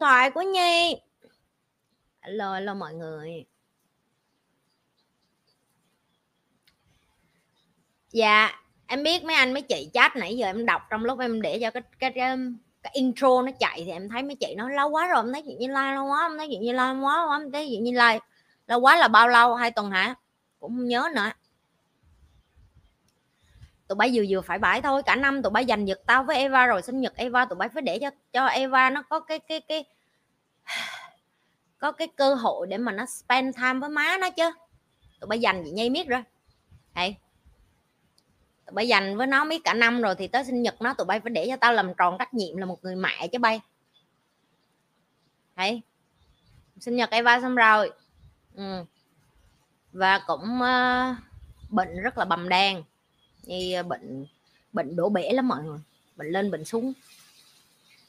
thoại của nhi. Alo alo mọi người. Dạ em biết mấy anh mấy chị chat nãy giờ em đọc trong lúc em để cho cái cái cái, cái intro nó chạy thì em thấy mấy chị nói lâu quá rồi em thấy chuyện như like lâu quá em thấy chuyện như like quá em thấy chuyện như like lâu quá là bao lâu hai tuần hả? Cũng không nhớ nữa tụi bay vừa vừa phải bãi thôi cả năm tụi bay giành giật tao với Eva rồi sinh nhật Eva tụi bay phải để cho cho Eva nó có cái cái cái có cái cơ hội để mà nó spend time với má nó chứ tụi bay dành gì nhây miết rồi hey. tụi bay dành với nó miết cả năm rồi thì tới sinh nhật nó tụi bay phải để cho tao làm tròn trách nhiệm là một người mẹ chứ bay hey. sinh nhật Eva xong rồi ừ. và cũng uh, bệnh rất là bầm đen như à, bệnh bệnh đổ bể lắm mọi người. Bệnh lên bệnh xuống.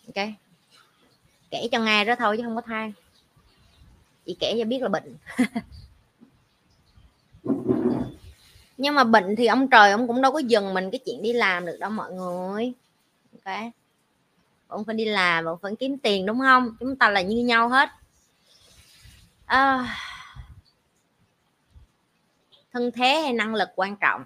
Ok. Kể cho nghe đó thôi chứ không có than. Chỉ kể cho biết là bệnh. Nhưng mà bệnh thì ông trời ông cũng đâu có dừng mình cái chuyện đi làm được đâu mọi người. Ok. Ông phải đi làm ông phải kiếm tiền đúng không? Chúng ta là như nhau hết. À, thân thế hay năng lực quan trọng?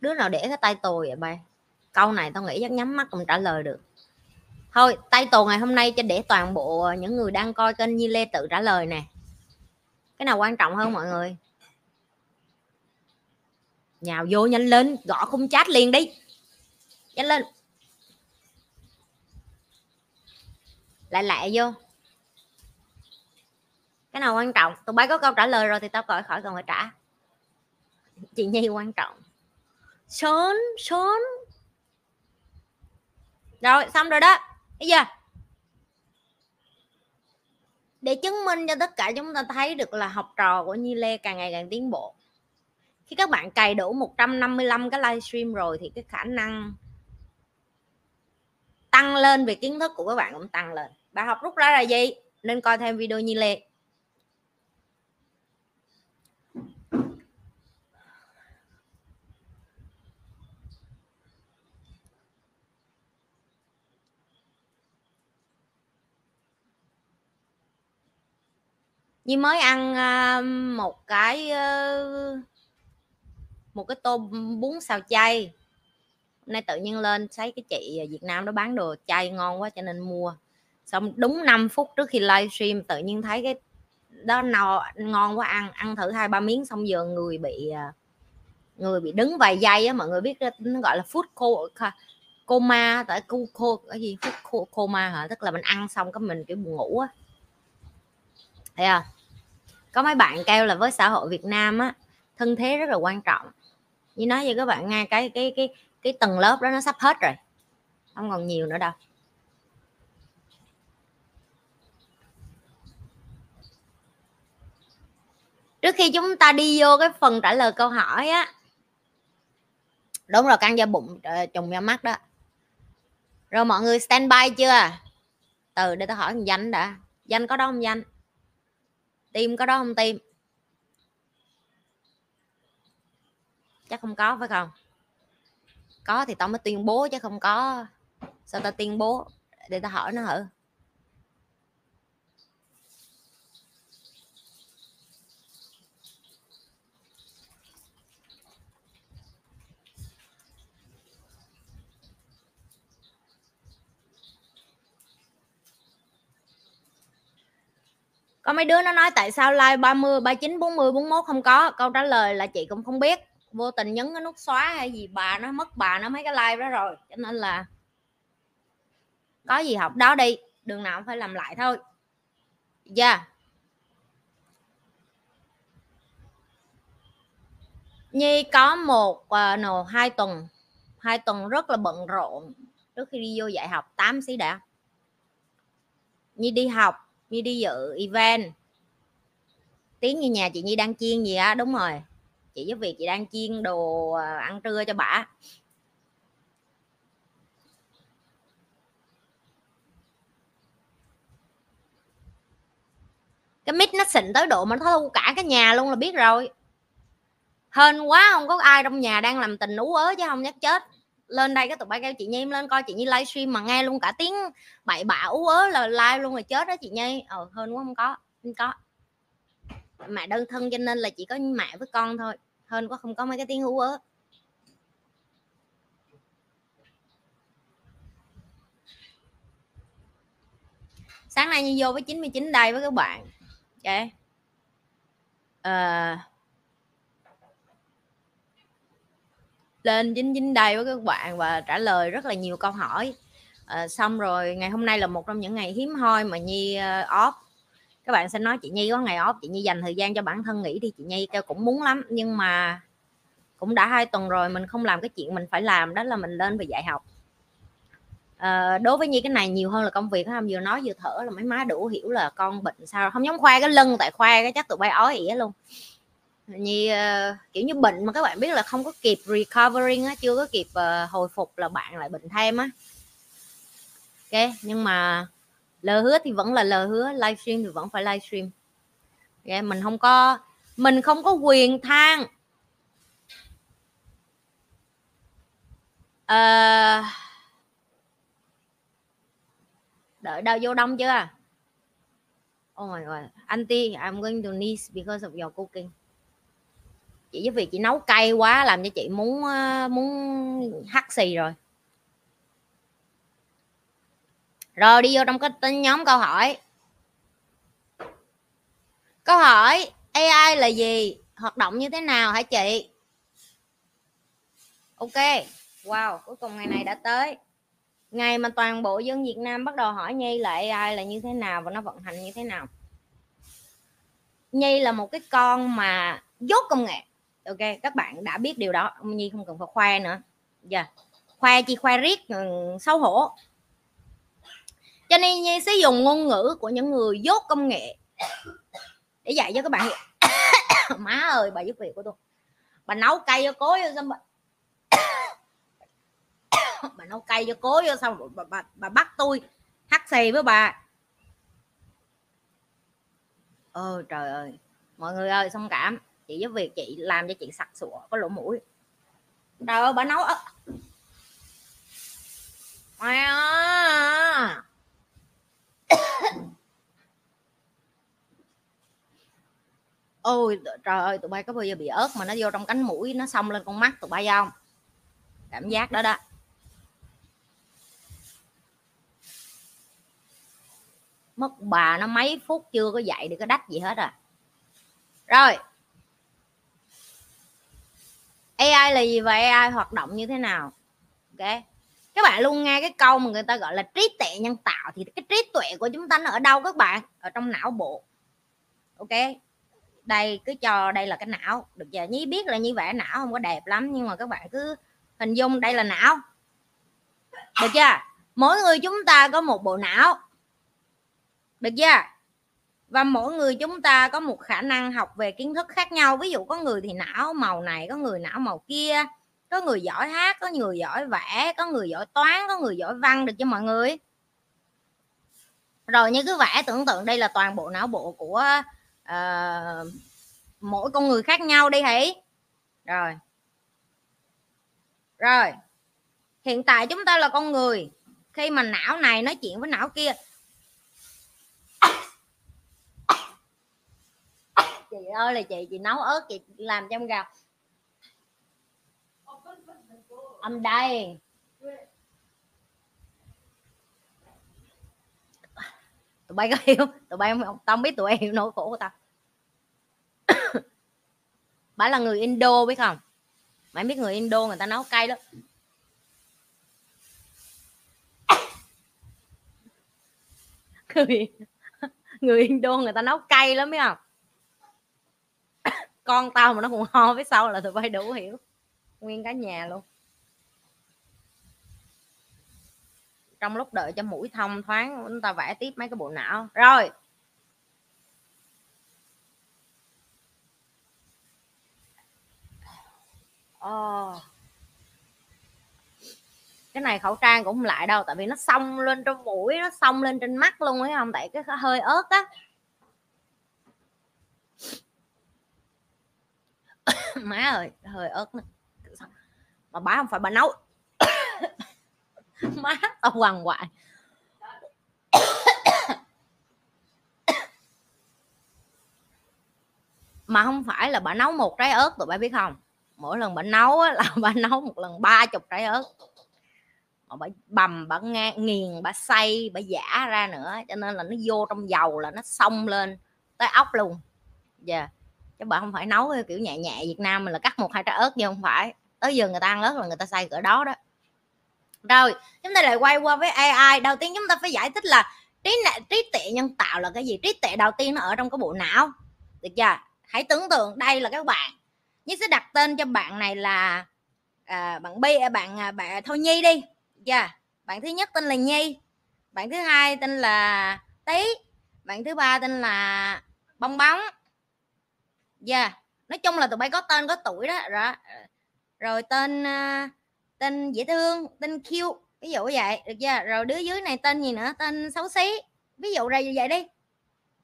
Đứa nào để cái tay tồi vậy bay câu này tao nghĩ chắc nhắm mắt cũng trả lời được. Thôi, tay tù ngày hôm nay cho để toàn bộ ờ, những người đang coi kênh Nhi Lê tự trả lời nè. Cái nào quan trọng hơn mọi người? Nhào vô nhanh lên, gõ khung chat liền đi. Nhanh lên. Lại lại vô. Cái nào quan trọng? Tụi bay có câu trả lời rồi thì tao khỏi khỏi cần phải trả. Chị nhi quan trọng sớm sớm rồi, xong rồi đó. Bây giờ. Để chứng minh cho tất cả chúng ta thấy được là học trò của Nhi Lê càng ngày càng tiến bộ. Khi các bạn cày đủ 155 cái livestream rồi thì cái khả năng tăng lên về kiến thức của các bạn cũng tăng lên. Bài học rút ra là gì? Nên coi thêm video Nhi Lê. Nhi mới ăn ờ, một cái ờ, một cái tô bún xào chay. Nay tự nhiên lên thấy cái chị Việt Nam đó bán đồ chay ngon quá cho nên mua. Xong đúng 5 phút trước khi livestream, tự nhiên thấy cái đó no, ngon quá, ăn ăn thử hai ba miếng xong giờ người bị ờ, người bị đứng vài giây á, mọi người biết nó gọi là food coma, tại cô cô cái gì? Food coma hả? Tức là mình ăn xong cái mình kiểu buồn ngủ á thấy không? Có mấy bạn kêu là với xã hội Việt Nam á, thân thế rất là quan trọng. Như nói với các bạn ngay cái cái cái cái tầng lớp đó nó sắp hết rồi. Không còn nhiều nữa đâu. Trước khi chúng ta đi vô cái phần trả lời câu hỏi á, đúng rồi, căng da bụng trùng da mắt đó. Rồi mọi người stand by chưa? Từ, để tôi hỏi danh đã. Danh có đó không danh? Tim có đó không tim chắc không có, phải không? Có thì tao mới tuyên bố chứ không có. Sao tao tuyên bố? Để tao hỏi nó thử có mấy đứa nó nói tại sao like 30 39 40 41 không có? Câu trả lời là chị cũng không biết. Vô tình nhấn cái nút xóa hay gì bà nó mất bà nó mấy cái like đó rồi. Cho nên là có gì học đó đi. Đường nào cũng phải làm lại thôi. Dạ. Yeah. Nhi có một à, uh, no, hai tuần. Hai tuần rất là bận rộn. Trước khi đi vô dạy học 8 xí đã. Nhi đi học. Nhi đi dự event. Tiếng như nhà chị Nhi đang chiên gì á? Đúng rồi. Chị giúp việc chị đang chiên đồ à, ăn trưa cho bà. Cái mic nó xịn tới độ mà nó thu cả cái nhà luôn là biết rồi. Hên quá, không có ai trong nhà đang làm tình ú ớ chứ không nhắc chết lên đây cái tụi bay kêu chị nhi lên coi chị nhi livestream mà nghe luôn cả tiếng bậy bạ ú ớ là live luôn rồi chết đó chị nhi. Ờ hơn quá không có không có. Mẹ đơn thân cho nên là chỉ có mẹ với con thôi. Hơn quá không có mấy cái tiếng ú ớ. Sáng nay như vô với 99 đây với các bạn. Ok uh, ờ. Lên dính dính đây với các bạn và trả lời rất là nhiều câu hỏi. À, xong rồi ngày hôm nay là một trong những ngày hiếm hoi mà nhi uh, off. Các bạn sẽ nói chị nhi có ngày off chị nhi dành thời gian cho bản thân nghỉ đi chị nhi kêu cũng muốn lắm nhưng mà cũng đã hai tuần rồi mình không làm cái chuyện mình phải làm đó là mình lên về dạy học. À, đối với nhi cái này nhiều hơn là công việc không vừa nói vừa thở là mấy má đủ hiểu là con bệnh sao không giống khoa cái lưng tại khoa cái chắc tụi bay ói ỉa luôn như uh, kiểu như bệnh mà các bạn biết là không có kịp recovering á chưa có kịp uh, hồi phục là bạn lại bệnh thêm á. Ok nhưng mà lời hứa thì vẫn là lời hứa livestream thì vẫn phải livestream ok mình không có mình không có quyền than. Uh, đợi đâu vô đông chưa? Oh my god auntie I'm going to need because of your cooking chị với việc chị nấu cay quá làm cho chị muốn ờ, muốn hắt xì rồi. Rồi đi vô trong cái nhóm câu hỏi. Câu hỏi AI là gì? Hoạt động như thế nào hả chị? Ok, wow, cuối cùng ngày này đã tới. Ngày mà toàn bộ dân Việt Nam bắt đầu hỏi Nhi là AI là như thế nào và nó vận hành như thế nào. Nhi là một cái con mà dốt công nghệ ok các bạn đã biết điều đó. Nhi không cần phải khoe nữa. Giờ yeah. khoe chi khoe riết ừ, xấu hổ. Cho nên Nhi sẽ dùng ngôn ngữ của những người dốt công nghệ để dạy cho các bạn hiểu. Má ơi bà giúp việc của tôi. Bà nấu cay cho cố vô xong bà bà nấu cay cho cố vô xong bà, bà, bà bắt tôi hắt xì với bà. Ôi trời ơi. Mọi người ơi thông cảm chị giúp việc chị làm cho chị sặc sụa, có lỗ mũi. Trời ơi, bà nấu mày à. Ôi trời ơi, tụi bay có bao giờ bị ớt mà nó vô trong cánh mũi nó xông lên con mắt tụi bay không? Cảm giác đó đó. Mất bà nó mấy phút chưa có dậy được cái đách gì hết à. Rồi. AI là gì và AI hoạt động như thế nào? Ok. Các bạn luôn nghe cái câu mà người ta gọi là trí tuệ nhân tạo thì cái trí tuệ của chúng ta nó ở đâu các bạn? Ở trong não bộ. Ok. Đây, cứ cho đây là cái não. Được giờ nhí biết là như vậy não không có đẹp lắm, nhưng mà các bạn cứ hình dung đây là não. Được chưa? Mỗi người chúng ta có một bộ não. Được chưa? Và mỗi người chúng ta có một khả năng học về kiến thức khác nhau. Ví dụ có người thì não màu này có người não màu kia có người giỏi hát có người giỏi vẽ có người giỏi toán có người giỏi văn được cho mọi người? Rồi như cứ vẽ tưởng tượng đây là toàn bộ não bộ của uh, mỗi con người khác nhau đi hãy rồi. Rồi. Hiện tại chúng ta là con người. Khi mà não này nói chuyện với não kia chị ơi, là chị chị nấu ớt, chị làm trong gạo âm đây. Tụi bay có hiểu, tụi bay không, tao không biết tụi em hiểu nỗi khổ của tao. Bà là người Indo biết không? Mày biết người Indo người ta nấu cay đó. Người người Indo người ta nấu cay lắm, biết không? Con tao mà nó còn ho phía sau là tụi bay đủ hiểu. Nguyên cả nhà luôn. Trong lúc đợi cho mũi thông thoáng, chúng ta vẽ tiếp mấy cái bộ não. Rồi. Oh. cái này khẩu trang cũng lại đâu, tại vì nó xông lên trong mũi, nó xông lên trên mắt luôn ấy không? Tại cái hơi ớt á. má ơi hơi ớt nữa. mà bà không phải bà nấu. Má tao hoàng hoại mà không phải là bà nấu một trái ớt tụi bay biết không? Mỗi lần bà nấu á, là bà nấu một lần ba chục trái ớt. Mà bà bầm bà nghe, nghiền bà xay bà giả ra nữa. Cho nên là nó vô trong dầu là nó xông lên tới ốc luôn. Dạ. yeah chứ bà không phải nấu kiểu nhẹ nhẹ Việt Nam mình là cắt một hai trái ớt chứ không phải. Tới giờ người ta ăn ớt là người ta xay cỡ đó đó. Rồi chúng ta lại quay qua với AI đầu tiên chúng ta phải giải thích là trí trí tuệ nhân tạo là cái gì? Trí tuệ đầu tiên nó ở trong cái bộ não. Được chưa? Hãy tưởng tượng đây là các bạn. Như sẽ đặt tên cho bạn này là à, bạn B à, bạn à, bạn à, Thôi Nhi đi. Yeah. bạn thứ nhất tên là Nhi. Bạn thứ hai tên là Tý. Bạn thứ ba tên là Bong Bóng yeah. nói chung là tụi bay có tên, có tuổi đó rồi rồi tên à, tên dễ thương, tên cute, ví dụ vậy, được chưa? Rồi đứa dưới này tên gì nữa? Tên xấu xí, ví dụ ra như vậy đi.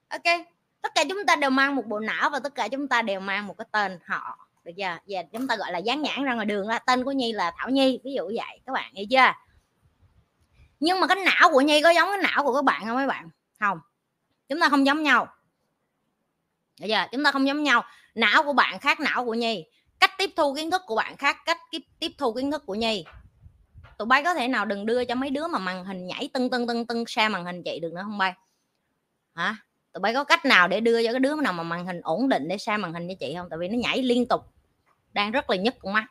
Ok. Tất cả chúng ta đều mang một bộ não và tất cả chúng ta đều mang một cái tên họ, được chưa? Và chúng ta gọi là dán nhãn ra ngoài đường là tên của nhi là thảo nhi, ví dụ vậy, các bạn hiểu chưa? Nhưng mà cái não của nhi có giống cái não của các bạn không mấy bạn? Không. Chúng ta không giống nhau bây giờ chúng ta không giống nhau, não của bạn khác não của nhi. Cách tiếp thu kiến thức của bạn khác, cách tiếp thu kiến thức của nhi. Tụi bay có thể nào đừng đưa cho mấy đứa mà màn hình nhảy tưng tưng tưng tưng xa màn hình chị được nữa không bay? Hả? Tụi bay có cách nào để đưa cho cái đứa nào mà màn hình ổn định để xa màn hình cho chị không? Tại vì nó nhảy liên tục, đang rất là nhức con mắt.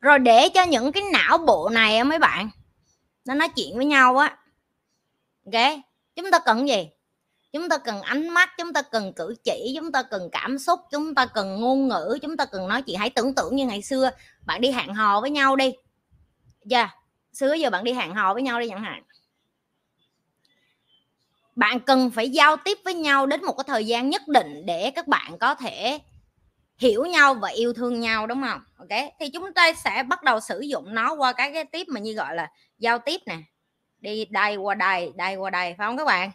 Rồi để cho những cái não bộ này mấy bạn, nó nói chuyện với nhau á. Ok, chúng ta cần gì? Chúng ta cần ánh mắt, chúng ta cần cử chỉ, chúng ta cần cảm xúc, chúng ta cần ngôn ngữ, chúng ta cần nói chuyện. Hãy tưởng tượng như ngày xưa bạn đi hẹn hò với nhau đi. Dạ yeah. xưa giờ bạn đi hẹn hò với nhau đi chẳng hạn. Bạn cần phải giao tiếp với nhau đến một cái thời gian nhất định để các bạn có thể hiểu nhau và yêu thương nhau, đúng không? Ok, thì chúng ta sẽ bắt đầu sử dụng nó qua cái cái tiếp mà như gọi là giao tiếp nè. Đi đây qua đây đây qua đây phải không các bạn?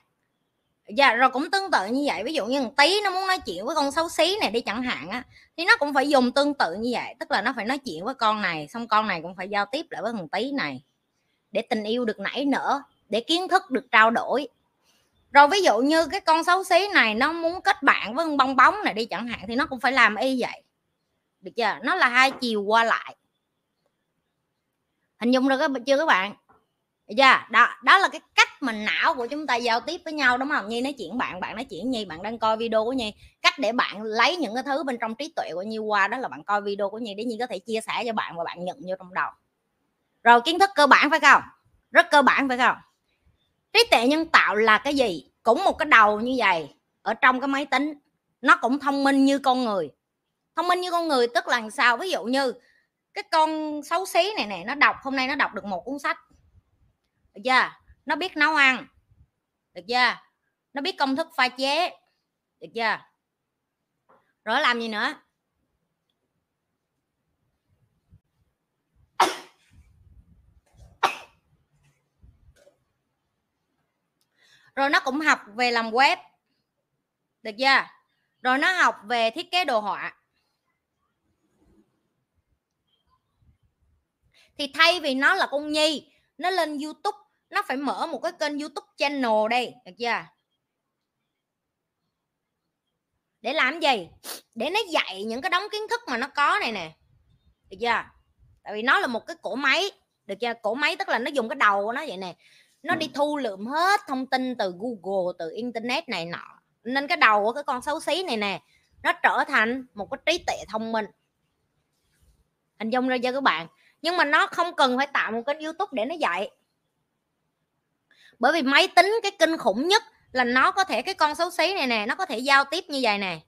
Dạ rồi cũng tương tự như vậy. Ví dụ như tí nó muốn nói chuyện với con xấu xí này đi chẳng hạn á, thì nó cũng phải dùng tương tự như vậy. Tức là nó phải nói chuyện với con này, xong con này cũng phải giao tiếp lại với thằng tí này để tình yêu được nảy nở, để kiến thức được trao đổi rồi ví dụ như cái con xấu xí này, nó muốn kết bạn với con bong bóng này đi chẳng hạn, thì nó cũng phải làm y vậy. Được chưa? Nó là hai chiều qua lại. Hình dung được chưa các bạn? Dạ đó đó là cái cách mà não của chúng ta giao tiếp với nhau, đúng không? Nhi nói chuyện bạn bạn nói chuyện nhi, bạn đang coi video của nhi. Cách để bạn lấy những cái thứ bên trong trí tuệ của nhi qua đó là bạn coi video của nhi để nhi có thể chia sẻ cho bạn và bạn nhận vô trong đầu. Rồi kiến thức cơ bản phải không? Rất cơ bản phải không? Trí tuệ nhân tạo là cái gì? Cũng một cái đầu như vậy, ở trong cái máy tính. Nó cũng thông minh như con người. Thông minh như con người tức là sao? Ví dụ như cái con xấu xí này nè, nó đọc, hôm nay nó đọc được một cuốn sách. Được chưa? Nó biết nấu ăn. Được chưa? Nó biết công thức pha chế. Được chưa? Rồi làm gì nữa? Rồi nó cũng học về làm web. Được chưa? Rồi nó học về thiết kế đồ họa. Thì thay vì nó là con nhi, nó lên youtube, nó phải mở một cái kênh youtube channel đây, được chưa? Để làm gì? Để nó dạy những cái đống kiến thức mà nó có này nè. Được chưa? Tại vì nó là một cái cổ máy, được chưa? Cổ máy tức là nó dùng cái đầu của nó vậy nè nó đi thu lượm hết thông tin từ google từ internet này nọ. Nên cái đầu của cái con xấu xí này nè nó trở thành một cái trí tuệ thông minh. Hình dung ra cho các bạn. Nhưng mà nó không cần phải tạo một kênh youtube để nó dạy. Bởi vì máy tính cái kinh khủng nhất là nó có thể cái con xấu xí này nè nó có thể giao tiếp như vậy nè.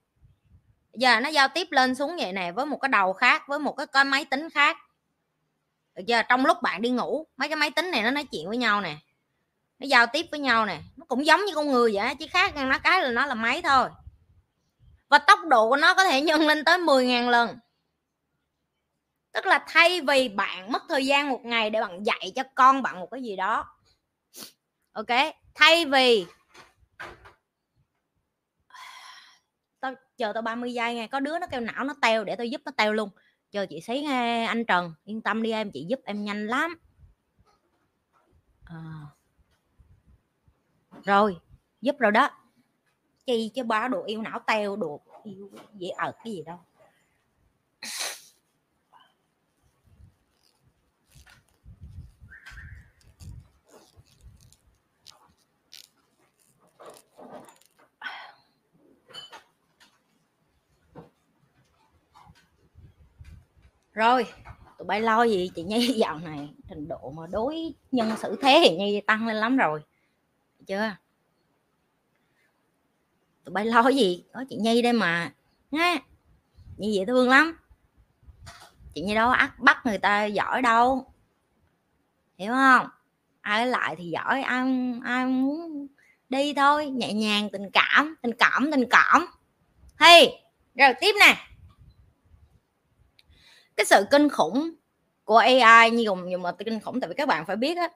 Giờ nó giao tiếp lên xuống vậy nè với một cái đầu khác với một cái, cái máy tính khác. Được chưa trong lúc bạn đi ngủ mấy cái máy tính này nó nói chuyện với nhau nè nó giao tiếp với nhau nè, nó cũng giống như con người vậy chỉ khác nó cái là nó là máy thôi. Và tốc độ của nó có thể nhân lên tới 10.000 lần. Tức là thay vì bạn mất thời gian một ngày để bạn dạy cho con bạn một cái gì đó, ok? Thay vì, tao, chờ tao 30 giây nghe, có đứa nó kêu não nó teo, để tao giúp nó teo luôn. Chờ chị xí nghe, anh Trần, yên tâm đi em, chị giúp em nhanh lắm. À rồi, giúp rồi đó. Chi chứ ba đồ yêu não teo đồ yêu dễ ở cái gì đâu. Rồi, tụi bay lo gì chị nhi? Dạo này trình độ mà đối nhân xử thế thì nhi tăng lên lắm rồi chưa? Tụi bay lo gì? Có chị nhi đây mà. Nghe như vậy thương lắm. Chị nhi đâu ắt bắt người ta giỏi đâu. Hiểu không? Ai lại thì giỏi, ai ai muốn đi thôi. Nhẹ nhàng, tình cảm tình cảm tình cảm. Hey rồi tiếp nè. Cái sự kinh khủng của AI như dùng dùng mà kinh khủng, tại vì các bạn phải biết á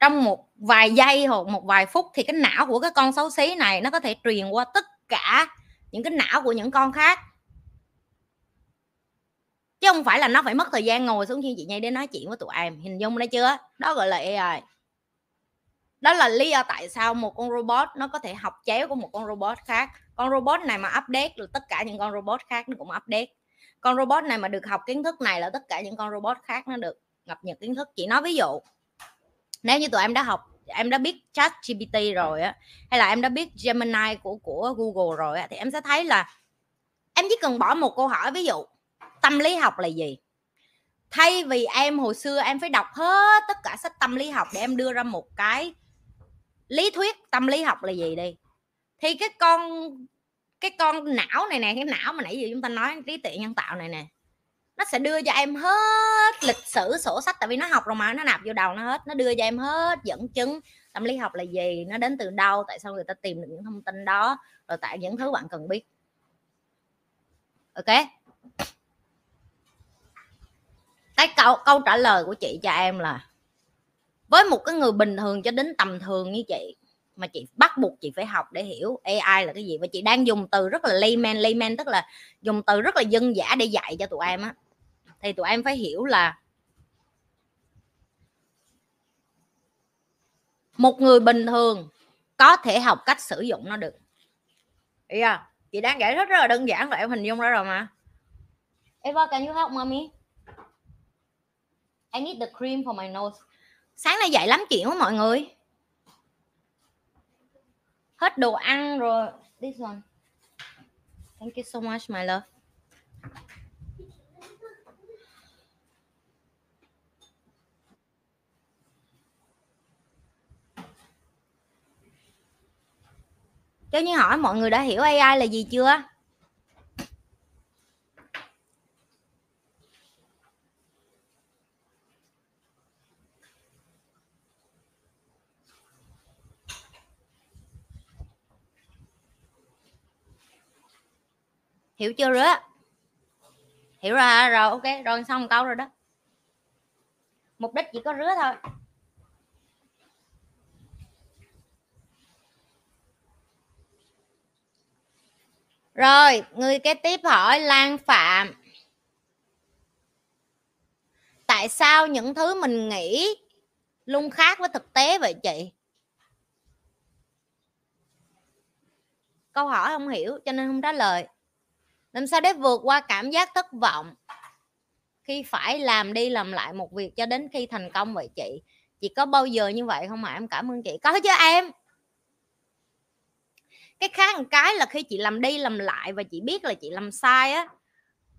trong một vài giây hoặc một vài phút thì cái não của cái con xấu xí này nó có thể truyền qua tất cả những cái não của những con khác. Chứ không phải là nó phải mất thời gian ngồi xuống khi chị nhây để nói chuyện với tụi em. Hình dung đấy chưa? Đó gọi là AI đó là lý do tại sao một con robot nó có thể học chéo của một con robot khác. Con robot này mà update là tất cả những con robot khác nó cũng update. Con robot này mà được học kiến thức này là tất cả những con robot khác nó được cập nhật kiến thức. Chị nói ví dụ nếu như tụi em đã học, em đã biết chat GPT rồi á, hay là em đã biết Gemini của của Google rồi á, thì em sẽ thấy là em chỉ cần bỏ một câu hỏi, ví dụ, tâm lý học là gì? Thay vì em, hồi xưa em phải đọc hết tất cả sách tâm lý học để em đưa ra một cái lý thuyết tâm lý học là gì đi, thì cái con cái con não này nè, cái não mà nãy giờ chúng ta nói, trí tuệ nhân tạo này nè nó sẽ đưa cho em hết lịch sử sổ sách, tại vì nó học rồi mà, nó nạp vô đầu nó hết. Nó đưa cho em hết dẫn chứng tâm lý học là gì, nó đến từ đâu, tại sao người ta tìm được những thông tin đó, rồi tại những thứ bạn cần biết. Ok? Cái câu câu trả lời của chị cho em là, với một cái người bình thường cho đến tầm thường như chị, mà chị bắt buộc chị phải học để hiểu AI là cái gì? Và chị đang dùng từ rất là layman layman tức là dùng từ rất là dân giả để dạy cho tụi em á thì tụi em phải hiểu là một người bình thường có thể học cách sử dụng nó được. Ý à? chị đang giải thích rất là đơn giản rồi em hình dung ra rồi mà. Eva can you help mommy? I need the cream for my nose. Sáng nay dậy lắm chuyện với mọi người. Hết đồ ăn rồi. This one. Thank you so much my love cho như hỏi mọi người đã hiểu AI là gì chưa? Hiểu chưa rồi hiểu ra rồi, ok, rồi xong câu rồi đó. Mục đích chỉ có rứa thôi. Rồi, người kế tiếp hỏi lan phạm. Tại sao những thứ mình nghĩ luôn khác với thực tế vậy chị? Câu hỏi không hiểu, cho nên không trả lời. Làm sao để vượt qua cảm giác thất vọng khi phải làm đi làm lại một việc cho đến khi thành công vậy chị? Chị có bao giờ như vậy không mà em cảm ơn chị. Có chứ em cái khác một cái là khi chị làm đi làm lại và chị biết là chị làm sai á,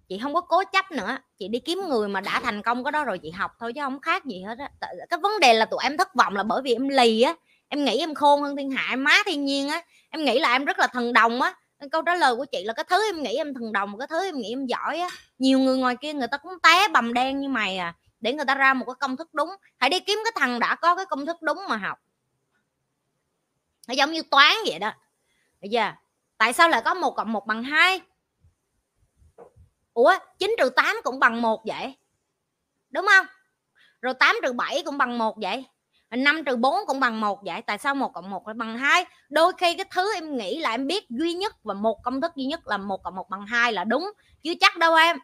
chị không có cố chấp nữa. Chị đi kiếm người mà đã thành công cái đó rồi chị học thôi chứ không khác gì hết á. Cái vấn đề là tụi em thất vọng là bởi vì em lì á, em nghĩ em khôn hơn thiên hạ, em má thiên nhiên á. Em nghĩ là em rất là thần đồng á. Câu trả lời của chị là cái thứ em nghĩ em thần đồng, cái thứ em nghĩ em giỏi á. Nhiều người ngoài kia người ta cũng té bầm đen như mày à để người ta ra một cái công thức đúng. Hãy đi kiếm cái thằng đã có cái công thức đúng mà học. Nó giống như toán vậy đó bây giờ, tại sao lại có một cộng một bằng hai? Ủa 9 trừ 8 cũng bằng một vậy? Đúng không? Rồi 8 trừ 7 cũng bằng một vậy? 5 trừ 4 cũng bằng một vậy? Tại sao một cộng một lại bằng hai? Đôi khi cái thứ em nghĩ là em biết duy nhất và một công thức duy nhất là một cộng một bằng hai là đúng. Chứ chắc đâu em.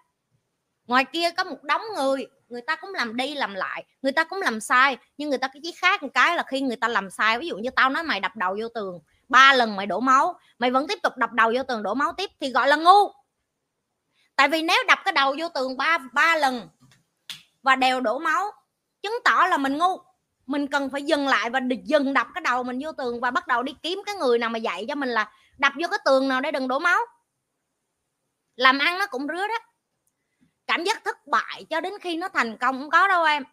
Ngoài kia có một đống người người ta cũng làm đi làm lại, người ta cũng làm sai, nhưng người ta cái chỉ khác một cái là khi người ta làm sai, ví dụ như tao nói mày đập đầu vô tường ba lần mày đổ máu, mày vẫn tiếp tục đập đầu vô tường đổ máu tiếp thì gọi là ngu. Tại vì nếu đập cái đầu vô tường ba ba lần và đều đổ máu, chứng tỏ là mình ngu. Mình cần phải dừng lại và dừng đập cái đầu mình vô tường và bắt đầu đi kiếm cái người nào mà dạy cho mình là đập vô cái tường nào để đừng đổ máu. Làm ăn nó cũng rứa đó. Cảm giác thất bại cho đến khi nó thành công không có đâu em.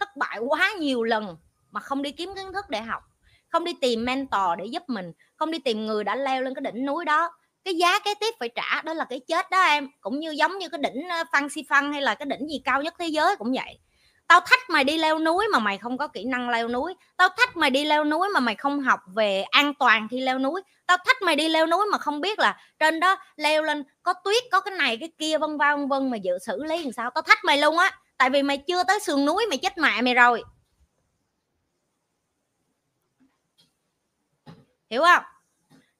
Thất bại quá nhiều lần mà không đi kiếm kiến thức để học không đi tìm mentor để giúp mình, không đi tìm người đã leo lên cái đỉnh núi đó. Cái giá kế tiếp phải trả, đó là cái chết đó em. Cũng như giống như cái đỉnh ờ, phan si phăng hay là cái đỉnh gì cao nhất thế giới cũng vậy. Tao thách mày đi leo núi mà mày không có kỹ năng leo núi. Tao thách mày đi leo núi mà mày không học về an toàn khi leo núi. Tao thách mày đi leo núi mà không biết là trên đó leo lên có tuyết, có cái này, cái kia vân vân vân mà dự xử lý làm sao. Tao thách mày luôn á. Tại vì mày chưa tới sườn núi mày chết mẹ mày rồi. Hiểu không?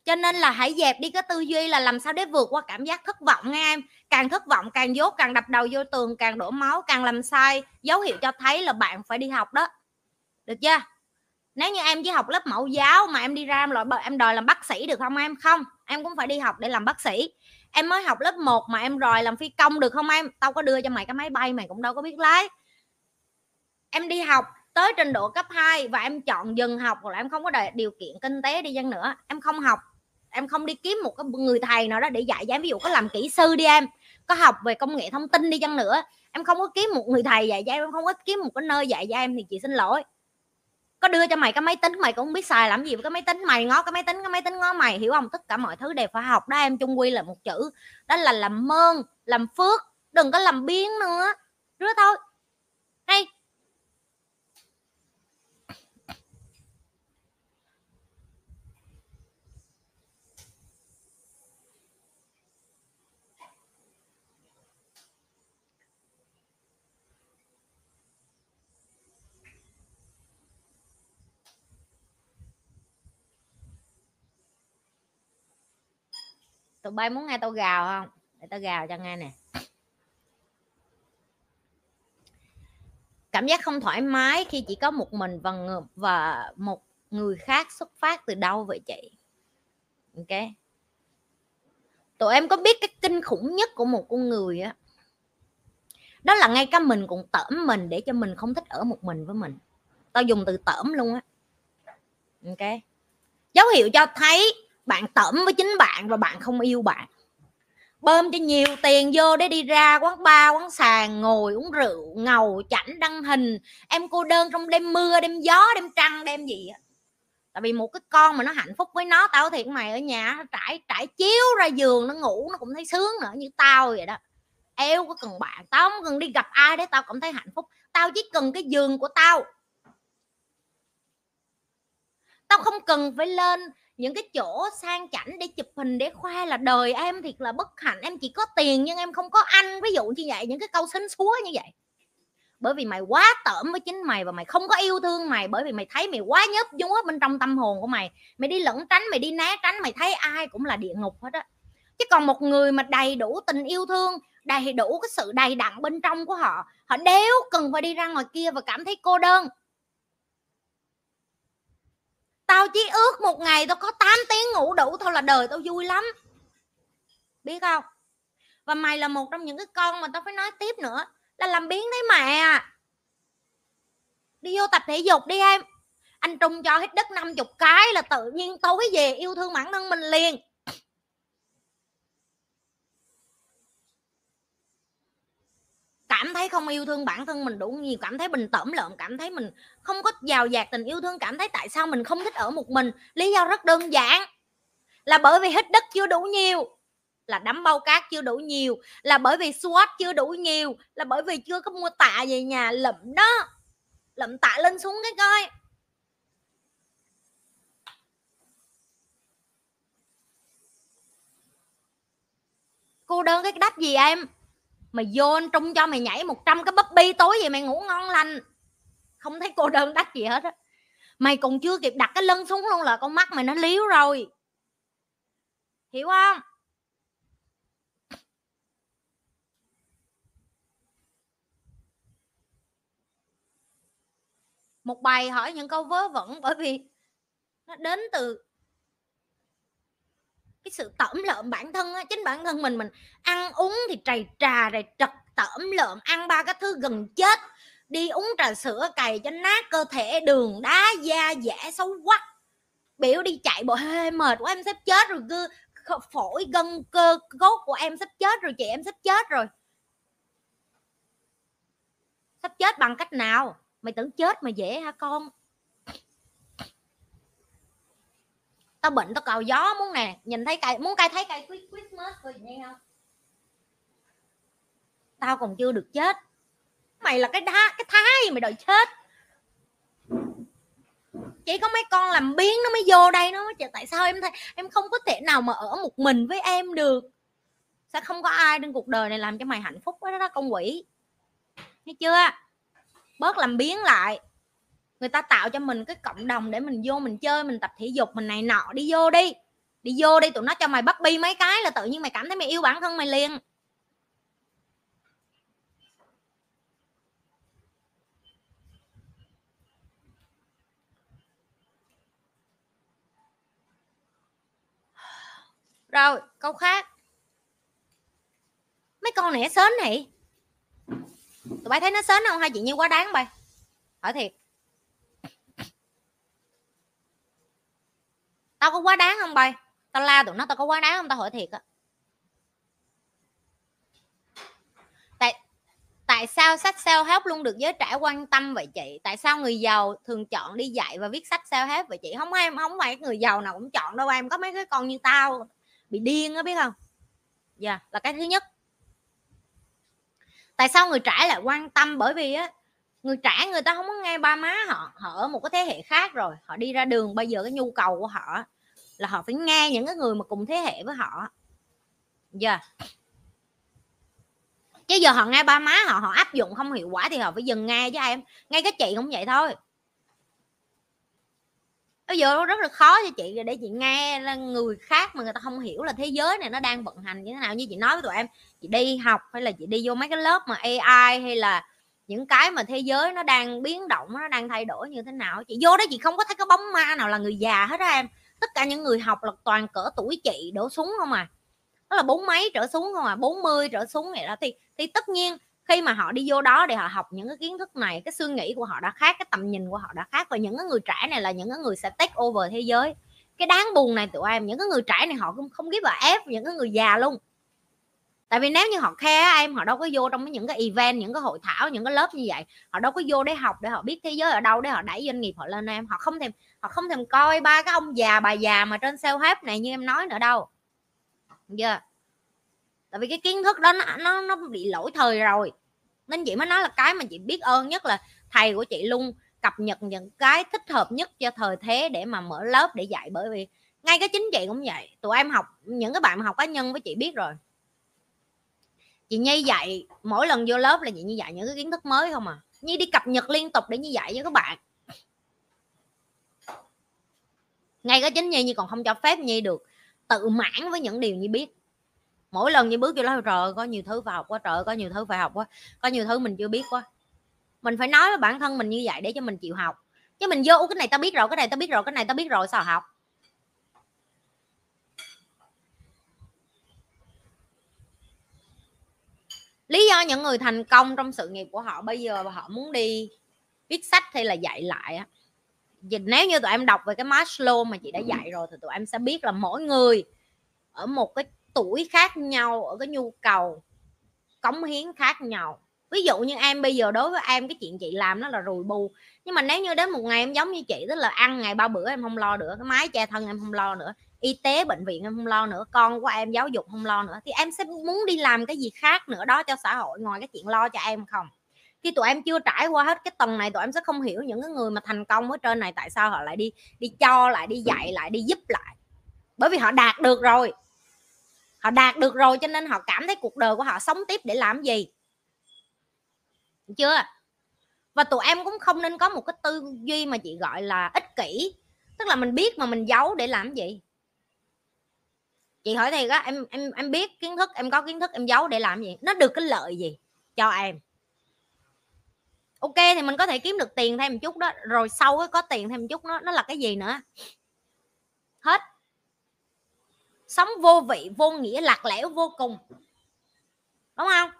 Cho nên là hãy dẹp đi cái tư duy là làm sao để vượt qua cảm giác thất vọng nghe em. Càng thất vọng càng dốt, càng đập đầu vô tường, càng đổ máu, càng làm sai, dấu hiệu cho thấy là bạn phải đi học đó. Được chưa? Nếu như em chỉ học lớp mẫu giáo mà em đi ra em loại em đòi làm bác sĩ được không em? Không, em cũng phải đi học để làm bác sĩ. Em mới học lớp 1 mà em rồi làm phi công được không em? Tao có đưa cho mày cái máy bay, mày cũng đâu có biết lái. Em đi học tới trình độ cấp 2 và em chọn dừng học hoặc là em không có điều kiện kinh tế đi chăng nữa em không học em không đi kiếm một cái người thầy nào đó để dạy cho em. Ví dụ có làm kỹ sư đi em có học về công nghệ thông tin đi chăng nữa em không có kiếm một người thầy dạy cho em, em không có kiếm một cái nơi dạy cho em thì chị xin lỗi. Có đưa cho mày cái máy tính mày cũng không biết xài làm gì với cái máy tính mày ngó cái máy tính cái máy tính ngó mày hiểu không? Tất cả mọi thứ đều phải học đó em chung quy là một chữ. Đó là làm mơn làm phước đừng có làm biến nữa rứa thôi. Hay tụi bay muốn nghe tao gào không? Để tao gào cho nghe nè. Cảm giác không thoải mái khi chỉ có một mình và người, và một người khác xuất phát từ đâu vậy chị? Ok. Tụi em có biết cái kinh khủng nhất của một con người á? Đó là ngay cả mình cũng tởm mình để cho mình không thích ở một mình với mình. Tao dùng từ tởm luôn á. Ok. Dấu hiệu cho thấy bạn tẩm với chính bạn và bạn không yêu bạn. Bơm cho nhiều tiền vô để đi ra quán bar, quán sàn, ngồi uống rượu, ngầu, chảnh, đăng hình. Em cô đơn trong đêm mưa, đêm gió, đêm trăng, đêm gì á. Tại vì một cái con mà nó hạnh phúc với nó, tao thiệt mày, ở nhà trải trải chiếu ra giường, nó ngủ, nó cũng thấy sướng nữa, như tao vậy đó. Eo có cần bạn, tao không cần đi gặp ai để tao cảm thấy hạnh phúc. Tao chỉ cần cái giường của tao. Tao không cần phải lên những cái chỗ sang chảnh để chụp hình, để khoe là đời em thiệt là bất hạnh, em chỉ có tiền nhưng em không có anh. Ví dụ như vậy, những cái câu xinh xúa như vậy. Bởi vì mày quá tởm với chính mày và mày không có yêu thương mày, bởi vì mày thấy mày quá nhấp nhúa bên trong tâm hồn của mày. Mày đi lẫn tránh, mày đi né tránh, mày thấy ai cũng là địa ngục hết á. Chứ còn một người mà đầy đủ tình yêu thương, đầy đủ cái sự đầy đặn bên trong của họ họ đéo cần phải đi ra ngoài kia và cảm thấy cô đơn tao chỉ ước một ngày tao có 8 tiếng ngủ đủ thôi là đời tao vui lắm. Biết không? Và mày là một trong những cái con mà tao phải nói tiếp nữa, là làm biến thấy mẹ. À đi vô tập thể dục đi em. Anh trung cho hết đất 50 cái là tự nhiên tối về yêu thương bản thân mình liền. Cảm thấy không yêu thương bản thân mình đủ nhiều, cảm thấy mình tẩm lợn cảm thấy mình không có giàu dạt tình yêu thương, cảm thấy tại sao mình không thích ở một mình? Lý do rất đơn giản là bởi vì hít đất chưa đủ nhiều, là đấm bao cát chưa đủ nhiều, là bởi vì swat chưa đủ nhiều, là bởi vì chưa có mua tạ về nhà, lụm đó, lụm tạ lên xuống cái coi. Cô đơn cái đách gì em? Mày vô trung cho mày nhảy 100 cái bắp bi tối vậy mày ngủ ngon lành. Không thấy cô đơn đắt gì hết á. Mày còn chưa kịp đặt cái lưng xuống luôn là con mắt mày nó liếu rồi. Hiểu không? Một bài hỏi những câu vớ vẩn bởi vì nó đến từ cái sự tẩm lợm bản thân á, chính bản thân mình mình ăn uống thì trầy trà, rồi trật tẩm lợm, ăn ba cái thứ gần chết, đi uống trà sữa cày cho nát cơ thể, đường đá da dẻ xấu quá. Biểu đi chạy bộ hơi mệt quá, em sắp chết rồi, cứ phổi, gân, cơ cốt của em sắp chết rồi chị, em sắp chết rồi. Sắp chết bằng cách nào? Mày tưởng chết mà dễ hả con? Tao bệnh tao cào gió muốn nè. Nhìn thấy cây muốn cây thấy cây Christmas rồi nghe không? Tao còn chưa được chết. Mày là cái đá cái thái mày đòi chết. Chỉ có mấy con làm biến nó mới vô đây nó mới tại sao em thấy em không có thể nào mà ở một mình với em được? Sẽ không có ai trên cuộc đời này làm cho mày hạnh phúc. Đó, đó con quỷ. Thấy chưa? Bớt làm biến lại người ta tạo cho mình cái cộng đồng để mình vô mình chơi, mình tập thể dục, mình này nọ, đi vô đi. Đi vô đi, tụi nó cho mày bắt bi mấy cái là tự nhiên mày cảm thấy mày yêu bản thân mày liền. Rồi, câu khác. Mấy con này sến này tụi bay thấy nó sến không hai chị như quá đáng bay? Hỏi thiệt. Tao có quá đáng không bay? Tao la tụi nó tao có quá đáng không? Tao hỏi thiệt á. Tại tại sao sách self help luôn được giới trẻ quan tâm vậy chị? Tại sao người giàu thường chọn đi dạy và viết sách self help vậy chị? Không em không phải người giàu nào cũng chọn đâu em có mấy cái con như tao bị điên á biết không? Dạ yeah, là cái thứ nhất. Tại sao người trẻ lại quan tâm? Bởi vì á người trẻ người ta không có nghe ba má họ họ ở một cái thế hệ khác rồi, họ đi ra đường. Bây giờ cái nhu cầu của họ là họ phải nghe những cái người mà cùng thế hệ với họ giờ yeah. chứ giờ họ nghe ba má họ họ áp dụng không hiệu quả thì họ phải dừng nghe chứ em ngay cái chị cũng vậy thôi. Bây giờ rất là khó cho chị để chị nghe là người khác mà người ta không hiểu là thế giới này nó đang vận hành như thế nào. Như chị nói với tụi em, chị đi học hay là chị đi vô mấy cái lớp mà AI hay là những cái mà thế giới nó đang biến động, nó đang thay đổi như thế nào chị? Vô đó chị không có thấy cái bóng ma nào là người già hết á em. Tất cả những người học là toàn cỡ tuổi chị đổ xuống không à. Đó là bốn mấy trở xuống không à 40 trở xuống vậy đó. Thì thì tất nhiên khi mà họ đi vô đó để họ học những cái kiến thức này, cái suy nghĩ của họ đã khác, cái tầm nhìn của họ đã khác và những cái người trẻ này là những cái người sẽ take over thế giới. Cái đáng buồn này tụi em, những cái người trẻ này họ cũng không biết là ép những cái người già luôn tại vì nếu như họ khe em họ đâu có vô trong những cái event những cái hội thảo những cái lớp như vậy. Họ đâu có vô để học để họ biết thế giới ở đâu để họ đẩy doanh nghiệp họ lên em. Họ không thèm họ không thèm coi ba cái ông già bà già mà trên self hết này như em nói nữa đâu. Giờ yeah. tại vì cái kiến thức đó nó nó, nó bị lỗi thời rồi. Nên chị mới nói là cái mà chị biết ơn nhất là thầy của chị luôn cập nhật những cái thích hợp nhất cho thời thế để mà mở lớp để dạy. Bởi vì ngay cái chính chị cũng vậy. Tụi em học những cái bạn mà học cá nhân với chị biết rồi chị nhi dạy, mỗi lần vô lớp là chị như dạy những cái kiến thức mới không à? Nhi đi cập nhật liên tục để như dạy với các bạn. Ngay cái chính nhi như còn không cho phép nhi được tự mãn với những điều như biết. Mỗi lần như bước vô lớp, trời có nhiều thứ phải học quá, trời có nhiều thứ phải học quá, có nhiều thứ mình chưa biết quá. Mình phải nói với bản thân mình như vậy để cho mình chịu học. Chứ mình vô cái này tao biết rồi, cái này tao biết rồi, cái này tao biết rồi, sao học? Lý do những người thành công trong sự nghiệp của họ bây giờ họ muốn đi viết sách hay là dạy lại á. Nếu như tụi em đọc về cái Maslow mà chị đã dạy rồi thì tụi em sẽ biết là mỗi người ở một cái tuổi khác nhau, ở cái nhu cầu, cống hiến khác nhau. Ví dụ như em bây giờ đối với em, cái chuyện chị làm nó là rùi bù nhưng mà nếu như đến một ngày em giống như chị, tức là ăn ngày ba bữa em không lo nữa cái máy che thân em không lo nữa y tế bệnh viện em không lo nữa, con của em giáo dục không lo nữa, thì em sẽ muốn đi làm cái gì khác nữa đó cho xã hội ngoài cái chuyện lo cho em không. Khi tụi em chưa trải qua hết cái tầng này, tụi em sẽ không hiểu những cái người mà thành công ở trên này tại sao họ lại đi đi cho, lại đi dạy, lại đi giúp lại. Bởi vì họ đạt được rồi. Họ đạt được rồi cho nên họ cảm thấy cuộc đời của họ sống tiếp để làm gì. Được chưa? Và tụi em cũng không nên có một cái tư duy mà chị gọi là ích kỷ. Tức là mình biết mà mình giấu để làm gì chị hỏi thiệt á, em em em biết kiến thức, em có kiến thức, em giấu để làm gì? Nó được cái lợi gì cho em? Ok, thì mình có thể kiếm được tiền thêm một chút đó, rồi sau cái có tiền thêm một chút nó nó là cái gì nữa? Hết. Sống vô vị, vô nghĩa, lạc lẽo, vô cùng. Đúng không?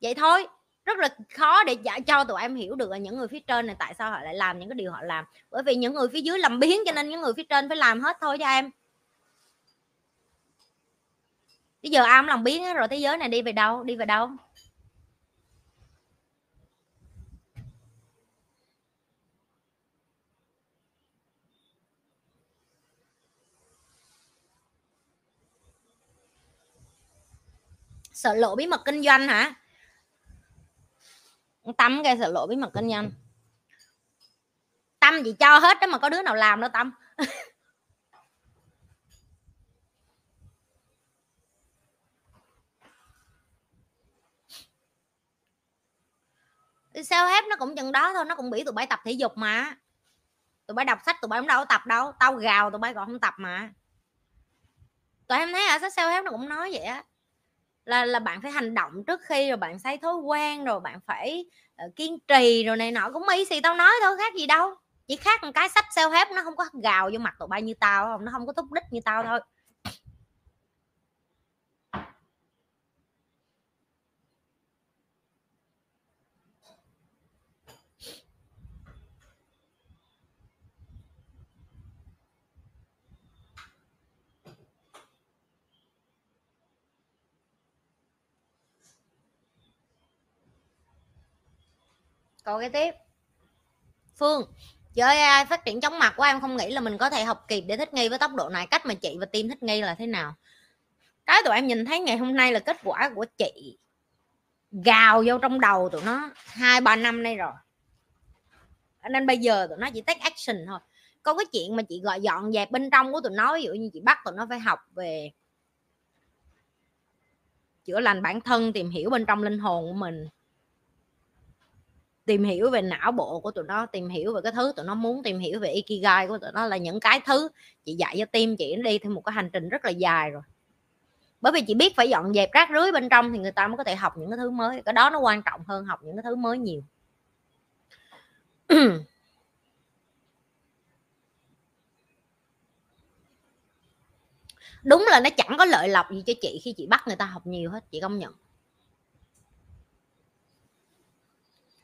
Vậy thôi. Rất là khó để cho tụi em hiểu được là những người phía trên này tại sao họ lại làm những cái điều họ làm. Bởi vì những người phía dưới làm biến cho nên những người phía trên phải làm hết thôi cho em bây giờ ai cũng làm biến rồi thế giới này đi về đâu, đi về đâu? Sợ lộ bí mật kinh doanh hả? Tâm cái sợ lộ bí mật kinh doanh. Tâm gì cho hết đó mà có đứa nào làm đâu tâm. sao hết nó cũng chừng đó thôi nó cũng bị tụi bay tập thể dục mà. Tụi bay đọc sách tụi bay cũng đâu có tập đâu tao gào tụi bay còn không tập mà. Tụi em thấy ở sách sao hết nó cũng nói vậy á là là bạn phải hành động trước khi rồi bạn xây thói quen rồi bạn phải uh, kiên trì rồi này nọ cũng ý gì tao nói thôi khác gì đâu. Chỉ khác một cái sách self help nó không có gào vô mặt tụi bay như tao không nó không có thúc đích như tao thôi. Câu kế tiếp. Phương, với ai phát triển chóng mặt của em không nghĩ là mình có thể học kịp để thích nghi với tốc độ này. Cách mà chị và team thích nghi là thế nào? Cái tụi em nhìn thấy ngày hôm nay là kết quả của chị gào vô trong đầu tụi nó hai, ba năm nay rồi. Nên bây giờ tụi nó chỉ take action thôi. Có cái chuyện mà chị gọi dọn dẹp bên trong của tụi nó, ví dụ như chị bắt tụi nó phải học về chữa lành bản thân, tìm hiểu bên trong linh hồn của mình tìm hiểu về não bộ của tụi nó, tìm hiểu về cái thứ tụi nó muốn, tìm hiểu về ikigai của tụi nó là những cái thứ chị dạy cho tim chị đi theo một cái hành trình rất là dài rồi. Bởi vì chị biết phải dọn dẹp rác rưới bên trong thì người ta mới có thể học những cái thứ mới, cái đó nó quan trọng hơn học những cái thứ mới nhiều. Đúng là nó chẳng có lợi lộc gì cho chị khi chị bắt người ta học nhiều hết, chị công nhận.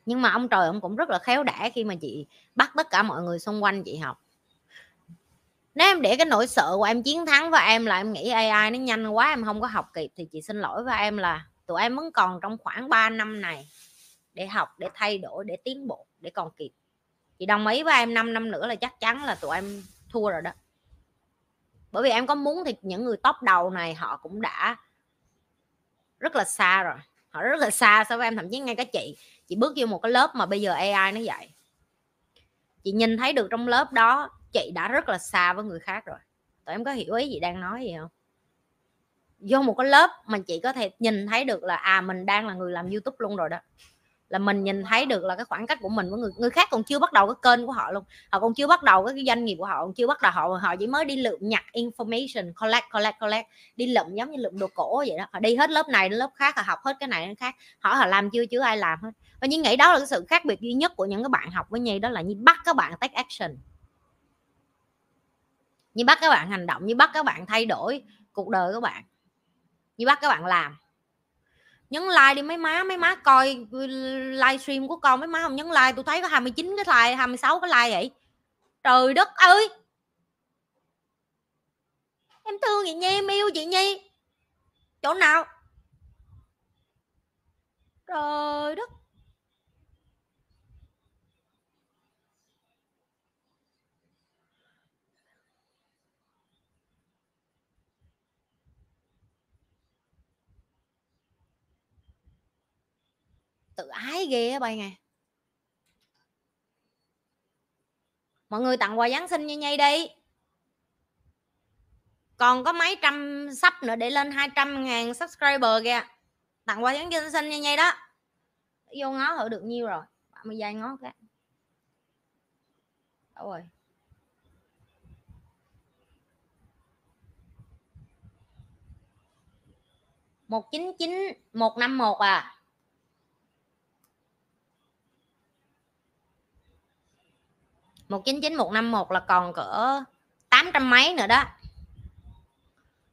Nhưng mà ông trời ông cũng rất là khéo đẻ khi mà chị bắt tất cả mọi người xung quanh chị học. Nếu em để cái nỗi sợ của em chiến thắng với em là em nghĩ AI nó nhanh quá, em không có học kịp thì chị xin lỗi với em là tụi em vẫn còn trong khoảng 3 năm này để học, để thay đổi, để tiến bộ, để còn kịp. Chị đồng ý với em 5 năm nữa là chắc chắn là tụi em thua rồi đó. Bởi vì em có muốn thì những người top đầu này họ cũng đã rất là xa rồi. Họ rất là xa so với em, thậm chí ngay cả chị chị bước vô một cái lớp mà bây giờ AI nó dạy. Chị nhìn thấy được trong lớp đó, chị đã rất là xa với người khác rồi. Tụi em có hiểu ý chị đang nói gì không? Vô một cái lớp mà chị có thể nhìn thấy được là à mình đang là người làm youtube luôn rồi đó là mình nhìn thấy được là cái khoảng cách của mình với người người khác còn chưa bắt đầu cái kênh của họ luôn. Họ còn chưa bắt đầu cái doanh nghiệp của họ, còn chưa bắt đầu, họ họ chỉ mới đi lượm nhặt information, collect collect collect, đi lượm giống như lượm đồ cổ vậy đó. Họ đi hết lớp này đến lớp khác, họ học hết cái này đến khác. Họ họ làm chưa chứ ai làm hết. Và những nghĩ đó là cái sự khác biệt duy nhất của những cái bạn học với nhi, đó là như bắt các bạn take action. Như bắt các bạn hành động như bắt các bạn thay đổi cuộc đời các bạn. Như bắt các bạn làm nhấn like đi mấy má mấy má coi ừ, livestream của con mấy má không nhấn like tôi thấy có 29 cái like 26 cái like vậy. Trời đất ơi! Em thương chị nhi, em yêu chị nhi. Chỗ nào? Trời đất! Tự ái ghê á bay nghe mọi người tặng quà giáng sinh như nhây đi. Còn có mấy trăm sắp nữa để lên 200 ngàn subscriber kìa. Tặng quà giáng sinh như nhây đó. Vô ngó thử được nhiêu rồi. 30 giây ngó cái. Đâu rồi? một chín chín một năm một à. Một chín chín một năm một là còn cỡ tám trăm mấy nữa đó.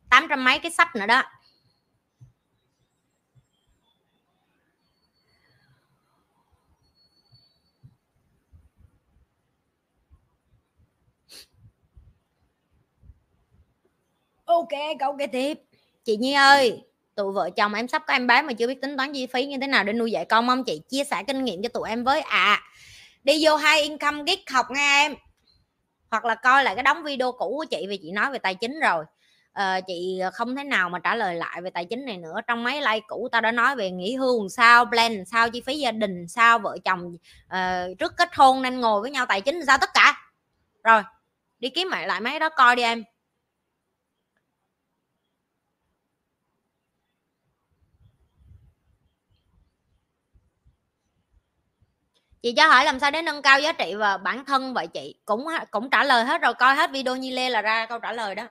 tám trăm mấy cái sắp nữa đó. Ok câu kế tiếp. Chị nhi ơi tụi vợ chồng em sắp có em bé mà chưa biết tính toán chi phí như thế nào để nuôi dạy con mong chị chia sẻ kinh nghiệm cho tụi em với à đi vô hai income gig học nghe em. Hoặc là coi lại cái đóng video cũ của chị vì chị nói về tài chính rồi. À, chị không thể nào mà trả lời lại về tài chính này nữa. Trong mấy like cũ tao đã nói về nghỉ hưu sao plan sao chi phí gia đình sao vợ chồng uh, trước kết hôn nên ngồi với nhau tài chính sao tất cả. Rồi đi kiếm lại lại mấy đó coi đi em. Chị cho hỏi làm sao để nâng cao giá trị và bản thân vậy chị? Cũng cũng trả lời hết rồi, coi hết video nhi lê là ra câu trả lời đó.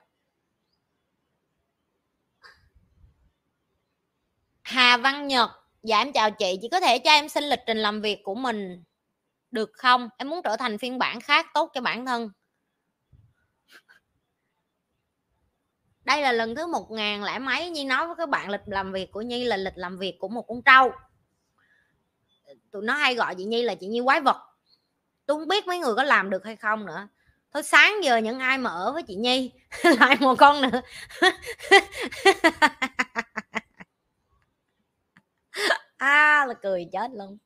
Hà Văn Nhật dạ em chào chị. Chị có thể cho em xin lịch trình làm việc của mình được không? Em muốn trở thành phiên bản khác tốt cho bản thân. Đây là lần thứ một ngàn lẻ mấy Nhi nói với các bạn lịch làm việc của Nhi là lịch làm việc của một con trâu tụi nó hay gọi chị nhi là chị nhi quái vật. Tôi không biết mấy người có làm được hay không nữa. Thôi sáng giờ những ai mà ở với chị nhi lại một con nữa. À là cười chết luôn.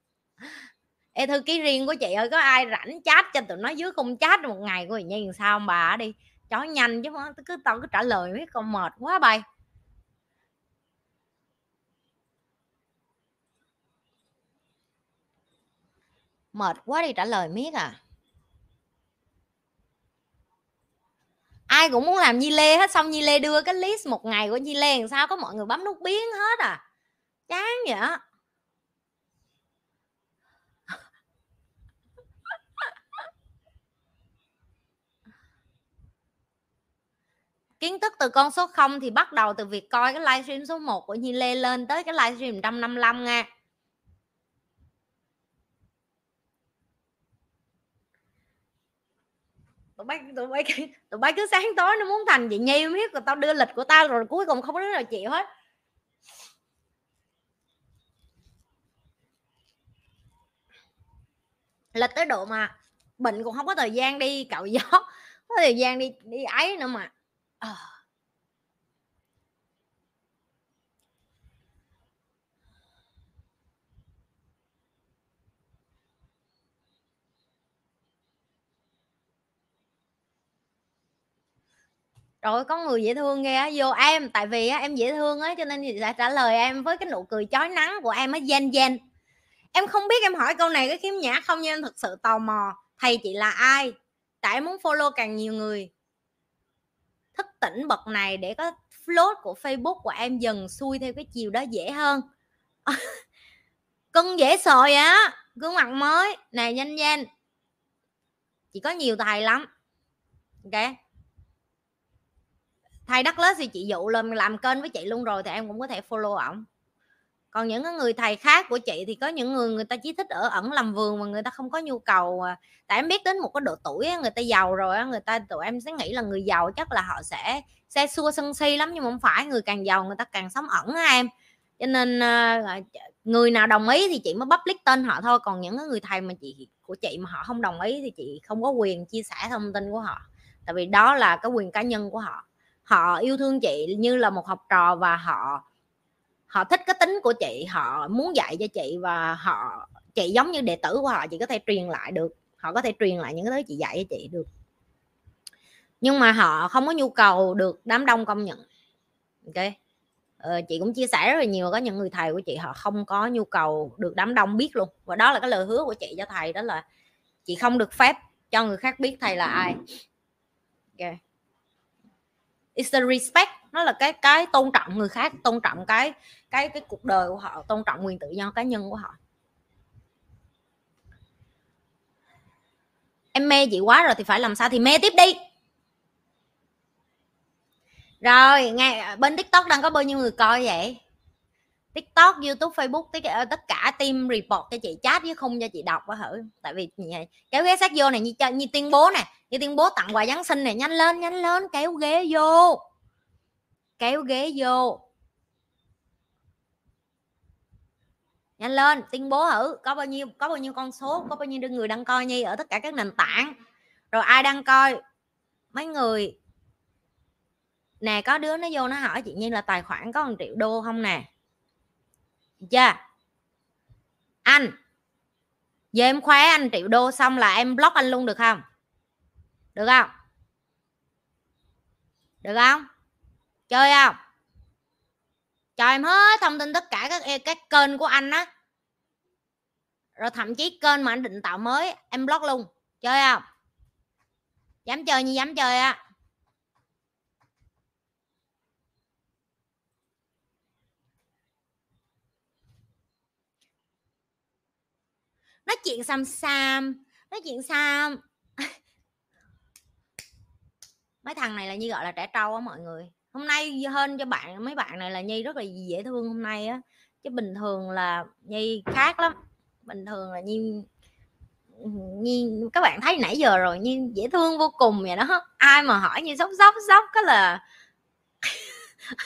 Ê, thư ký riêng của chị ơi, có ai rảnh chat cho tụi nó dưới không chat một ngày của chị nhi làm sao bà? Đi, chó nhanh chứ cứ tao cứ trả lời mấy con mệt quá bay mệt quá đi trả lời miết à. Ai cũng muốn làm Nhi Lê hết, xong Nhi Lê đưa cái list một ngày của Nhi Lê làm sao có mọi người bấm nút biến hết à. Chán vậy. Kiến thức từ con số 0 thì bắt đầu từ việc coi cái livestream số 1 của Nhi Lê lên tới cái livestream 155 nha. Tụi bay tụi bay tụi bay cứ sáng tối nó muốn thành chị nhi biết rồi tao đưa lịch của tao rồi cuối cùng không có đứa nào chịu hết lịch tới độ mà bệnh cũng không có thời gian đi cạo gió, không có thời gian đi đi ấy nữa mà à. Rồi có người dễ thương ghê á vô em tại vì á, em dễ thương á cho nên chị sẽ trả lời em với cái nụ cười chói nắng của em á gen gen. Em không biết em hỏi câu này có khiếm nhã không nhưng em thực sự tò mò thầy chị là ai? Tại em muốn follow càng nhiều người. Thức tỉnh bậc này để có float của facebook của em dần xuôi theo cái chiều đó dễ hơn. Cưng dễ sợi á gương mặt mới. Này nhanh nhanh chị có nhiều thầy lắm. Ok thầy đất lớp thì chị dụ lên làm kênh với chị luôn rồi thì em cũng có thể follow ổng. Còn những người thầy khác của chị thì có những người người ta chỉ thích ở ẩn làm vườn mà người ta không có nhu cầu à. tại em biết đến một cái độ tuổi người ta giàu rồi người ta tụi em sẽ nghĩ là người giàu chắc là họ sẽ xe xua sân si lắm nhưng mà không phải người càng giàu người ta càng sống ẩn á em. Cho nên à, à người nào đồng ý thì chị mới public tên họ thôi còn những người thầy mà chị của chị mà họ không đồng ý thì chị không có quyền chia sẻ thông tin của họ. Tại vì đó là cái quyền cá nhân của họ họ yêu thương chị như là một học trò và họ họ thích cái tính của chị họ muốn dạy cho chị và họ chị giống như đệ tử của họ chị có thể truyền lại được họ có thể truyền lại những cái thứ chị dạy cho chị được. Nhưng mà họ không có nhu cầu được đám đông công nhận. Ok? Ờ, chị cũng chia sẻ rất là nhiều có những người thầy của chị họ không có nhu cầu được đám đông biết luôn. Và đó là cái lời hứa của chị cho thầy đó là chị không được phép cho người khác biết thầy là ai. Ok it's the respect. Nó là cái cái tôn trọng người khác, tôn trọng cái cái cái cuộc đời của họ, tôn trọng quyền tự do cá nhân của họ. Em mê chị quá rồi thì phải làm sao thì mê tiếp đi. Rồi, nghe, bên tiktok đang có bao nhiêu người coi vậy? Tiktok, youtube, facebook, tất cả team report cho chị chat chứ không cho chị đọc á hử. tại vì kéo ghế sát vô này, như như tuyên bố nè như tuyên bố tặng quà giáng sinh này, nhanh lên nhanh lên, kéo ghế vô. Kéo ghế vô. Nhanh lên, tuyên bố thử có bao nhiêu, có bao nhiêu con số, có bao nhiêu người đăng coi nhi ở tất cả các nền tảng. Rồi ai đăng coi? Mấy người. Nè, có đứa nó vô nó hỏi chị Nhi là tài khoản có một triệu đô không nè? Chưa anh. Giờ em khoe anh triệu đô xong là em block anh luôn được không? Được không? Được không? Chơi không? Cho em hết thông tin tất cả các các kênh của anh á. Rồi thậm chí kênh mà anh định tạo mới, em block luôn. Chơi không? Dám chơi như dám chơi á. Nói chuyện xăm xăm nói chuyện xăm mấy thằng này là như gọi là trẻ trâu á mọi người. Hôm nay hơn cho bạn, mấy bạn này là nhi rất là dễ thương hôm nay á. Chứ bình thường là nhi khác lắm. Bình thường là nhi nhi, các bạn thấy nãy giờ rồi như dễ thương vô cùng vậy đó. Ai mà hỏi như sốc sốc sốc cái là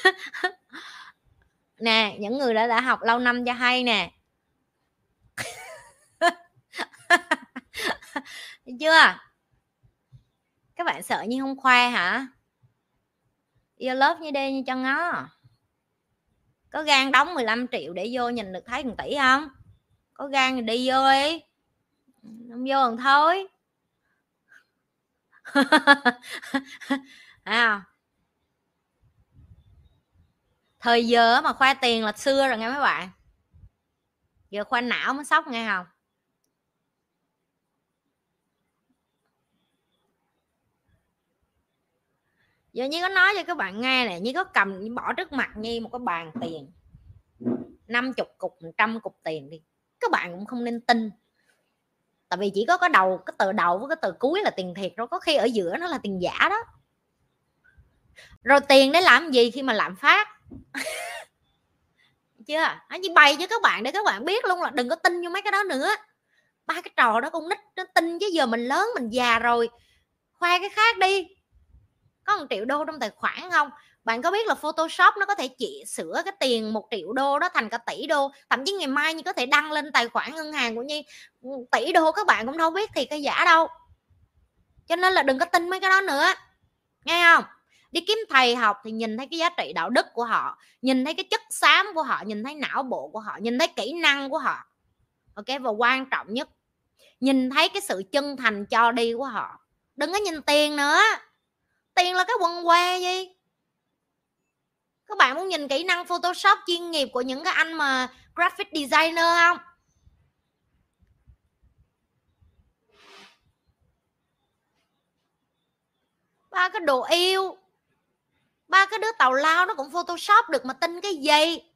nè, những người đã đã học lâu năm cho hay nè. chưa? Các bạn sợ như không khoe hả? Yêu lớp như đê như chân nó có gan đóng 15 triệu để vô nhìn được thấy 1 tỷ không? Có gan thì đi vô đi. Không vô còn thôi à, thời giờ mà khoe tiền là xưa rồi nghe mấy bạn. Giờ khoe não mới sốc nghe không? Giờ như có nói cho các bạn nghe này như có cầm bỏ trước mặt như một cái bàn tiền 50 cục trăm cục tiền đi. Các bạn cũng không nên tin. Tại vì chỉ có cái đầu, cái từ đầu với cái từ cuối là tiền thiệt rồi có khi ở giữa nó là tiền giả đó. Rồi tiền để làm gì khi mà lạm phát? Chưa? Nó chỉ bày cho các bạn để các bạn biết luôn là đừng có tin vô mấy cái đó nữa. Ba cái trò đó con nít nó tin chứ giờ mình lớn, mình già rồi. Khoe cái khác đi có một triệu đô trong tài khoản không? Bạn có biết là Photoshop nó có thể chỉ sửa cái tiền một triệu đô đó thành cả tỷ đô? Thậm chí ngày mai như có thể đăng lên tài khoản ngân hàng của Nhi. Ừ, tỷ đô các bạn cũng đâu biết thì cái giả đâu. Cho nên là đừng có tin mấy cái đó nữa, nghe không? Đi kiếm thầy học thì nhìn thấy cái giá trị đạo đức của họ, nhìn thấy cái chất xám của họ, nhìn thấy não bộ của họ, nhìn thấy kỹ năng của họ. Ok, và quan trọng nhất, nhìn thấy cái sự chân thành cho đi của họ. Đừng có nhìn tiền nữa tiền là cái quần què gì? Các bạn muốn nhìn kỹ năng photoshop chuyên nghiệp của những cái anh mà graphic designer không? Ba cái đồ yêu. Ba cái đứa tàu lao nó cũng photoshop được mà tin cái gì?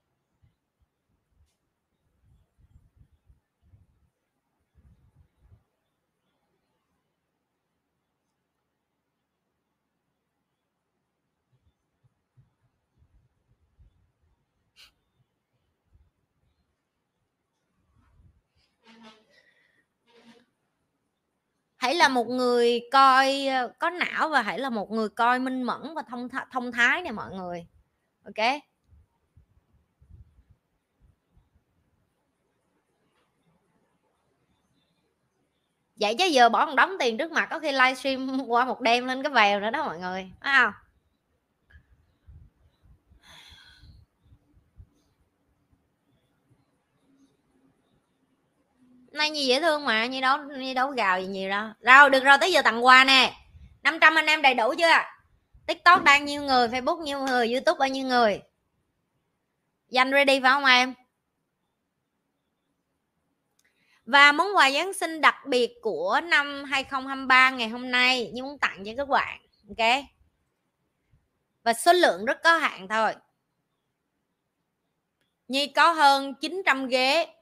Hãy là một người coi ờ, có não và hãy là một người coi minh mẫn và thông th- thông thái nè mọi người. Ok? Vậy chứ giờ bỏ một đống tiền trước mặt có khi livestream qua một đêm lên cái vèo nữa đó mọi người, phải không? Nay như dễ thương mà như đâu như đâu gào gì nhiều đâu. Rồi được rồi tới giờ tặng quà nè. 500 anh em đầy đủ chưa? Tiktok đang nhiêu người, facebook nhiêu người, youtube bao nhiêu người? Danh ready phải không em? Và món quà Giáng sinh đặc biệt của năm 2023 ngày hôm nay như muốn tặng cho các bạn, ok? Và số lượng rất có hạn thôi. Nhi có hơn 900 ghế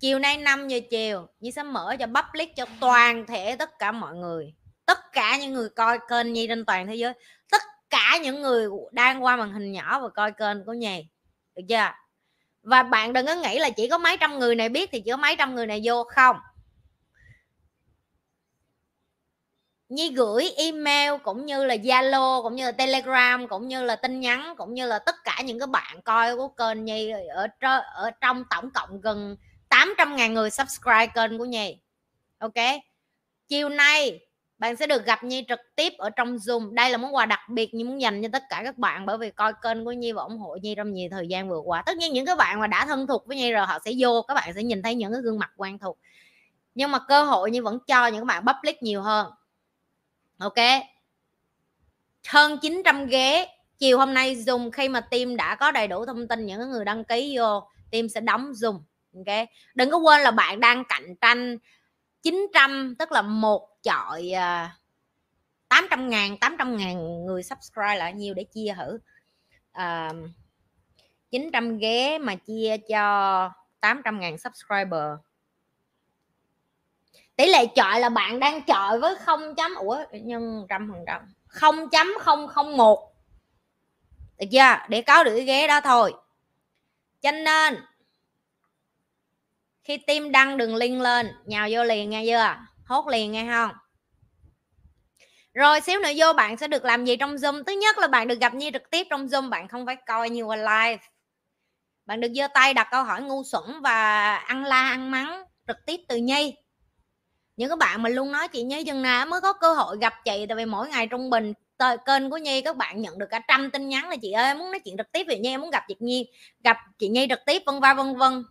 chiều nay 5 giờ chiều, Nhi sẽ mở cho public, cho toàn thể tất cả mọi người. Tất cả những người coi kênh Nhi trên toàn thế giới. Tất cả những người đang qua màn hình nhỏ và coi kênh của Nhi. Được chưa? Và bạn đừng có nghĩ là chỉ có mấy trăm người này biết thì chỉ có mấy trăm người này vô không. Nhi gửi email cũng như là Zalo, cũng như là Telegram, cũng như là tin nhắn, cũng như là tất cả những cái bạn coi của kênh Nhi ở ở trong tổng cộng gần 800 ngàn người subscribe kênh của Nhi ok? Chiều nay, bạn sẽ được gặp Nhi trực tiếp ở trong Zoom. Đây là món quà đặc biệt Nhi muốn dành cho tất cả các bạn bởi vì coi kênh của Nhi và ủng hộ Nhi trong nhiều thời gian vừa qua. Tất nhiên những cái bạn mà đã thân thuộc với Nhi rồi, họ sẽ vô, các bạn sẽ nhìn thấy những cái gương mặt quen thuộc. Nhưng mà cơ hội Nhi vẫn cho những bạn public nhiều hơn. Ok? Hơn 900 ghế. Chiều hôm nay dùng khi mà team đã có đầy đủ thông tin, những người đăng ký vô, team sẽ đóng dùng ok? Đừng có quên là bạn đang cạnh tranh 900 tức là một chọi à, 800 ngàn 800 ngàn người subscribe là nhiều để chia thử? À, 900 ghế mà chia cho 800 ngàn subscriber. Tỷ lệ chọi là bạn đang chọi với 0 chấm ủa nhân trăm phần trăm. 0.001 được chưa? Để có được cái ghế đó thôi. Cho nên khi tim đăng đường link lên nhào vô liền nghe chưa? Hốt liền nghe không? Rồi xíu nữa vô bạn sẽ được làm gì trong zoom? Thứ nhất là bạn được gặp Nhi trực tiếp trong zoom, bạn không phải coi như qua live. Bạn được giơ tay đặt câu hỏi ngu xuẩn và ăn la, ăn mắng trực tiếp từ Nhi. Những cái bạn mà luôn nói chị Nhi chừng nào mới có cơ hội gặp chị, tại vì mỗi ngày trung bình kênh của Nhi các bạn nhận được cả trăm tin nhắn là chị ơi, muốn nói chuyện trực tiếp về Nhi, muốn gặp chị Nhi, gặp chị Nhi trực tiếp, vân va, vân vân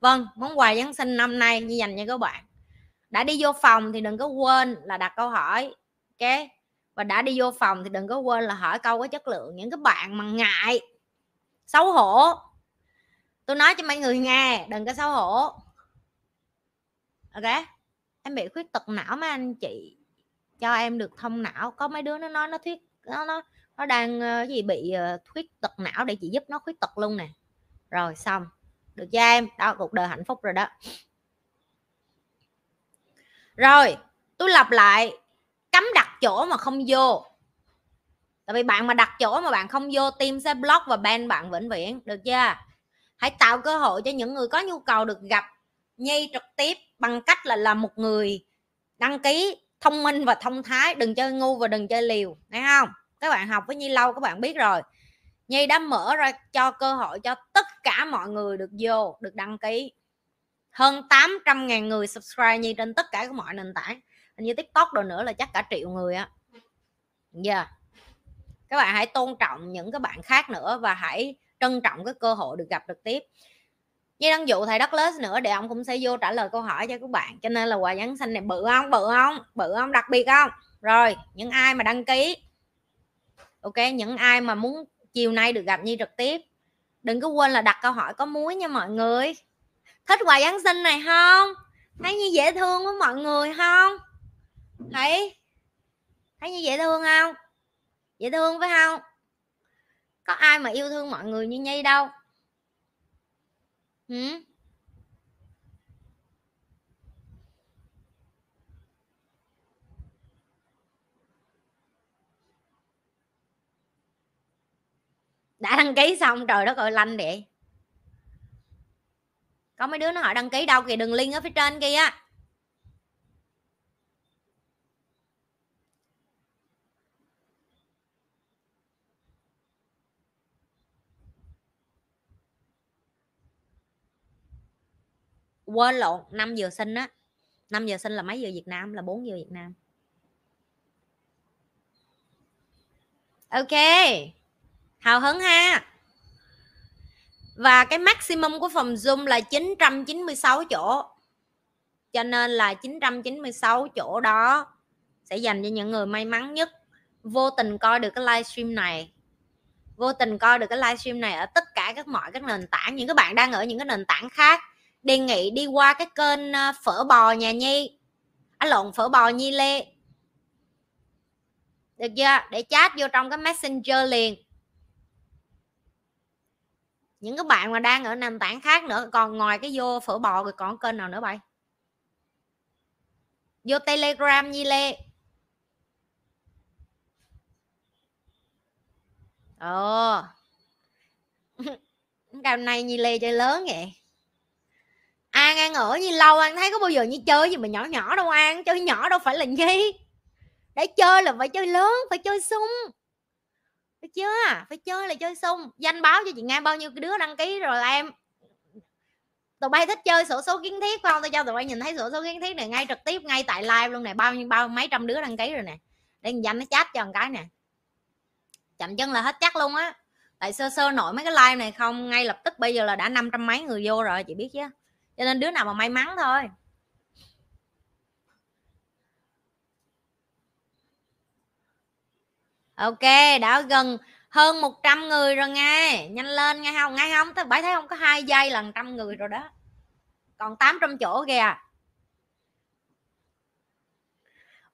vâng món quà giáng sinh năm nay như dành cho các bạn. Đã đi vô phòng thì đừng có quên là đặt câu hỏi ok? Và đã đi vô phòng thì đừng có quên là hỏi câu có chất lượng những cái bạn mà ngại xấu hổ. Tôi nói cho mấy người nghe đừng có xấu hổ. Ok? Em bị khuyết tật não mấy anh chị cho em được thông não. Có mấy đứa nó nói nó thuyết nó nó nó đang uh, gì bị uh, khuyết tật não để chị giúp nó khuyết tật luôn nè. Rồi xong được cho em? Đó, cuộc đời hạnh phúc rồi đó. Rồi, tôi lặp lại. Cấm đặt chỗ mà không vô. Tại vì bạn mà đặt chỗ mà bạn không vô, team sẽ block và ban bạn vĩnh viễn. Được chưa? Hãy tạo cơ hội cho những người có nhu cầu được gặp nhi trực tiếp bằng cách là làm một người đăng ký thông minh và thông thái. Đừng chơi ngu và đừng chơi liều. Thấy không? Các bạn học với nhi lâu, các bạn biết rồi nhi đã mở ra cho cơ hội cho tất cả mọi người được vô, được đăng ký. Hơn 800 ngàn người subscribe nhi trên tất cả các mọi nền tảng như tiktok đồ nữa là chắc cả triệu người á. Giờ yeah. các bạn hãy tôn trọng những cái bạn khác nữa và hãy trân trọng cái cơ hội được gặp trực tiếp. Như đang dụ thầy đất lớn nữa để ông cũng sẽ vô trả lời câu hỏi cho các bạn, cho nên là quà giáng sinh này bự không? Bự không? Bự không? Đặc biệt không? Rồi, những ai mà đăng ký, ok, những ai mà muốn chiều nay được gặp Nhi trực tiếp. Đừng có quên là đặt câu hỏi có muối nha mọi người. Thích quà Giáng sinh này không? Thấy như dễ thương với mọi người không? Thấy thấy như dễ thương không? Dễ thương phải không? Có ai mà yêu thương mọi người như Nhi đâu? Ừ? Đã đăng ký xong trời đất ơi, lanh vậy. Có mấy đứa nó hỏi đăng ký đâu kìa, đừng link ở phía trên kia quên lộn 5 giờ sinh á. 5 giờ sinh là mấy giờ Việt Nam? Là 4 giờ Việt Nam. Ok hào hứng ha. Và cái maximum của phòng zoom là 996 chỗ. Cho nên là 996 chỗ đó sẽ dành cho những người may mắn nhất. Vô tình coi được cái livestream này. Vô tình coi được cái livestream này ở tất cả các mọi các nền tảng. Những các bạn đang ở những cái nền tảng khác. Đề nghị đi qua cái kênh ờ, phở bò nhà nhi. Á, lộn, phở bò nhi lê. Được chưa? Để chat vô trong cái messenger liền những cái bạn mà đang ở nền tảng khác nữa, còn ngoài cái vô phở bò rồi còn kênh nào nữa bay vô telegram nhi lê. Ờ. Cao nay nhi lê chơi lớn vậy. An ăn ở như lâu, an thấy có bao giờ như chơi gì mà nhỏ nhỏ đâu, an? Chơi nhỏ đâu phải là nhi. Để chơi là phải chơi lớn, phải chơi sung phải chưa? Phải chơi là chơi sung. Danh báo cho chị nghe bao nhiêu cái đứa đăng ký rồi là em tụi bay thích chơi sổ số kiến thiết không? Tôi cho tụi bay nhìn thấy sổ số kiến thiết này, ngay trực tiếp, ngay tại live luôn nè. Bao nhiêu, bao mấy trăm đứa đăng ký rồi nè. Để danh nó chat cho một cái nè. Chậm chân là hết chắc luôn á. Tại sơ sơ nổi mấy cái live này không, ngay lập tức bây giờ là đã năm trăm mấy người vô rồi, chị biết chứ. Cho nên đứa nào mà may mắn thôi. Ok, đã gần hơn 100 người rồi nghe. Nhanh lên nghe không? Nghe không? Tôi bảy thấy không? Có hai giây lần trăm người rồi đó. Còn 800 chỗ kìa.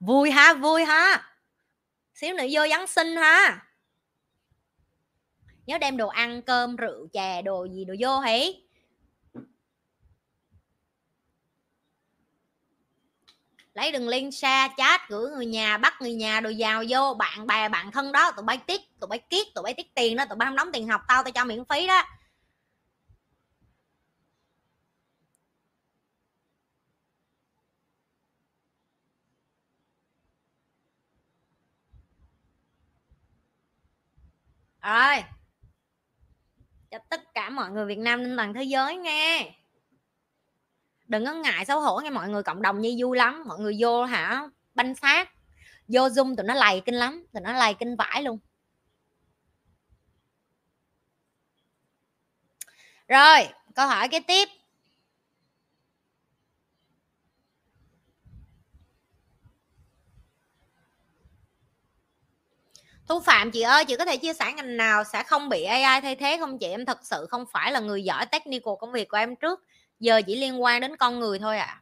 Vui ha vui ha. Xíu nữa vô giáng sinh ha. Nhớ đem đồ ăn, cơm, rượu, chè, đồ gì đồ vô hỉ. Lấy đường link xa chat, gửi người nhà, bắt người nhà, đồ giàu vô, bạn bè, bạn thân đó, tụi bay tiết, tụi bay kiết, tụi bay tiết tiền đó, tụi bay không đóng tiền học tao tao cho miễn phí đó. Rồi. Cho tất cả mọi người Việt Nam, trên toàn thế giới nghe đừng có ngại xấu hổ nghe mọi người cộng đồng như vui lắm. Mọi người vô hả banh phát. Vô zoom tụi nó lầy kinh lắm tụi nó lầy kinh vãi luôn. Rồi câu hỏi cái tiếp. Thu Phạm chị ơi, chị có thể chia sẻ ngành nào sẽ không bị AI thay thế không chị? Em thật sự không phải là người giỏi technical công việc của em trước giờ chỉ liên quan đến con người thôi à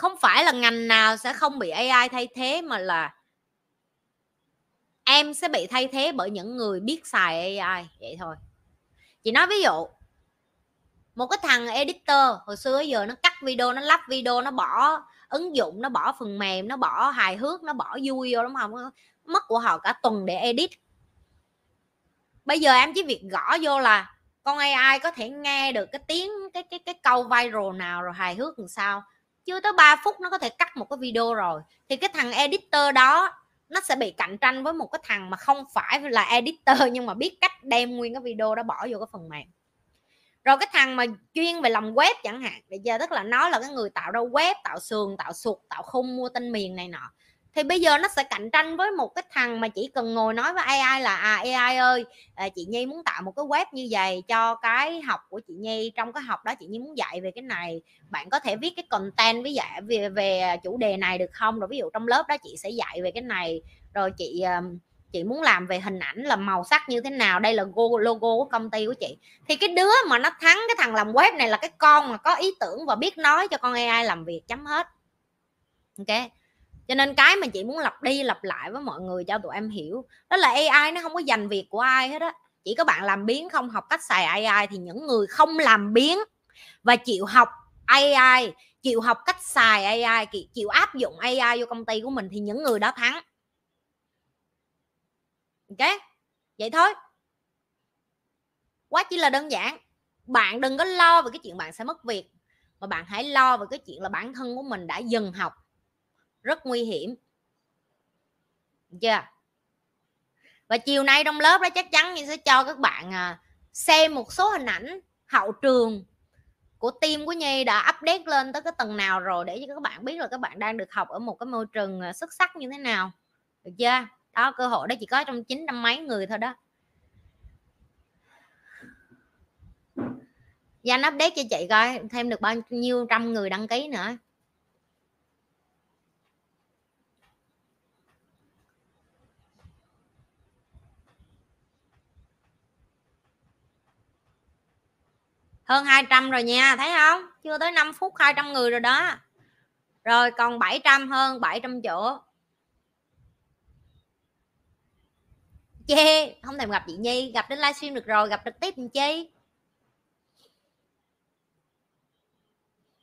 không phải là ngành nào sẽ không bị AI thay thế, mà là em sẽ bị thay thế bởi những người biết xài AI vậy thôi. Chị nói ví dụ, một cái thằng editor, hồi xưa giờ nó cắt video, nó lắp video, nó bỏ ứng dụng, nó bỏ phần mềm, nó bỏ hài hước, nó bỏ vui vô, đúng không? Mất của họ cả tuần để edit bây giờ em chỉ việc gõ vô là con AI có thể nghe được cái tiếng, cái cái cái câu viral nào rồi hài hước làm sao. Chưa tới 3 phút nó có thể cắt một cái video rồi. Thì cái thằng editor đó, nó sẽ bị cạnh tranh với một cái thằng mà không phải là editor nhưng mà biết cách đem nguyên cái video đó bỏ vô cái phần mềm. Rồi cái thằng mà chuyên về làm web chẳng hạn, bây giờ tức là nó là cái người tạo ra web, tạo sườn, tạo sụt, tạo khung, mua tên miền này nọ thì bây giờ nó sẽ cạnh tranh với một cái thằng mà chỉ cần ngồi nói với AI là à AI ơi à, chị Nhi muốn tạo một cái web như vậy cho cái học của chị Nhi trong cái học đó chị Nhi muốn dạy về cái này bạn có thể viết cái content với dạy về về chủ đề này được không? Rồi ví dụ trong lớp đó chị sẽ dạy về cái này rồi chị à, chị muốn làm về hình ảnh là màu sắc như thế nào đây là logo, logo của công ty của chị. Thì cái đứa mà nó thắng cái thằng làm web này là cái con mà có ý tưởng và biết nói cho con AI làm việc chấm hết. Ok? Cho nên cái mà chị muốn lặp đi lặp lại với mọi người cho tụi em hiểu, đó là AI nó không có dành việc của ai hết á. Chỉ có bạn làm biến không học cách xài AI thì những người không làm biến và chịu học AI chịu học cách xài AI chịu áp dụng AI vô công ty của mình thì những người đó thắng. Ok? Vậy thôi. Quá chỉ là đơn giản. Bạn đừng có lo về cái chuyện bạn sẽ mất việc, mà bạn hãy lo về cái chuyện là bản thân của mình đã dừng học rất nguy hiểm. Chưa và chiều nay trong lớp đó chắc chắn mình sẽ cho các bạn à, xem một số hình ảnh hậu trường của team của Nhi đã update lên tới cái tầng nào rồi để cho các bạn biết là các bạn đang được học ở một cái môi trường à, xuất sắc như thế nào. Được chưa? Đó, cơ hội đó chỉ có trong chín trăm mấy người thôi đó. Dạ, Danh update cho chị coi, thêm được bao nhiêu trăm người đăng ký nữa. Hơn 200 rồi nha, thấy không? Chưa tới 5 phút 200 người rồi đó. Rồi, còn 700 hơn 700 chỗ. Chê, không thèm gặp chị Nhi, gặp đến livestream được rồi, gặp trực tiếp làm chi?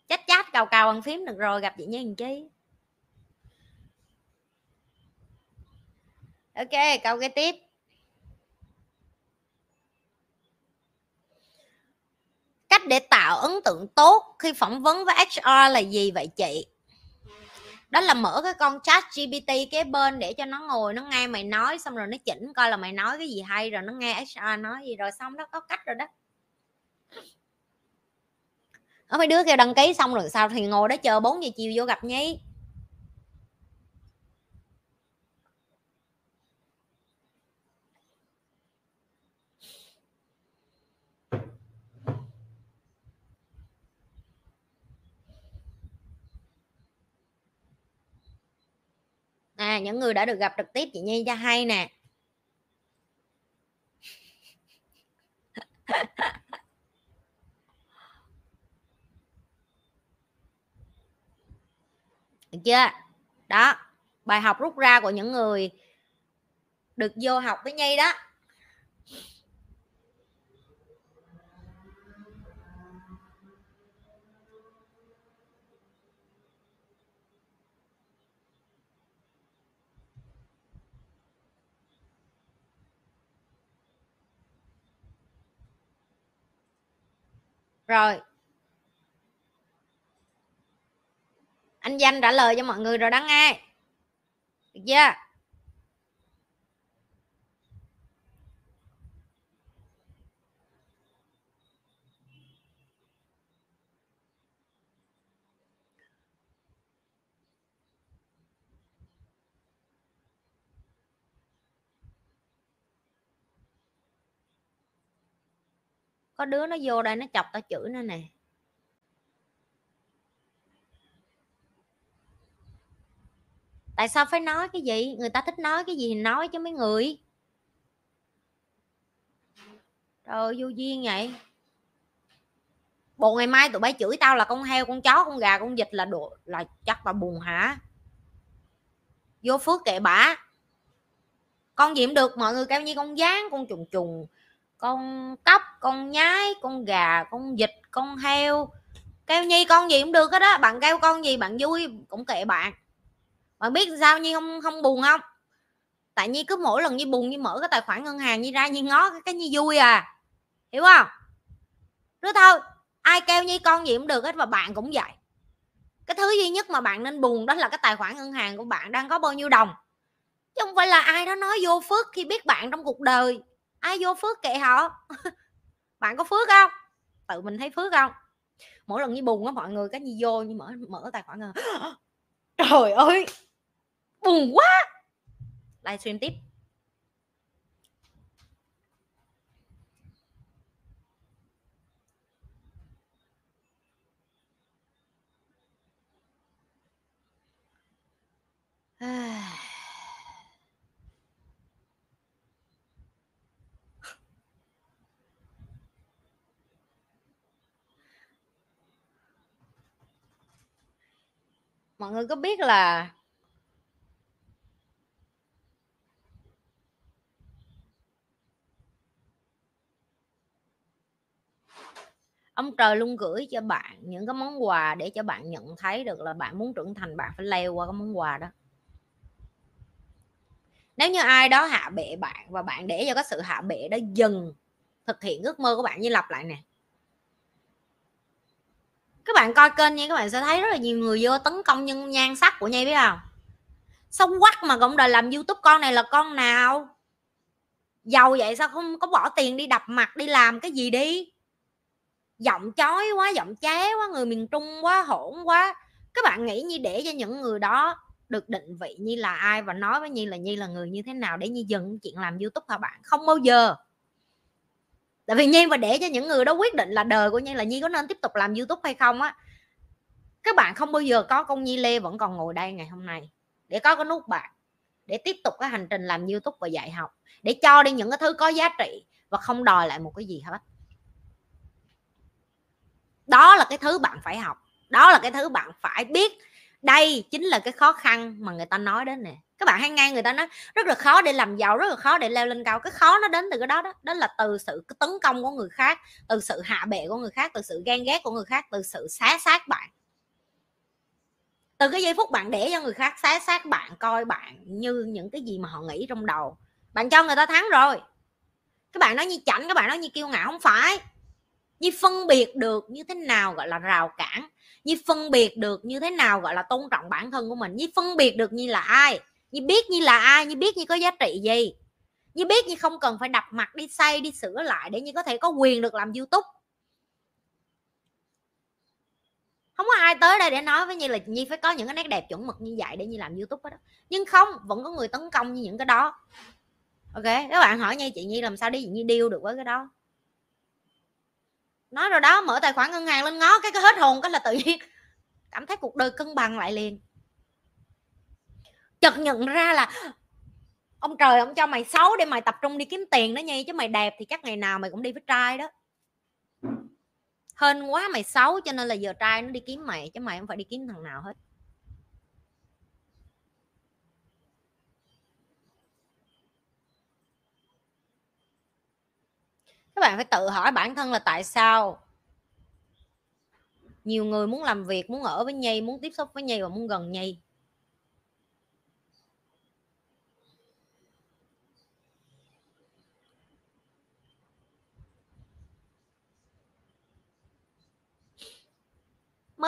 Chat chát cào cào bằng phím được rồi, gặp chị Nhi làm chi? Ok câu cái tiếp. Cách để tạo ấn tượng tốt khi phỏng vấn với HR là gì vậy chị? Đó là mở cái con chat GPT kế bên để cho nó ngồi, nó nghe mày nói, xong rồi nó chỉnh coi là mày nói cái gì hay, rồi nó nghe HR nói gì, rồi xong nó có cách rồi đó. Ở mấy đứa kêu đăng ký xong rồi sao thì ngồi đó chờ 4 giờ chiều vô gặp nhi à những người đã được gặp trực tiếp chị Nhi cho hay nè. Được chưa? Đó, bài học rút ra của những người được vô học với Nhi đó. Rồi. Anh danh trả lời cho mọi người rồi đó nghe. Được chưa? Có đứa nó vô đây nó chọc tao chửi nữa nè. Tại sao phải nói cái gì? Người ta thích nói cái gì thì nói cho mấy người. Trời vô duyên vậy. Bộ ngày mai tụi bay chửi tao là con heo, con chó, con gà, con vịt là đồ là chắc là buồn hả? Vô phước kệ bả. Con gì cũng được, mọi người kêu như con gián, con trùng trùng con cóc con nhái con gà con vịt con heo. Kêu nhi con gì cũng được hết đó bạn kêu con gì bạn vui cũng kệ bạn. Bạn biết sao nhi không không buồn không? Tại nhi cứ mỗi lần nhi buồn nhi mở cái tài khoản ngân hàng nhi ra nhi ngó cái, cái nhi vui à. Hiểu không? Cứ thôi ai kêu nhi con gì cũng được hết và bạn cũng vậy. Cái thứ duy nhất mà bạn nên buồn đó là cái tài khoản ngân hàng của bạn đang có bao nhiêu đồng. Chứ không phải là ai đó nói vô phước khi biết bạn trong cuộc đời ai vô phước kệ họ? Bạn có phước không? Tự mình thấy phước không? Mỗi lần như buồn á, mọi người cái gì vô như mở mở tài khoản trời ơi! Buồn quá! Livestream tiếp. mọi người có biết là ông trời luôn gửi cho bạn những cái món quà để cho bạn nhận thấy được là bạn muốn trưởng thành, bạn phải leo qua cái món quà đó. Nếu như ai đó hạ bệ bạn và bạn để cho cái sự hạ bệ đó dừng thực hiện ước mơ của bạn, như lặp lại nè các bạn coi kênh nha, các bạn sẽ thấy rất là nhiều người vô tấn công nhân nhan sắc của nhi, biết không? Xong quắc mà cộng đòi làm youtube con này là con nào? Giàu vậy sao không có bỏ tiền đi đập mặt, đi làm cái gì đi? Giọng chói quá, giọng ché quá, người miền trung quá, hỗn quá. Các bạn nghĩ như để cho những người đó được định vị như là ai và nói với nhi là nhi là người như thế nào để nhi dừng chuyện làm youtube hả bạn? Không bao giờ tại vì nhi và để cho những người đó quyết định là đời của nhi là nhi có nên tiếp tục làm youtube hay không á, các bạn không bao giờ có công nhi lê vẫn còn ngồi đây ngày hôm nay để có cái nút bạc, để tiếp tục cái hành trình làm youtube và dạy học, để cho đi những cái thứ có giá trị và không đòi lại một cái gì hết. Đó là cái thứ bạn phải học, đó là cái thứ bạn phải biết. Đây chính là cái khó khăn mà người ta nói đến nè các bạn hay nghe người ta nói, rất là khó để làm giàu, rất là khó để leo lên cao. Cái khó nó đến từ cái đó đó đó là từ sự tấn công của người khác, từ sự hạ bệ của người khác, từ sự ghen ghét của người khác, từ sự xá xác bạn. Từ cái giây phút bạn để cho người khác xá xác bạn, coi bạn như những cái gì mà họ nghĩ trong đầu. Bạn cho người ta thắng rồi. Các bạn nói như chảnh các bạn nói như kiêu ngạo, không phải. Như phân biệt được như thế nào gọi là rào cản, như phân biệt được như thế nào gọi là tôn trọng bản thân của mình, như phân biệt được như là ai như biết như là ai, như biết như có giá trị gì. Như biết như không cần phải đập mặt, đi xây, đi sửa lại để như có thể có quyền được làm youtube. Không có ai tới đây để nói với như là nhi phải có những cái nét đẹp chuẩn mực như vậy để như làm youtube đó nhưng không, vẫn có người tấn công như những cái đó. Ok, các bạn hỏi như chị nhi làm sao đi nhi điêu được với cái đó. Nói rồi đó, mở tài khoản ngân hàng lên ngó cái cái hết hồn cái là tự nhiên cảm thấy cuộc đời cân bằng lại liền chợt nhận ra là, ông trời, ông cho mày xấu để mày tập trung đi kiếm tiền đó nha, chứ mày đẹp thì chắc ngày nào mày cũng đi với trai đó. Hên quá, mày xấu cho nên là giờ trai nó đi kiếm mày, chứ mày không phải đi kiếm thằng nào hết. Các bạn phải tự hỏi bản thân là tại sao nhiều người muốn làm việc, muốn ở với nhi, muốn tiếp xúc với nhi và muốn gần nhi.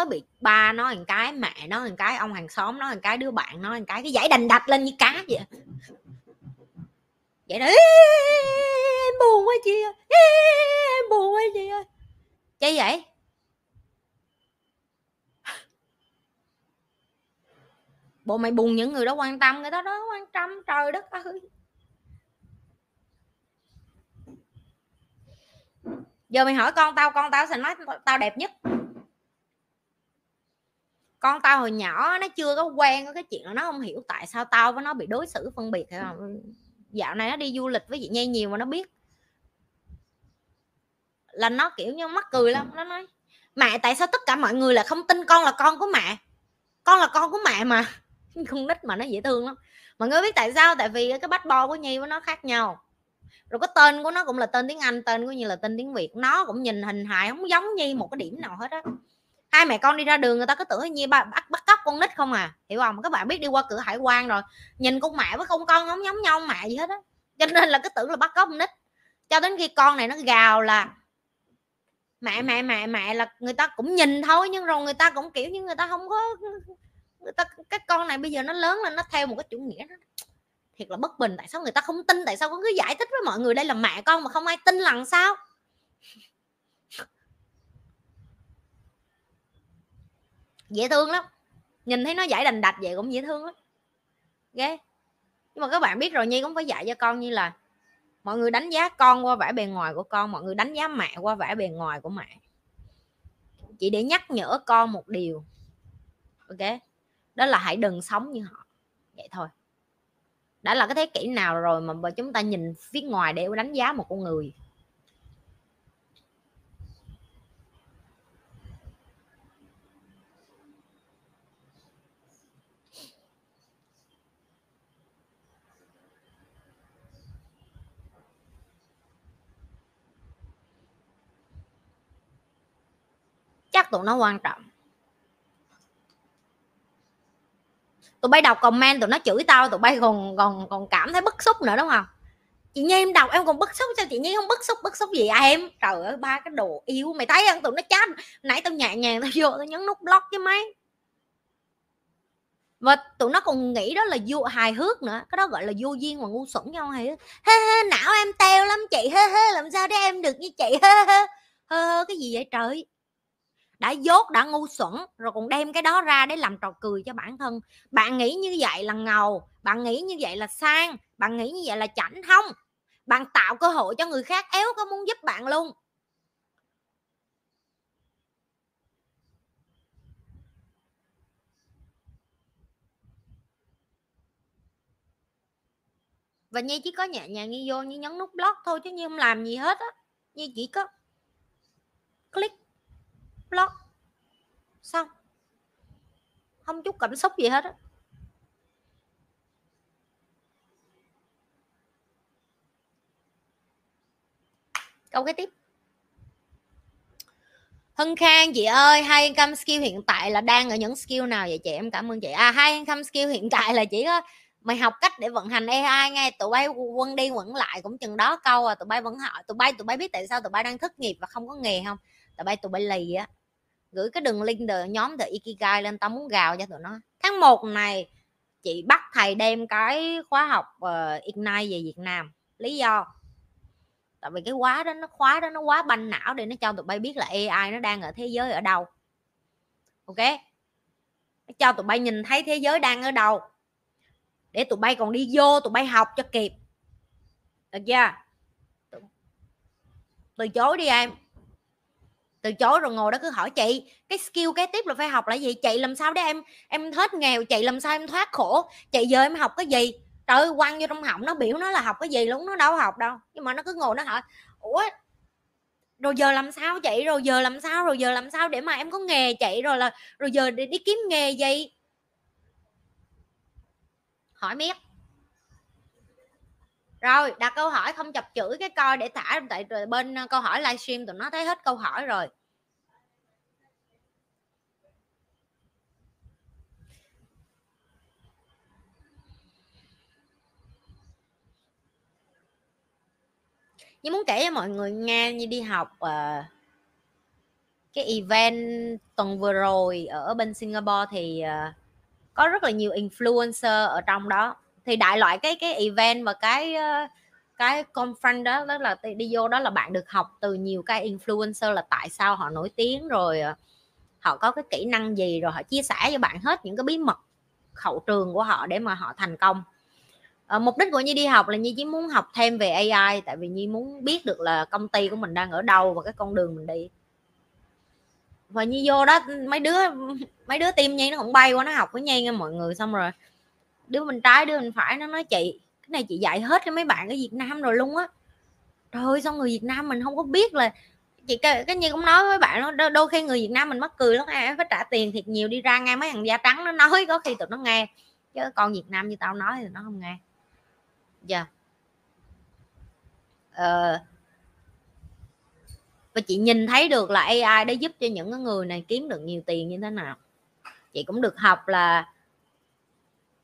Mới bị ba nói một cái, mẹ nói một cái, ông hàng xóm nói một cái, đứa bạn nói một cái cái giải đành đạch lên như cá vậy. Vậy đó em buồn quá chị ơi em buồn quá chị ơi. Chơi vậy? Bộ mày buồn những người đó quan tâm, người đó đó quan tâm, trời đất ơi. Giờ mày hỏi con tao con tao sẽ nói tao đẹp nhất con tao hồi nhỏ nó chưa có quen với cái chuyện là nó không hiểu tại sao tao với nó bị đối xử phân biệt hay không dạo này nó đi du lịch với chị Nhi nhiều mà nó biết. Là nó, kiểu như, mắc cười lắm, nó nói, mẹ, tại sao tất cả mọi người là không tin con là con của mẹ? Con là con của mẹ mà. Con nít mà nó dễ thương lắm. Mọi người biết tại sao? Tại vì cái bách bo của nhi với nó khác nhau. Rồi cái tên của nó cũng là tên tiếng anh, tên của như là tên tiếng việt. Nó cũng nhìn hình hài, không giống nhi một cái điểm nào hết á hai mẹ con đi ra đường người ta cứ tưởng như bắt bắt cóc con nít không à. Hiểu không? Các bạn biết đi qua cửa hải quan rồi, nhìn con mẹ với con con không giống nhau, mẹ gì hết á. Cho nên là cứ tưởng là bắt cóc con nít. Cho đến khi con này nó gào là mẹ mẹ mẹ mẹ là người ta cũng nhìn thôi, nhưng rồi người ta cũng, kiểu như, người ta không có, người ta cái con này bây giờ nó lớn lên, nó theo một cái chủ nghĩa đó. Thiệt là bất bình. Tại sao người ta không tin? Tại sao con cứ giải thích với mọi người đây là mẹ con mà không ai tin lần sao? Dễ thương lắm. Nhìn thấy nó giải đành đạch vậy cũng dễ thương lắm. Ghê. Nhưng mà các bạn biết rồi, nhi cũng phải dạy cho con như là mọi người đánh giá con qua vẻ bề ngoài của con, mọi người đánh giá mẹ qua vẻ bề ngoài của mẹ. Chỉ để nhắc nhở con một điều. Ok? Đó là hãy đừng sống như họ. Vậy thôi. Đã là cái thế kỷ nào rồi mà chúng ta nhìn phía ngoài để đánh giá một con người? Chắc tụi nó quan trọng. Tụi bay đọc comment, tụi nó chửi tao, tụi bay còn còn còn cảm thấy bức xúc nữa, đúng không? Chị nhi em đọc em còn bức xúc, sao chị nhi không bức xúc bức xúc gì à em? Trời ơi, ba cái đồ yêu mày thấy không? Tụi nó chat nãy tao nhẹ nhàng, tao vô, tao nhấn nút block chứ mấy và tụi nó còn nghĩ đó là vô hài hước nữa. Cái đó gọi là vô duyên mà ngu xuẩn nhau hề hê hê não em teo lắm chị. Hê hê làm sao để em được như chị? Hê hê hê cái gì vậy trời? Đã dốt, đã ngu xuẩn, rồi còn đem cái đó ra để làm trò cười cho bản thân. Bạn nghĩ như vậy là ngầu, bạn nghĩ như vậy là sang, bạn nghĩ như vậy là chảnh không bạn tạo cơ hội cho người khác éo có muốn giúp bạn luôn. Và nhi chỉ có nhẹ nhàng như vô như nhấn nút block thôi chứ như không làm gì hết á. Như chỉ có click block xong. Không chút cảm xúc gì hết á. Câu cái tiếp. Hân Khang, chị ơi, hai income skill hiện tại là đang ở những skill nào vậy chị? Em cảm ơn chị. À hai income skill hiện tại là chỉ có mày học cách để vận hành AI nghe tụi bay quân đi quẩn lại cũng chừng đó câu à. Tụi bay vẫn hỏi, tụi bay tụi bay biết tại sao tụi bay đang thất nghiệp và không có nghề không? Tụi bay tụi bay lì á gửi cái đường link từ nhóm từ Ikigai lên tao muốn gào cho tụi nó. Tháng 1 này chị bắt thầy đem cái khóa học uh, Ignite về Việt Nam. Lý do? Tại vì cái khóa đó nó khóa đó nó quá banh não để nó cho tụi bay biết là AI nó đang ở thế giới ở đâu. Ok? Nó cho tụi bay nhìn thấy thế giới đang ở đâu. Để tụi bay còn đi vô tụi bay học cho kịp. Được chưa? Từ chối đi em từ chối rồi ngồi đó cứ hỏi chị cái skill kế tiếp là phải học là gì? Chị làm sao để em em hết nghèo? Chị làm sao em thoát khổ? Chị giờ em học cái gì? Trời ơi quăng vô trong họng nó biểu nó là học cái gì luôn nó đâu học đâu. Nhưng mà nó cứ ngồi nó hỏi ủa rồi giờ làm sao chị? Rồi giờ làm sao? Rồi giờ làm sao để mà em có nghề chị? Rồi là rồi giờ đi, đi kiếm nghề gì? Hỏi miết rồi đặt câu hỏi không chập chửi cái coi để thả tại bên ờ, câu hỏi livestream tụi nó thấy hết câu hỏi rồi. Nhưng muốn kể cho mọi người nghe như đi học uh, cái event tuần vừa rồi ở bên Singapore thì uh, có rất là nhiều influencer ở trong đó thì đại loại cái cái event và cái ờ, cái conference đó đó là đi vô đó là bạn được học từ nhiều cái influencer là tại sao họ nổi tiếng rồi ờ, họ có cái kỹ năng gì rồi họ chia sẻ cho bạn hết những cái bí mật khẩu trường của họ để mà họ thành công. À, mục đích của nhi đi học là nhi chỉ muốn học thêm về ai tại vì nhi muốn biết được là công ty của mình đang ở đâu và cái con đường mình đi. Và nhi vô đó mấy đứa mấy đứa tim nhi nó cũng bay qua nó học với nhi nha mọi người xong rồi đứa bên trái đứa bên phải nó nói chị cái này chị dạy hết cho mấy bạn ở việt nam rồi luôn á. Trời ơi sao người việt nam mình không có biết là chị cái, cái như cũng nói với bạn đó đôi khi người việt nam mình mắc cười lắm ai phải trả tiền thiệt nhiều đi ra nghe mấy thằng da trắng nó nói có khi tụi nó nghe. Chứ con việt nam như tao nói thì nó không nghe. Dạ yeah. ờ, và chị nhìn thấy được là AI đã giúp cho những người này kiếm được nhiều tiền như thế nào. Chị cũng được học là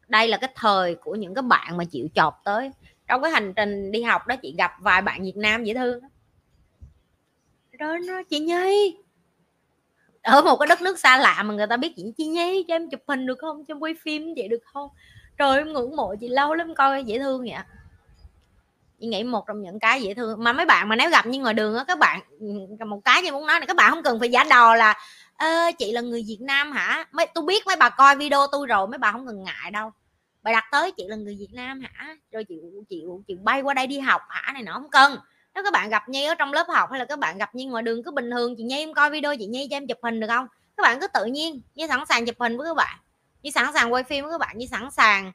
đây là cái thời của những cái bạn mà chịu chọc tới. Trong cái hành trình đi học đó chị gặp vài bạn Việt Nam dễ thương rồi nó chị Nhi. Ở một cái đất nước xa lạ mà người ta biết chị Chi Nhi cho em chụp hình được không? Cho em quay phim vậy được không? Trời em ngưỡng mộ chị lâu lắm coi dễ thương vậy chị nghĩ một trong những cái dễ thương. Mà mấy bạn mà nếu gặp như ngoài đường á các bạn một cái như muốn nói là các bạn không cần phải giả đò là ơ, chị là người Việt Nam hả? Mấy, tôi biết mấy bà coi video tôi rồi, mấy bà không cần ngại đâu. Bà đặt tới, chị là người Việt Nam hả? Rồi chị chị chị bay qua đây đi học hả? Này nọ, không cần. Nếu các bạn gặp Nhi ở trong lớp học hay là các bạn gặp Nhi ngoài đường, cứ bình thường, chị Nhi em coi video, chị Nhi cho em chụp hình được không? Các bạn cứ tự nhiên như sẵn sàng chụp hình với các bạn. Như sẵn sàng quay phim với các bạn như sẵn sàng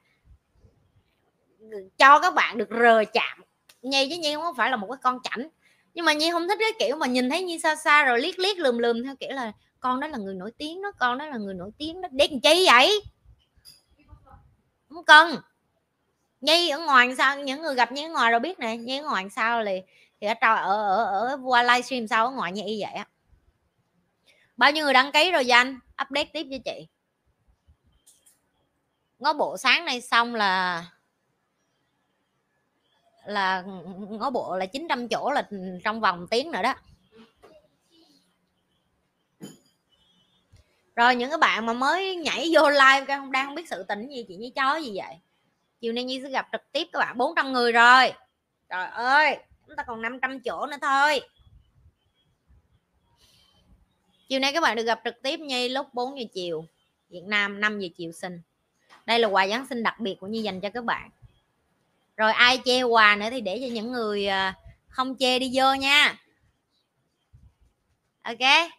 ừ, cho các bạn được rờ chạm. Nhi chứ nhi không phải là một cái con chảnh. Nhưng mà nhi không thích cái kiểu mà nhìn thấy nhi xa xa rồi liếc liếc lườm lườm theo kiểu là con đó là người nổi tiếng đó, con đó là người nổi tiếng đó. Để làm chi vậy? Không cần. Nhi ở ngoài sao? Những người gặp nhi ở ngoài rồi biết nè. Nhi ở ngoài sao thì thì ở trò, ở ở ở qua livestream sao ở ngoài nhi vậy á. Bao nhiêu người đăng ký rồi danh update tiếp cho chị. Ngó bộ sáng nay xong là là ngó bộ là 900 chỗ là trong vòng tiếng nữa đó. Rồi những cái bạn mà mới nhảy vô live không, đang không biết sự tình gì, chị như chó gì vậy? Chiều nay nhi sẽ gặp trực tiếp các bạn 400 người rồi. Trời ơi, chúng ta còn 500 chỗ nữa thôi. Chiều nay các bạn được gặp trực tiếp Nhi lúc 4 giờ chiều, Việt Nam 5 giờ chiều sinh. Đây là quà Giáng sinh đặc biệt của Nhi dành cho các bạn. Rồi ai chê quà nữa thì để cho những người à, không chê đi vô nha. Ok.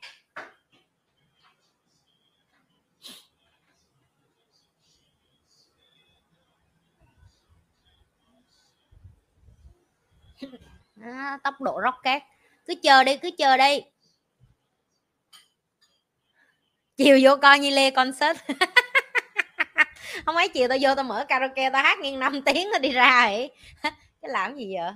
À, tốc độ rocket. Cứ chờ đi cứ chờ đi. Chiều vô coi như lê concert. Không mấy chiều tao vô tao mở karaoke tao hát nghiêng 5 tiếng tao đi ra vậy cái làm gì vậy?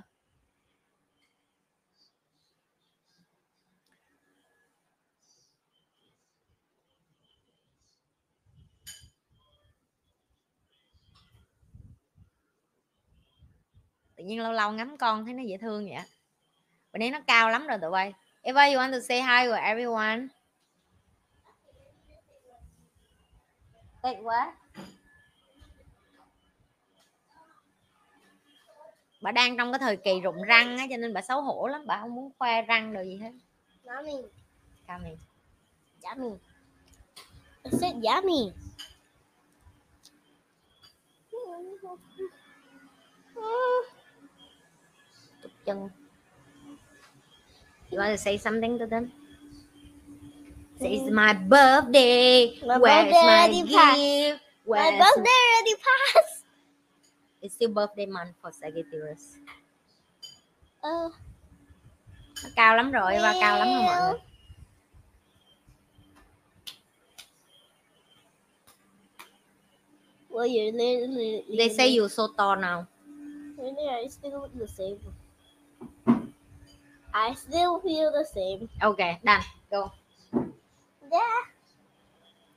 Nhiên lâu lâu ngắm con thấy nó dễ thương vậy bữa nay nó cao lắm rồi tụi bay Eva you want to say hi to everyone Wait, what? bà đang trong cái thời kỳ rụng răng á cho nên bà xấu hổ lắm bà không muốn khoe răng đồ gì hết Mommy, here. yummy. I said yummy. Tụt chân You want to say something to them? Say it's my birthday. My Where's birthday my already passed. gift? My birthday already passed. It's still birthday month for Sagittarius. Uh, Nó cao lắm rồi và cao lắm rồi mọi người. well, you're literally. They say you so tall now. Really, I still look the same. I still feel the same. Okay, done. Go. Yeah.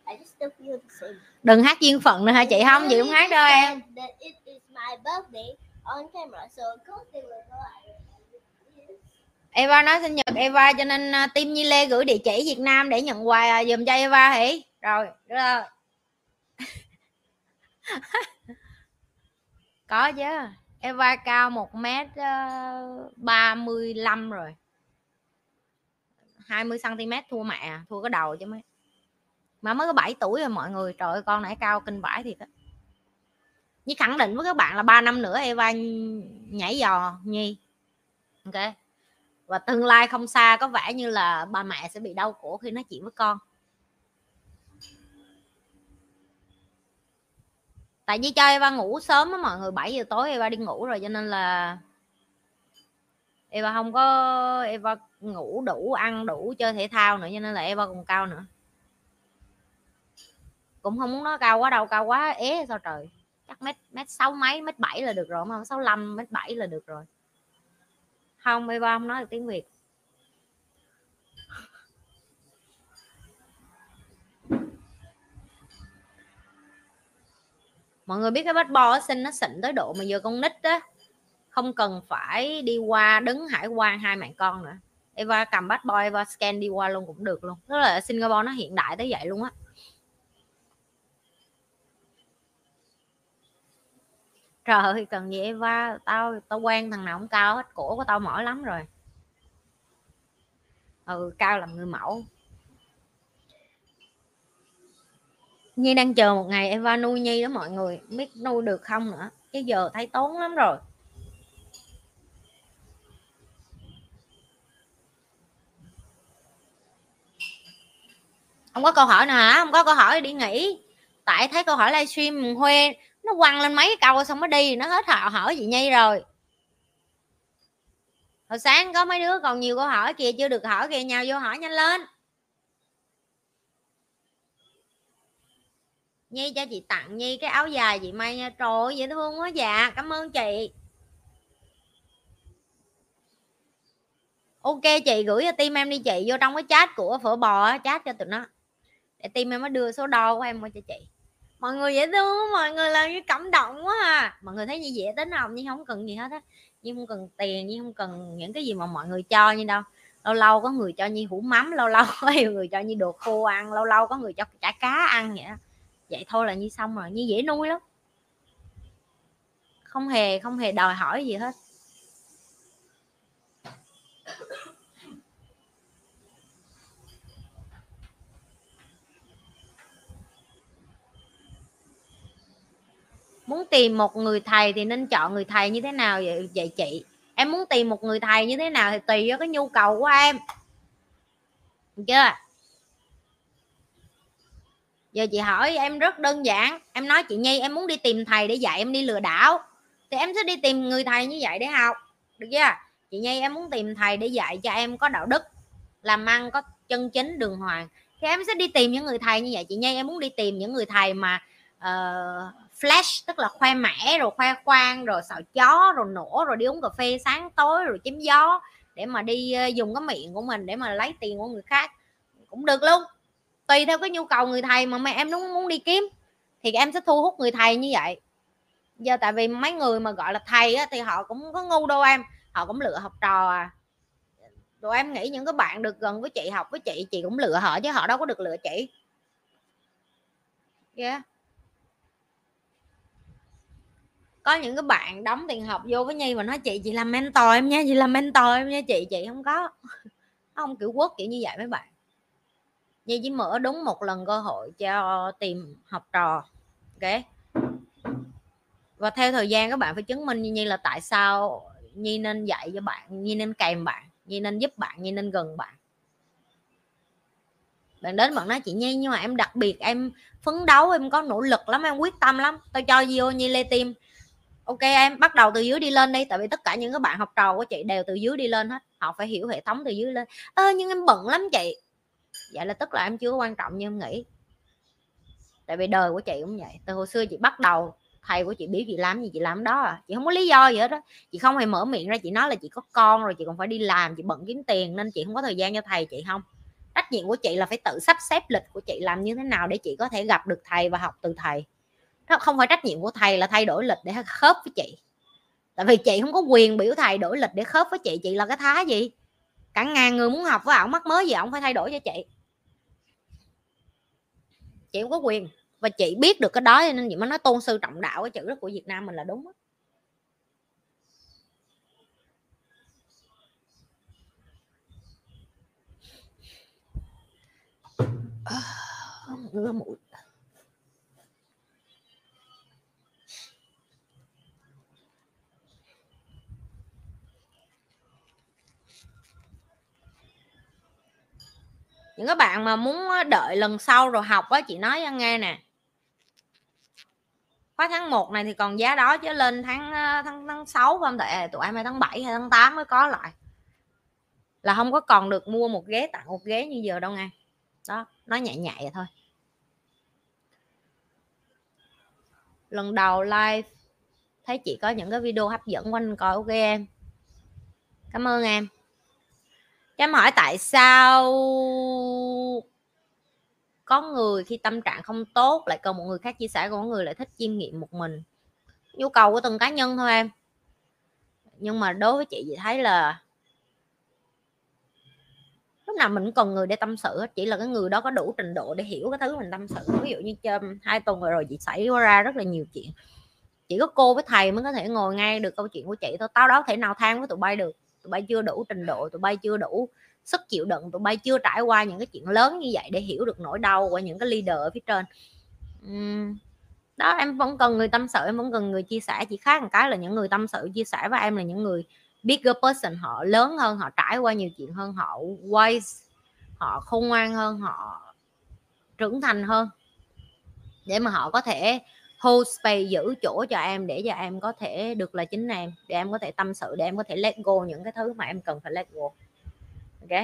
I just still feel the same. Đừng hát duyên phận nữa hả chị không? Chị không hát đâu em. That it is my birthday on camera, so Eva nói sinh nhật Eva cho nên uh, team Nhi Lê gửi địa chỉ Việt Nam để nhận quà dùm cho Eva hỉ. Rồi, được rồi. Có chứ. Eva cao 1 m 35 rồi. 20 cm thua mẹ, thua cái đầu chứ mấy. Mà mới có 7 tuổi rồi mọi người. Trời ơi con nãy cao kinh vãi thiệt á. như khẳng định với các bạn là 3 năm nữa Eva nhảy giò Nhi. Ok và tương lai không xa có vẻ như là ba mẹ sẽ bị đau khổ khi nói chuyện với con tại vì cho Eva ngủ sớm á mọi người 7 giờ tối Eva đi ngủ rồi, cho nên là Eva không có, Eva ngủ đủ, ăn đủ, chơi thể thao nữa, cho nên là Eva còn cao nữa. Cũng không muốn nó cao quá đâu, cao quá ế sao trời. Chắc mét mét sáu mấy, mét bảy là được rồi, mà sáu lăm, mét bảy là được rồi. Không, Eva không nói được tiếng Việt. Mọi người biết cái bát bo xinh nó xịn tới độ mà giờ con nít á, không cần phải đi qua đứng hải quan hai mẹ con nữa. Eva cầm bát boy Eva scan đi qua luôn cũng được luôn. Tức là Singapore nó hiện đại tới vậy luôn á. Trời ơi, cần gì Eva? Tao tao quen thằng nào cũng cao hết cổ của tao mỏi lắm rồi. Ừ cao làm người mẫu. Nhi đang chờ một ngày Eva nuôi Nhi đó mọi người. Không biết nuôi được không nữa? Chứ giờ thấy tốn lắm rồi. Không có câu hỏi nào hả? Không có câu hỏi đi nghỉ. Tại thấy câu hỏi livestream huê nó quăng lên mấy câu xong mới đi. Nó hết họ hỏi chị nhi rồi. Hồi sáng có mấy đứa còn nhiều câu hỏi kìa, chưa được hỏi kìa nhau vô hỏi nhanh lên. Nhi cho chị tặng nhi cái áo dài chị may nha. Trời ơi, dễ thương quá dạ. Cảm ơn chị. Ok, chị gửi cho team em đi chị. Vô trong cái chat của phở bò chat cho tụi nó. Để team em mới đưa số đo của em qua cho chị. Mọi người dễ thương mọi người làm như cảm động quá à. Mọi người thấy như dễ tính không? Nhưng không cần gì hết á. Nhưng không cần tiền nhưng không cần những cái gì mà mọi người cho như đâu. Lâu lâu có người cho như hũ mắm, lâu lâu có người cho như đồ khô ăn, lâu lâu có người cho chả cá ăn vậy đó vậy thôi là như xong rồi như dễ nuôi lắm. Không hề không hề đòi hỏi gì hết. Muốn tìm một người thầy thì nên chọn người thầy như thế nào vậy, vậy chị? Em muốn tìm một người thầy như thế nào thì tùy vào cái nhu cầu của em. Được chưa? Giờ chị hỏi em rất đơn giản. Em nói chị nhi em muốn đi tìm thầy để dạy em đi lừa đảo. Thì em sẽ đi tìm người thầy như vậy để học. Được chưa? Chị nhi em muốn tìm thầy để dạy cho em có đạo đức làm ăn có chân chính đường hoàng. Thì em sẽ đi tìm những người thầy như vậy. Chị nhi em muốn đi tìm những người thầy mà uh, flash tức là khoe mẽ rồi khoe khoang rồi xạo chó rồi nổ rồi đi uống cà phê sáng tối rồi chém gió để mà đi uh, dùng cái miệng của mình để mà lấy tiền của người khác. Cũng được luôn tùy theo cái nhu cầu người thầy mà mẹ em nó muốn đi kiếm thì em sẽ thu hút người thầy như vậy. Giờ tại vì mấy người mà gọi là thầy á, thì họ cũng có ngu đâu em họ cũng lựa học trò à. Rồi em nghĩ những cái bạn được gần với chị học với chị chị cũng lựa họ chứ họ đâu có được lựa chị. Yeah. có những cái bạn đóng tiền học vô với nhi mà nói chị chị làm mentor em nha chị làm mentor em nha chị chị không có. Không kiểu quốc kiểu như vậy mấy bạn nhi chỉ mở đúng một lần cơ hội cho tìm học trò, ok? Và theo thời gian các bạn phải chứng minh như nhi, là tại sao nhi nên dạy cho bạn, nhi nên kèm bạn, nhi nên giúp bạn, nhi nên gần bạn. Bạn đến bạn nói, chị nhi, nhưng mà em đặc biệt, em phấn đấu, em có nỗ lực lắm, em quyết tâm lắm. Tao cho vô nhi, lê tim. Ok, em bắt đầu từ dưới đi lên đi, tại vì tất cả những các bạn học trò của chị đều từ dưới đi lên hết. Họ phải hiểu hệ thống từ dưới lên. Ơ, nhưng em bận lắm chị vậy là tức là em chưa quan trọng như em nghĩ. Tại vì đời của chị cũng vậy. Từ hồi xưa chị bắt đầu, thầy của chị biết chị làm gì, chị làm đó à. Chị không có lý do gì hết đó chị không hề mở miệng ra, chị nói là chị có con rồi, chị còn phải đi làm, chị bận kiếm tiền nên chị không có thời gian cho thầy chị không. Trách nhiệm của chị là phải tự sắp xếp lịch của chị làm như thế nào để chị có thể gặp được thầy và học từ thầy. Đó, không phải trách nhiệm của thầy là thay đổi lịch để khớp với chị. Tại vì chị không có quyền biểu thầy đổi lịch để khớp với chị chị là cái thá gì? Cả ngàn người muốn học với ổng mắc mới gì ổng phải thay đổi cho chị chị không có quyền và chị biết được cái đó nên chị mới nói tôn sư trọng đạo cái chữ đó của Việt Nam mình là đúng đó. À, ngứa mũi những các bạn mà muốn đợi lần sau rồi học á, chị nói cho nghe nè. Khóa tháng 1 này thì còn giá đó chứ lên tháng tháng tháng 6 không thể à, tụi em hay tháng 7 hay tháng 8 mới có lại. Là không có còn được mua một ghế tặng một ghế như giờ đâu nghe. Đó, nói nhẹ nhẹ vậy thôi. Lần đầu live, thấy chị có những cái video hấp dẫn quanh coi, ok em? Cảm ơn em em hỏi tại sao có người khi tâm trạng không tốt lại cần một người khác chia sẻ, còn có người lại thích chiêm nghiệm một mình? Nhu cầu của từng cá nhân thôi em. Nhưng mà đối với chị chị thấy là lúc nào mình cũng cần người để tâm sự chỉ là cái người đó có đủ trình độ để hiểu cái thứ mình tâm sự. Ví dụ như hai tuần rồi chị xảy ra rất là nhiều chuyện. Chỉ có cô với thầy mới có thể ngồi ngay được câu chuyện của chị thôi, tao đó thể nào than với tụi bay được tụi bay chưa đủ trình độ, tụi bay chưa đủ sức chịu đựng, tụi bay chưa trải qua những cái chuyện lớn như vậy để hiểu được nỗi đau của những cái leader ở phía trên uhm. đó, em vẫn cần người tâm sự, em vẫn cần người chia sẻ, chỉ khác một cái là những người tâm sự chia sẻ với em là những người bigger person, họ lớn hơn, họ trải qua nhiều chuyện hơn, họ wise, họ khôn ngoan hơn, họ trưởng thành hơn để mà họ có thể hold space giữ chỗ cho em để cho em có thể được là chính em, để em có thể tâm sự, để em có thể let go những cái thứ mà em cần phải let go. Ok?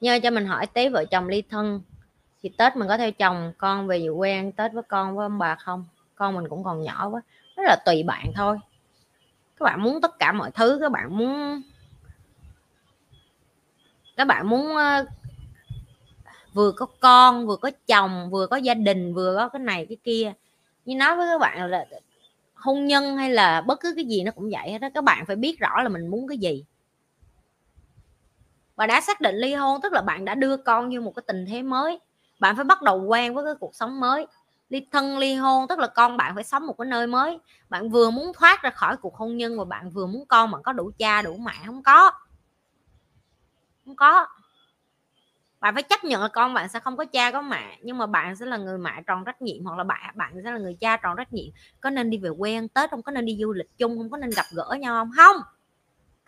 Nhớ cho mình hỏi tí, vợ chồng ly thân thì tết mình có theo chồng con về dự quê ăn tết với con, với ông bà không? Con mình cũng còn nhỏ quá, rất là tùy bạn thôi. Các bạn muốn tất cả mọi thứ, các bạn muốn, các bạn muốn ờ, vừa có con, vừa có chồng, vừa có gia đình, vừa có cái này, cái kia. Như nói với các bạn là hôn nhân hay là bất cứ cái gì nó cũng vậy hết đó các bạn phải biết rõ là mình muốn cái gì và đã xác định ly hôn, tức là bạn đã đưa con vô một cái tình thế mới. Bạn phải bắt đầu quen với cái cuộc sống mới. Ly thân, ly hôn, tức là con bạn phải sống một cái nơi mới. Bạn vừa muốn thoát ra khỏi cuộc hôn nhân và bạn vừa muốn con bạn có đủ cha, đủ mẹ, không có. Không có. Bạn phải chấp nhận là con bạn sẽ không có cha, có mẹ, nhưng mà bạn sẽ là người mẹ tròn trách nhiệm, hoặc là bạn bạn sẽ là người cha tròn trách nhiệm. Có nên đi về quê ăn tết không? Có nên đi du lịch chung không? Có nên gặp gỡ nhau không? Không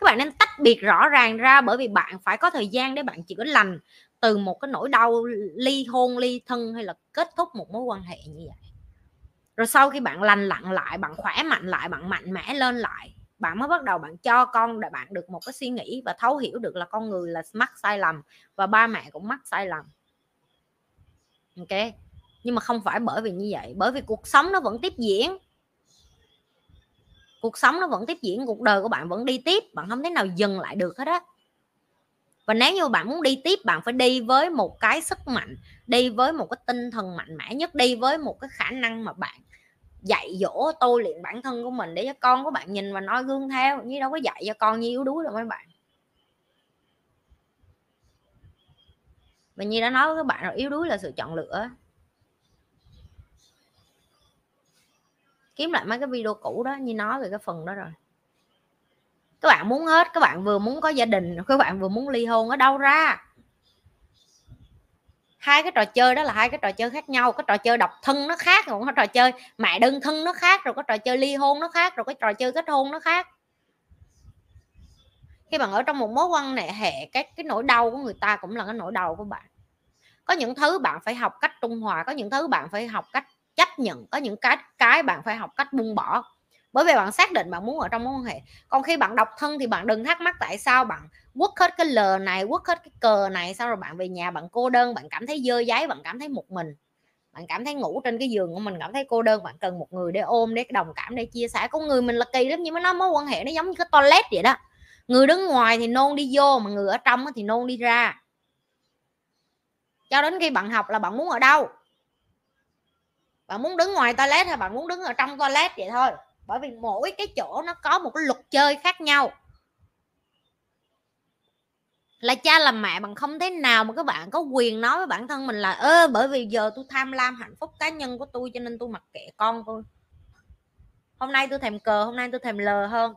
các bạn nên tách biệt rõ ràng ra bởi vì bạn phải có thời gian để bạn chữa lành từ một cái nỗi đau ly hôn, ly thân hay là kết thúc một mối quan hệ như vậy. Rồi sau khi bạn lành lặn lại, bạn khỏe mạnh lại, bạn mạnh mẽ lên lại, bạn mới bắt đầu bạn cho con để bạn được một cái suy nghĩ và thấu hiểu được là con người là mắc sai lầm và ba mẹ cũng mắc sai lầm. Ok? Nhưng mà không phải bởi vì như vậy, bởi vì cuộc sống nó vẫn tiếp diễn cuộc sống nó vẫn tiếp diễn, cuộc đời của bạn vẫn đi tiếp, bạn không thể nào dừng lại được hết á. Và nếu như bạn muốn đi tiếp, bạn phải đi với một cái sức mạnh, đi với một cái tinh thần mạnh mẽ nhất, đi với một cái khả năng mà bạn dạy dỗ, tôi luyện bản thân của mình để cho con của bạn nhìn và nói gương theo như đâu có dạy cho con như yếu đuối đâu mấy bạn. Và như đã nói với các bạn rồi, yếu đuối là sự chọn lựa kiếm lại mấy cái video cũ đó, như nói về cái phần đó rồi. Các bạn muốn hết, các bạn vừa muốn có gia đình, các bạn vừa muốn ly hôn ở đâu ra? Hai cái trò chơi đó là hai cái trò chơi khác nhau, cái trò chơi độc thân nó khác rồi cái trò chơi mẹ đơn thân nó khác, rồi cái trò chơi ly hôn nó khác, rồi cái trò chơi kết hôn nó khác. Khi bạn ở trong một mối quan hệ hệ cái cái nỗi đau của người ta cũng là cái nỗi đau của bạn. Có những thứ bạn phải học cách trung hòa, có những thứ bạn phải học cách chấp nhận có những cái cái bạn phải học cách buông bỏ. Bởi vì bạn xác định bạn muốn ở trong mối quan hệ. Còn khi bạn độc thân thì bạn đừng thắc mắc tại sao bạn quất hết cái lờ này, quất hết cái cờ này sau rồi bạn về nhà bạn cô đơn, bạn cảm thấy dơ giấy, bạn cảm thấy một mình. Bạn cảm thấy ngủ trên cái giường của mình, cảm thấy cô đơn, bạn cần một người để ôm, để đồng cảm, để chia sẻ. Con người mình là kỳ lắm, nhưng mà nó mối quan hệ nó giống như cái toilet vậy đó. Người đứng ngoài thì nôn đi vô, mà người ở trong thì nôn đi ra. Cho đến khi bạn học là bạn muốn ở đâu? Bạn muốn đứng ngoài toilet hay bạn muốn đứng ở trong toilet vậy thôi. Bởi vì mỗi cái chỗ nó có một cái luật chơi khác nhau. Là cha làm mẹ, bằng không thế nào mà các bạn có quyền nói với bản thân mình là, ơ, bởi vì giờ tôi tham lam hạnh phúc cá nhân của tôi cho nên tôi mặc kệ con tôi. Hôm nay tôi thèm cờ, hôm nay tôi thèm lờ hơn.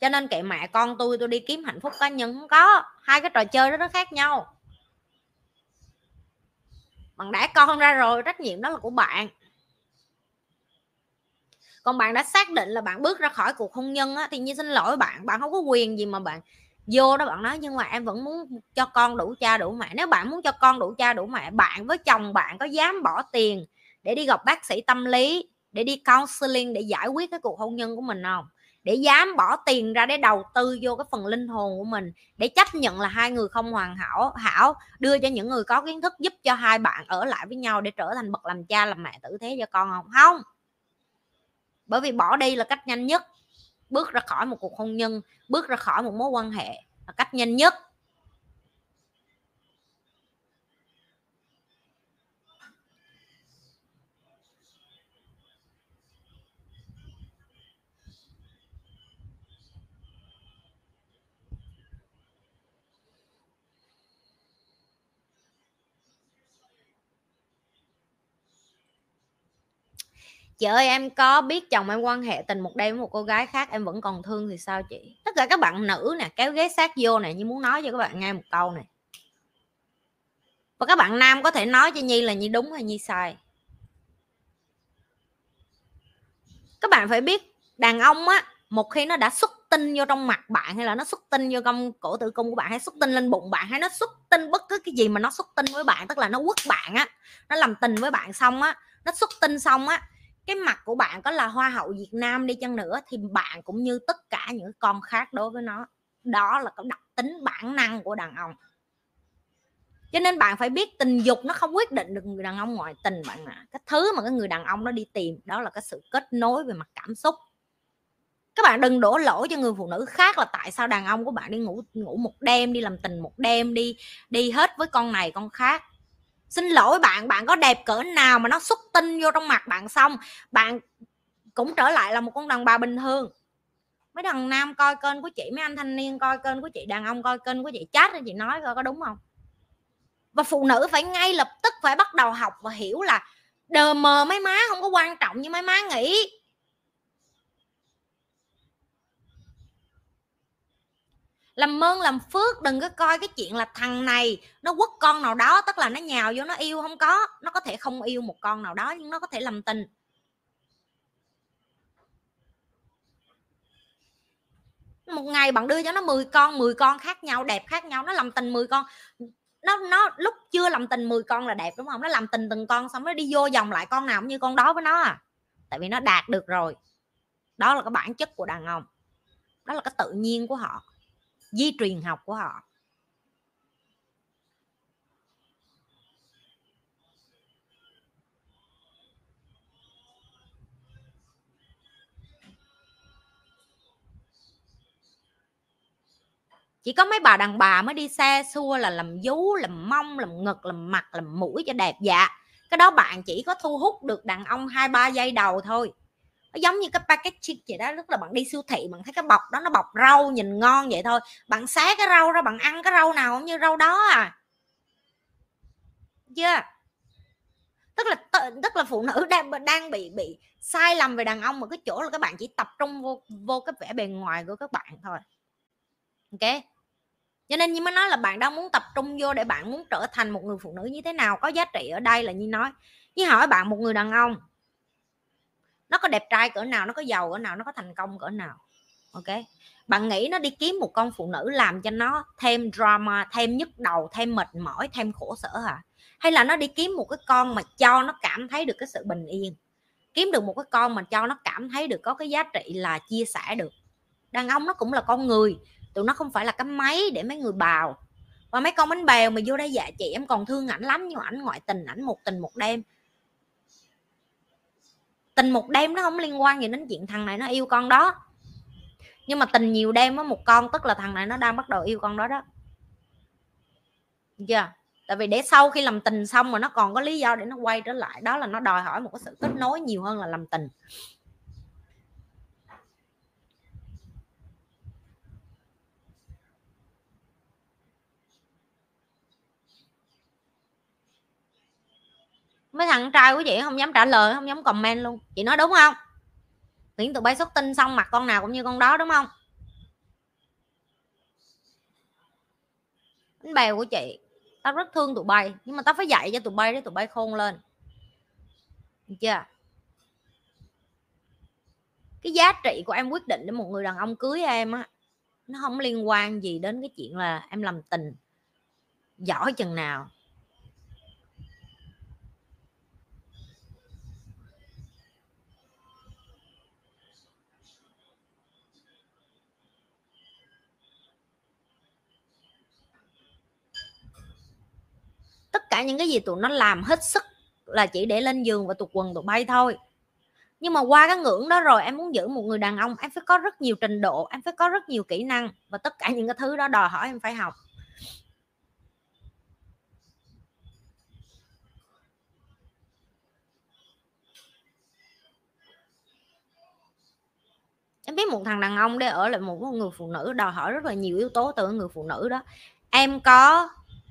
Cho nên kệ mẹ con tôi tôi đi kiếm hạnh phúc cá nhân không có. Hai cái trò chơi đó nó khác nhau bạn đã con ra rồi trách nhiệm đó là của bạn. Còn bạn đã xác định là bạn bước ra khỏi cuộc hôn nhân á, thì như xin lỗi bạn bạn không có quyền gì mà bạn vô đó bạn nói nhưng mà em vẫn muốn cho con đủ cha đủ mẹ. Nếu bạn muốn cho con đủ cha đủ mẹ bạn với chồng bạn có dám bỏ tiền để đi gặp bác sĩ tâm lý để đi counseling để giải quyết cái cuộc hôn nhân của mình không? Để dám bỏ tiền ra để đầu tư vô cái phần linh hồn của mình, để chấp nhận là hai người không hoàn hảo hảo, đưa cho những người có kiến thức giúp cho hai bạn ở lại với nhau để trở thành bậc làm cha, làm mẹ tử thế cho con không? Không. Bởi vì bỏ đi là cách nhanh nhất, bước ra khỏi một cuộc hôn nhân, bước ra khỏi một mối quan hệ là cách nhanh nhất. Chị ơi, em có biết chồng em quan hệ tình một đêm với một cô gái khác, em vẫn còn thương thì sao chị? Tất cả các bạn nữ nè, kéo ghế sát vô này như muốn nói cho các bạn nghe một câu này và các bạn nam có thể nói cho nhi là nhi đúng hay nhi sai? Các bạn phải biết, đàn ông á, một khi nó đã xuất tinh vô trong mặt bạn hay là nó xuất tinh vô trong cổ tử cung của bạn hay xuất tinh lên bụng bạn hay nó xuất tinh bất cứ cái gì mà nó xuất tinh với bạn, tức là nó quất bạn á, nó làm tình với bạn xong á, nó xuất tinh xong á cái mặt của bạn có là hoa hậu Việt Nam đi chăng nữa thì bạn cũng như tất cả những con khác đối với nó. Đó là cái đặc tính bản năng của đàn ông. Cho nên bạn phải biết tình dục nó không quyết định được người đàn ông ngoại tình bạn ạ. Cái thứ mà cái người đàn ông nó đi tìm, đó là cái sự kết nối về mặt cảm xúc. Các bạn đừng đổ lỗi cho người phụ nữ khác là tại sao đàn ông của bạn đi ngủ ngủ một đêm, đi làm tình một đêm, đi đi hết với con này, con khác xin lỗi bạn bạn có đẹp cỡ nào mà nó xuất tinh vô trong mặt bạn xong, bạn cũng trở lại là một con đàn bà bình thường. Mấy thằng nam coi kênh của chị, mấy anh thanh niên coi kênh của chị, đàn ông coi kênh của chị, chat chị nói coi có đúng không? Và phụ nữ phải ngay lập tức phải bắt đầu học và hiểu là đờ mờ mấy má không có quan trọng như mấy má nghĩ. Làm ơn làm phước, đừng có coi cái chuyện là thằng này nó quất con nào đó, tức là nó nhào vô nó yêu, không có. Nó có thể không yêu một con nào đó, nhưng nó có thể làm tình. Một ngày bạn đưa cho nó 10 con 10 con khác nhau, đẹp khác nhau, nó làm tình 10 con. Nó nó lúc chưa làm tình 10 con là đẹp, đúng không? Nó làm tình từng con xong nó đi vô vòng lại con nào cũng như con đó với nó à. Tại vì nó đạt được rồi. Đó là cái bản chất của đàn ông. Đó là cái tự nhiên của họ di truyền học của họ. Chỉ có mấy bà đàn bà mới đi xe xua là làm vú, làm mông, làm ngực, làm mặt, làm mũi cho đẹp dạ. Cái đó bạn chỉ có thu hút được đàn ông hai, ba giây đầu thôi nó giống như cái packaging vậy đó, lúc là bạn đi siêu thị bạn thấy cái bọc đó nó bọc rau nhìn ngon vậy thôi, bạn xé cái rau ra bạn ăn cái rau nào cũng như rau đó à. Chưa? Yeah. tức là tức là phụ nữ đang đang bị bị sai lầm về đàn ông mà cái chỗ là các bạn chỉ tập trung vô vô cái vẻ bề ngoài của các bạn thôi. Ok? Cho nên như mới nói là bạn đang muốn tập trung vô để bạn muốn trở thành một người phụ nữ như thế nào, có giá trị ở đây là như nói. Như hỏi bạn một người đàn ông nó có đẹp trai cỡ nào, nó có giàu cỡ nào, nó có thành công cỡ nào, ok? Bạn nghĩ nó đi kiếm một con phụ nữ làm cho nó thêm drama, thêm nhức đầu, thêm mệt mỏi, thêm khổ sở hả? Hay là nó đi kiếm một cái con mà cho nó cảm thấy được cái sự bình yên? Kiếm được một cái con mà cho nó cảm thấy được có cái giá trị là chia sẻ được. Đàn ông nó cũng là con người, tụi nó không phải là cái máy để mấy người bào. Và mấy con bánh bèo mà vô đây dạ chị em còn thương ảnh lắm nhưng ảnh ngoại tình, ảnh một tình một đêm tình một đêm nó không liên quan gì đến chuyện thằng này nó yêu con đó. Nhưng mà tình nhiều đêm với một con, tức là thằng này nó đang bắt đầu yêu con đó đó. Chưa? Yeah. tại vì để sau khi làm tình xong mà nó còn có lý do để nó quay trở lại, đó là nó đòi hỏi một cái sự kết nối nhiều hơn là làm tình. Mấy thằng trai của chị không dám trả lời, không dám comment luôn. Chị nói đúng không? Tuyển tụi bay xuất tinh xong mặt con nào cũng như con đó, đúng không? Bánh bèo của chị, tao rất thương tụi bay, nhưng mà tao phải dạy cho tụi bay để tụi bay khôn lên. Được chưa? Cái giá trị của em quyết định để một người đàn ông cưới em á, nó không liên quan gì đến cái chuyện là em làm tình, giỏi chừng nào. Tất cả những cái gì tụi nó làm hết sức là chỉ để lên giường và tụt quần tụt bay thôi. Nhưng mà qua cái ngưỡng đó rồi, em muốn giữ một người đàn ông, em phải có rất nhiều trình độ, em phải có rất nhiều kỹ năng và tất cả những cái thứ đó đòi hỏi em phải học. Em biết một thằng đàn ông để ở lại một người phụ nữ đòi hỏi rất là nhiều yếu tố từ người phụ nữ đó. Em có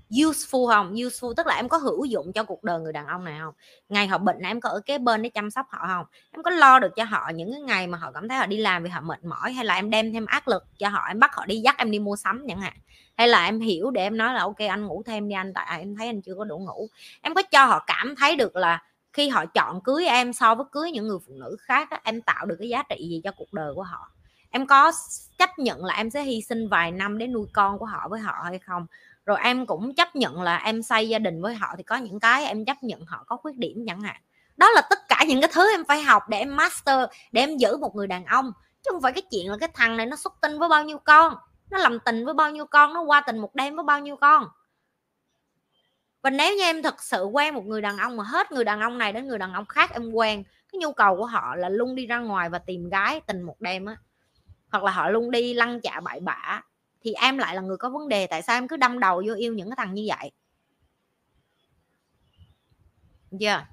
useful không? Useful tức là em có hữu dụng cho cuộc đời người đàn ông này không? Ngày họ bệnh em có ở kế bên để chăm sóc họ không? Em có lo được cho họ những cái ngày mà họ cảm thấy họ đi làm vì họ mệt mỏi hay là em đem thêm áp lực cho họ, em bắt họ đi dắt em đi mua sắm chẳng hạn? Hay là em hiểu để em nói là, ok, anh ngủ thêm đi anh, tại em thấy anh chưa có đủ ngủ. Em có cho họ cảm thấy được là khi họ chọn cưới em so với cưới những người phụ nữ khác em tạo được cái giá trị gì cho cuộc đời của họ? Em có chấp nhận là em sẽ hy sinh vài năm để nuôi con của họ với họ hay không? Rồi em cũng chấp nhận là em xây gia đình với họ thì có những cái em chấp nhận họ có khuyết điểm chẳng hạn. Đó là tất cả những cái thứ em phải học để em master, để em giữ một người đàn ông. Chứ không phải cái chuyện là cái thằng này nó xuất tinh với bao nhiêu con, nó làm tình với bao nhiêu con, nó qua tình một đêm với bao nhiêu con. Và nếu như em thật sự quen một người đàn ông mà hết người đàn ông này đến người đàn ông khác, em quen, cái nhu cầu của họ là luôn đi ra ngoài và tìm gái tình một đêm á. Hoặc là họ luôn đi lăn chạ bại bạ thì em lại là người có vấn đề, tại sao em cứ đâm đầu vô yêu những cái thằng như vậy chưa yeah.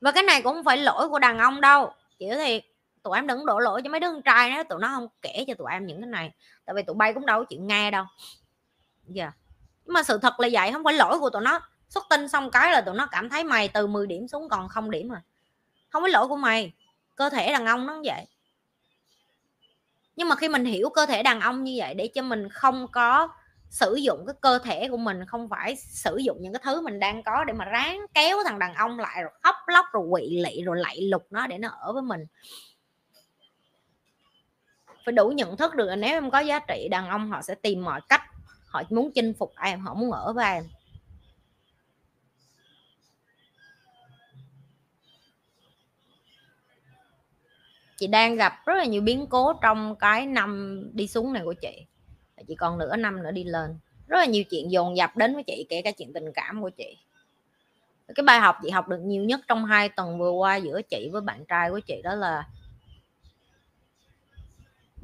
và cái này cũng không phải lỗi của đàn ông đâu chịu thiệt tụi em đừng đổ lỗi cho mấy đứa con trai nữa tụi nó không kể cho tụi em những cái này, tại vì tụi bay cũng đâu có chịu nghe đâu. Dạ. Yeah. nhưng mà sự thật là vậy, không phải lỗi của tụi nó. Xuất tinh xong cái là tụi nó cảm thấy mày từ 10 điểm xuống còn không điểm rồi. Không phải lỗi của mày, cơ thể đàn ông nó vậy. Nhưng mà khi mình hiểu cơ thể đàn ông như vậy để cho mình không có sử dụng cái cơ thể của mình, không phải sử dụng những cái thứ mình đang có để mà ráng kéo thằng đàn ông lại rồi khóc lóc rồi quỵ lị rồi lạy lục nó để nó ở với mình phải đủ nhận thức được là nếu em có giá trị, đàn ông họ sẽ tìm mọi cách, họ muốn chinh phục em họ muốn ở với em chị đang gặp rất là nhiều biến cố trong cái năm đi xuống này của chị. Chị còn nửa năm nữa đi lên. Rất là nhiều chuyện dồn dập đến với chị, kể cả chuyện tình cảm của chị. Cái bài học chị học được nhiều nhất trong hai tuần vừa qua giữa chị với bạn trai của chị đó là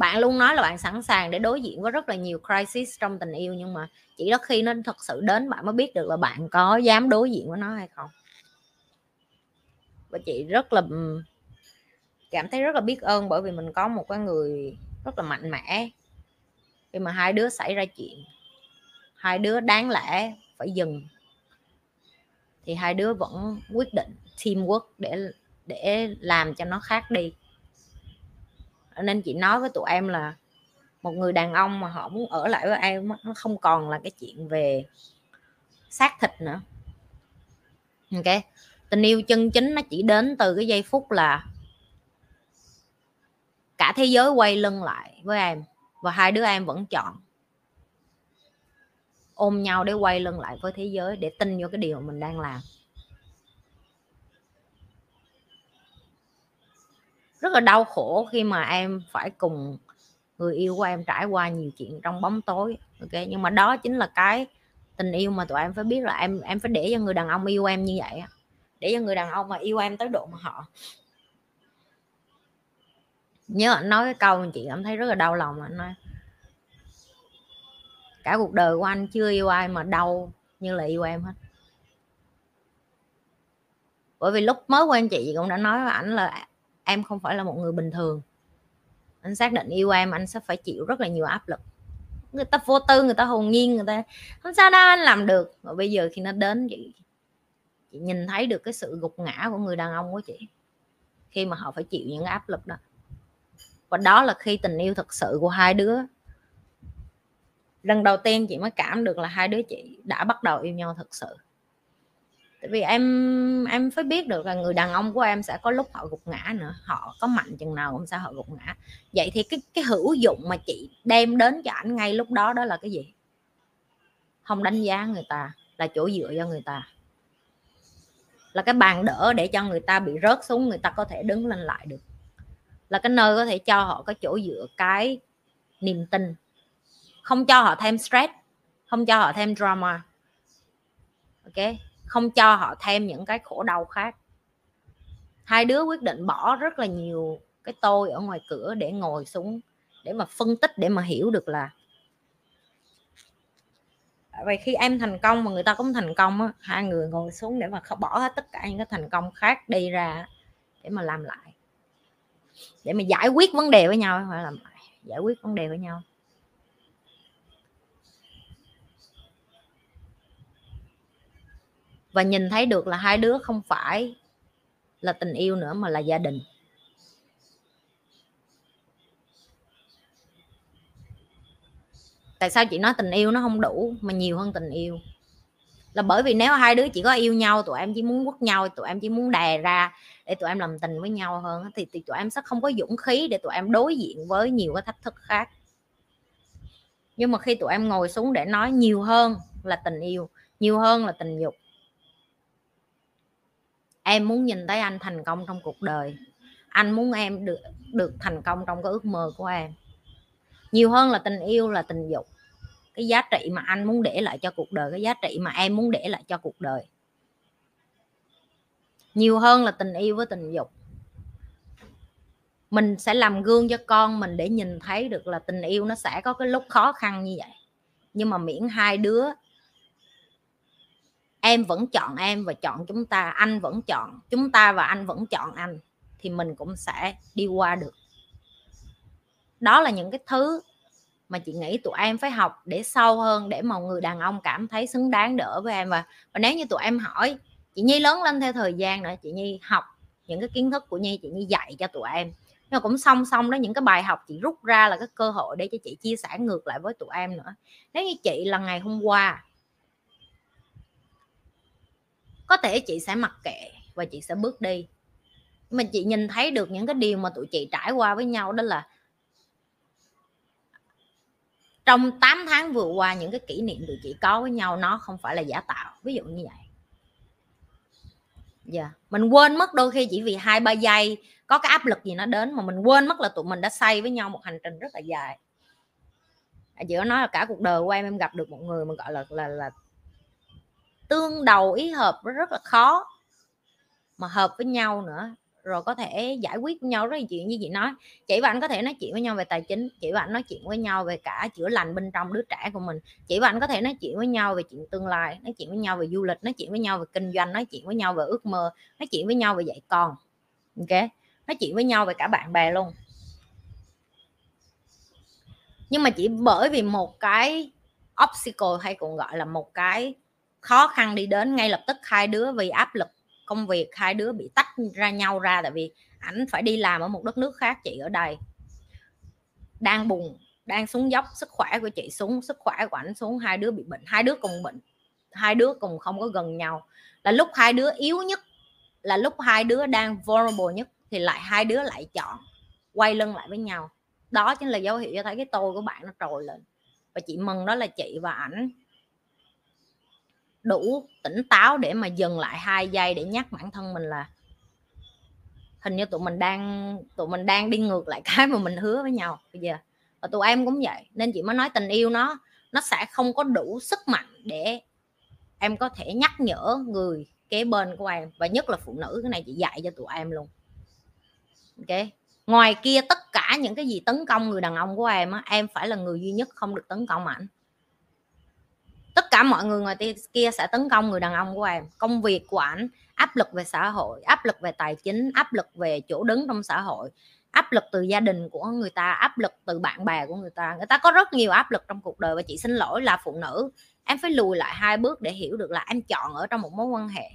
bạn luôn nói là bạn sẵn sàng để đối diện với rất là nhiều crisis trong tình yêu, nhưng mà chỉ đó khi nó thật sự đến bạn mới biết được là bạn có dám đối diện với nó hay không. Và chị rất là cảm thấy rất là biết ơn bởi vì mình có một cái người rất là mạnh mẽ. Khi mà hai đứa xảy ra chuyện, hai đứa đáng lẽ phải dừng, thì hai đứa vẫn quyết định teamwork để để làm cho nó khác đi nên chị nói với tụi em là một người đàn ông mà họ muốn ở lại với em nó không còn là cái chuyện về xác thịt nữa. Ok, tình yêu chân chính nó chỉ đến từ cái giây phút là cả thế giới quay lưng lại với em và hai đứa em vẫn chọn ôm nhau để quay lưng lại với thế giới để tin vô cái điều mình đang làm. Rất là đau khổ khi mà em phải cùng người yêu của em trải qua nhiều chuyện trong bóng tối. Ok, nhưng mà đó chính là cái tình yêu mà tụi em phải biết là em em phải để cho người đàn ông yêu em như vậy để cho người đàn ông mà yêu em tới độ mà họ nhớ anh nói cái câu chị cảm thấy rất là đau lòng, anh nói, cả cuộc đời của anh chưa yêu ai mà đau như là yêu em hết. Bởi vì lúc mới quen chị cũng đã nói với ảnh là em không phải là một người bình thường. Anh xác định yêu em, anh sẽ phải chịu rất là nhiều áp lực. Người ta vô tư, người ta hồn nhiên, người ta không sao đâu, anh làm được. Và bây giờ khi nó đến, chị chị nhìn thấy được cái sự gục ngã của người đàn ông của chị, khi mà họ phải chịu những áp lực đó. Và đó là khi tình yêu thật sự của hai đứa, lần đầu tiên chị mới cảm được là hai đứa chị đã bắt đầu yêu nhau thật sự tại vì em em phải biết được là người đàn ông của em sẽ có lúc họ gục ngã nữa. Họ có mạnh chừng nào cũng sẽ họ gục ngã. Vậy thì cái cái hữu dụng mà chị đem đến cho ảnh ngay lúc đó đó là cái gì? Không đánh giá người ta, là chỗ dựa cho người ta. Là cái bàn đỡ để cho người ta bị rớt xuống, người ta có thể đứng lên lại được. Là cái nơi có thể cho họ có chỗ dựa, cái niềm tin. Không cho họ thêm stress, không cho họ thêm drama. Ok? Không cho họ thêm những cái khổ đau khác. Hai đứa quyết định bỏ rất là nhiều cái tôi ở ngoài cửa để ngồi xuống, để mà phân tích, để mà hiểu được là vậy khi em thành công mà người ta cũng thành công á, hai người ngồi xuống để mà bỏ hết tất cả những cái thành công khác đi ra để mà làm lại. Để mà giải quyết vấn đề với nhau phải làm lại, giải quyết vấn đề với nhau. Và nhìn thấy được là hai đứa không phải là tình yêu nữa mà là gia đình. Tại sao chị nói tình yêu nó không đủ mà nhiều hơn tình yêu? Là bởi vì nếu hai đứa chỉ có yêu nhau tụi em chỉ muốn quất nhau tụi em chỉ muốn đè ra để tụi em làm tình với nhau hơn thì, thì tụi em sẽ không có dũng khí để tụi em đối diện với nhiều cái thách thức khác. Nhưng mà khi tụi em ngồi xuống để nói nhiều hơn là tình yêu nhiều hơn là tình dục em muốn nhìn thấy anh thành công trong cuộc đời. Anh muốn em được được thành công trong cái ước mơ của em. Nhiều hơn là tình yêu, là tình dục. Cái giá trị mà anh muốn để lại cho cuộc đời, cái giá trị mà em muốn để lại cho cuộc đời. Nhiều hơn là tình yêu với tình dục. Mình sẽ làm gương cho con mình để nhìn thấy được là tình yêu nó sẽ có cái lúc khó khăn như vậy. Nhưng mà miễn hai đứa em vẫn chọn em và chọn chúng ta, anh vẫn chọn, chúng ta và anh vẫn chọn anh, thì mình cũng sẽ đi qua được. Đó là những cái thứ mà chị nghĩ tụi em phải học để sâu hơn, để mà người đàn ông cảm thấy xứng đáng đỡ với em. Và và nếu như tụi em hỏi, chị nhi lớn lên theo thời gian nữa, chị nhi học những cái kiến thức của nhi, chị nhi dạy cho tụi em. Nhưng mà cũng song song đó, những cái bài học chị rút ra là cái cơ hội để cho chị chia sẻ ngược lại với tụi em nữa. Nếu như chị là ngày hôm qua có thể chị sẽ mặc kệ và chị sẽ bước đi. Mà chị nhìn thấy được những cái điều mà tụi chị trải qua với nhau đó là trong 8 tháng vừa qua những cái kỷ niệm tụi chị có với nhau, nó không phải là giả tạo. Ví dụ như vậy. Dạ. Yeah. mình quên mất đôi khi chỉ vì hai, ba giây, có cái áp lực gì nó đến mà mình quên mất là tụi mình đã xây với nhau một hành trình rất là dài. Chị có nói là cả cuộc đời của em em gặp được một người mà gọi là là là tương đầu ý hợp rất là khó mà hợp với nhau nữa, rồi có thể giải quyết với nhau. Rất là chuyện như chị nói, chị và anh có thể nói chuyện với nhau về tài chính, chị và anh nói chuyện với nhau về cả chữa lành bên trong đứa trẻ của mình, chị và anh có thể nói chuyện với nhau về chuyện tương lai, nói chuyện với nhau về du lịch, nói chuyện với nhau về kinh doanh, nói chuyện với nhau về ước mơ, nói chuyện với nhau về dạy con. Ok, nói chuyện với nhau về cả bạn bè luôn. Nhưng mà chỉ bởi vì một cái obstacle hay còn gọi là một cái khó khăn đi đến ngay lập tức hai đứa vì áp lực công việc, hai đứa bị tách ra nhau ra tại vì ảnh phải đi làm ở một đất nước khác, chị ở đây. Đang bùng đang xuống dốc, sức khỏe của chị xuống, sức khỏe của ảnh xuống, hai đứa bị bệnh, hai đứa cùng bệnh, hai đứa cùng không có gần nhau. Là lúc hai đứa yếu nhất, là lúc hai đứa đang vulnerable nhất thì lại hai đứa lại chọn quay lưng lại với nhau. Đó chính là dấu hiệu cho thấy cái tôi của bạn nó trồi lên. Và chị mừng đó là chị và ảnh đủ tỉnh táo để mà dừng lại hai giây để nhắc bản thân mình là hình như tụi mình đang, tụi mình đang đi ngược lại cái mà mình hứa với nhau bây giờ. Và tụi em cũng vậy, nên chị mới nói tình yêu nó nó sẽ không có đủ sức mạnh để em có thể nhắc nhở người kế bên của em, và nhất là phụ nữ. Cái này chị dạy cho tụi em luôn. Ok? Ngoài kia tất cả những cái gì tấn công người đàn ông của em á, em phải là người duy nhất không được tấn công ảnh tất cả mọi người ngoài kia sẽ tấn công người đàn ông của em. Công việc của ảnh, áp lực về xã hội, áp lực về tài chính, áp lực về chỗ đứng trong xã hội, áp lực từ gia đình của người ta, áp lực từ bạn bè của người ta. Người ta có rất nhiều áp lực trong cuộc đời và chị xin lỗi là phụ nữ. Em phải lùi lại hai bước để hiểu được là em chọn ở trong một mối quan hệ.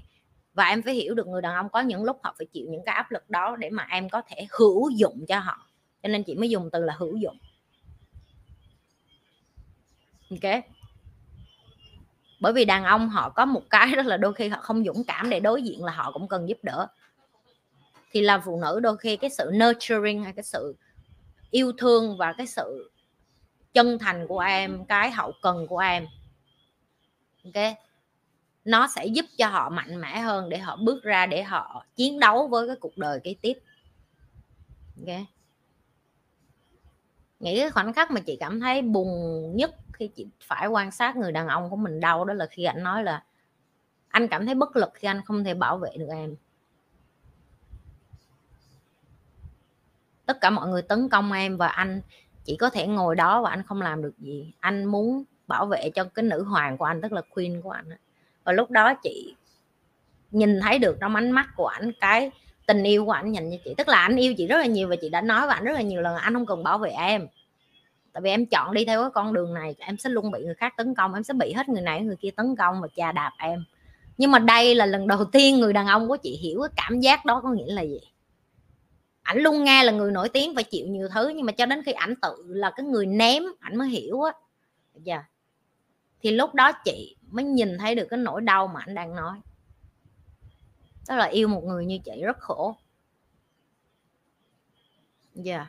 Và em phải hiểu được người đàn ông có những lúc họ phải chịu những cái áp lực đó để mà em có thể hữu dụng cho họ. Cho nên chị mới dùng từ là hữu dụng. Ok? Bởi vì đàn ông họ có một cái đó là đôi khi họ không dũng cảm để đối diện là họ cũng cần giúp đỡ. Thì là phụ nữ đôi khi cái sự nurturing hay cái sự yêu thương và cái sự chân thành của em, cái hậu cần của em, ok? Nó sẽ giúp cho họ mạnh mẽ hơn để họ bước ra để họ chiến đấu với cái cuộc đời kế tiếp, ok? Nghĩ cái khoảnh khắc mà chị cảm thấy buồn nhất khi chị phải quan sát người đàn ông của mình đau đó là khi anh nói là, anh cảm thấy bất lực khi anh không thể bảo vệ được em. Tất cả mọi người tấn công em và anh chỉ có thể ngồi đó và anh không làm được gì. Anh muốn bảo vệ cho cái nữ hoàng của anh, tức là queen của anh và lúc đó chị nhìn thấy được trong ánh mắt của anh cái tình yêu của anh dành cho chị. Tức là anh yêu chị rất là nhiều và chị đã nói với anh rất là nhiều lần anh không cần bảo vệ em tại vì em chọn đi theo cái con đường này, em sẽ luôn bị người khác tấn công, em sẽ bị hết người này người kia tấn công và chà đạp em. Nhưng mà đây là lần đầu tiên người đàn ông của chị hiểu cái cảm giác đó có nghĩa là gì. Ảnh luôn nghe là người nổi tiếng phải chịu nhiều thứ, nhưng mà cho đến khi ảnh tự là cái người ném, ảnh mới hiểu á. Yeah. thì lúc đó chị mới nhìn thấy được cái nỗi đau mà ảnh đang nói. Đó là yêu một người như chị rất khổ. Dạ. Yeah.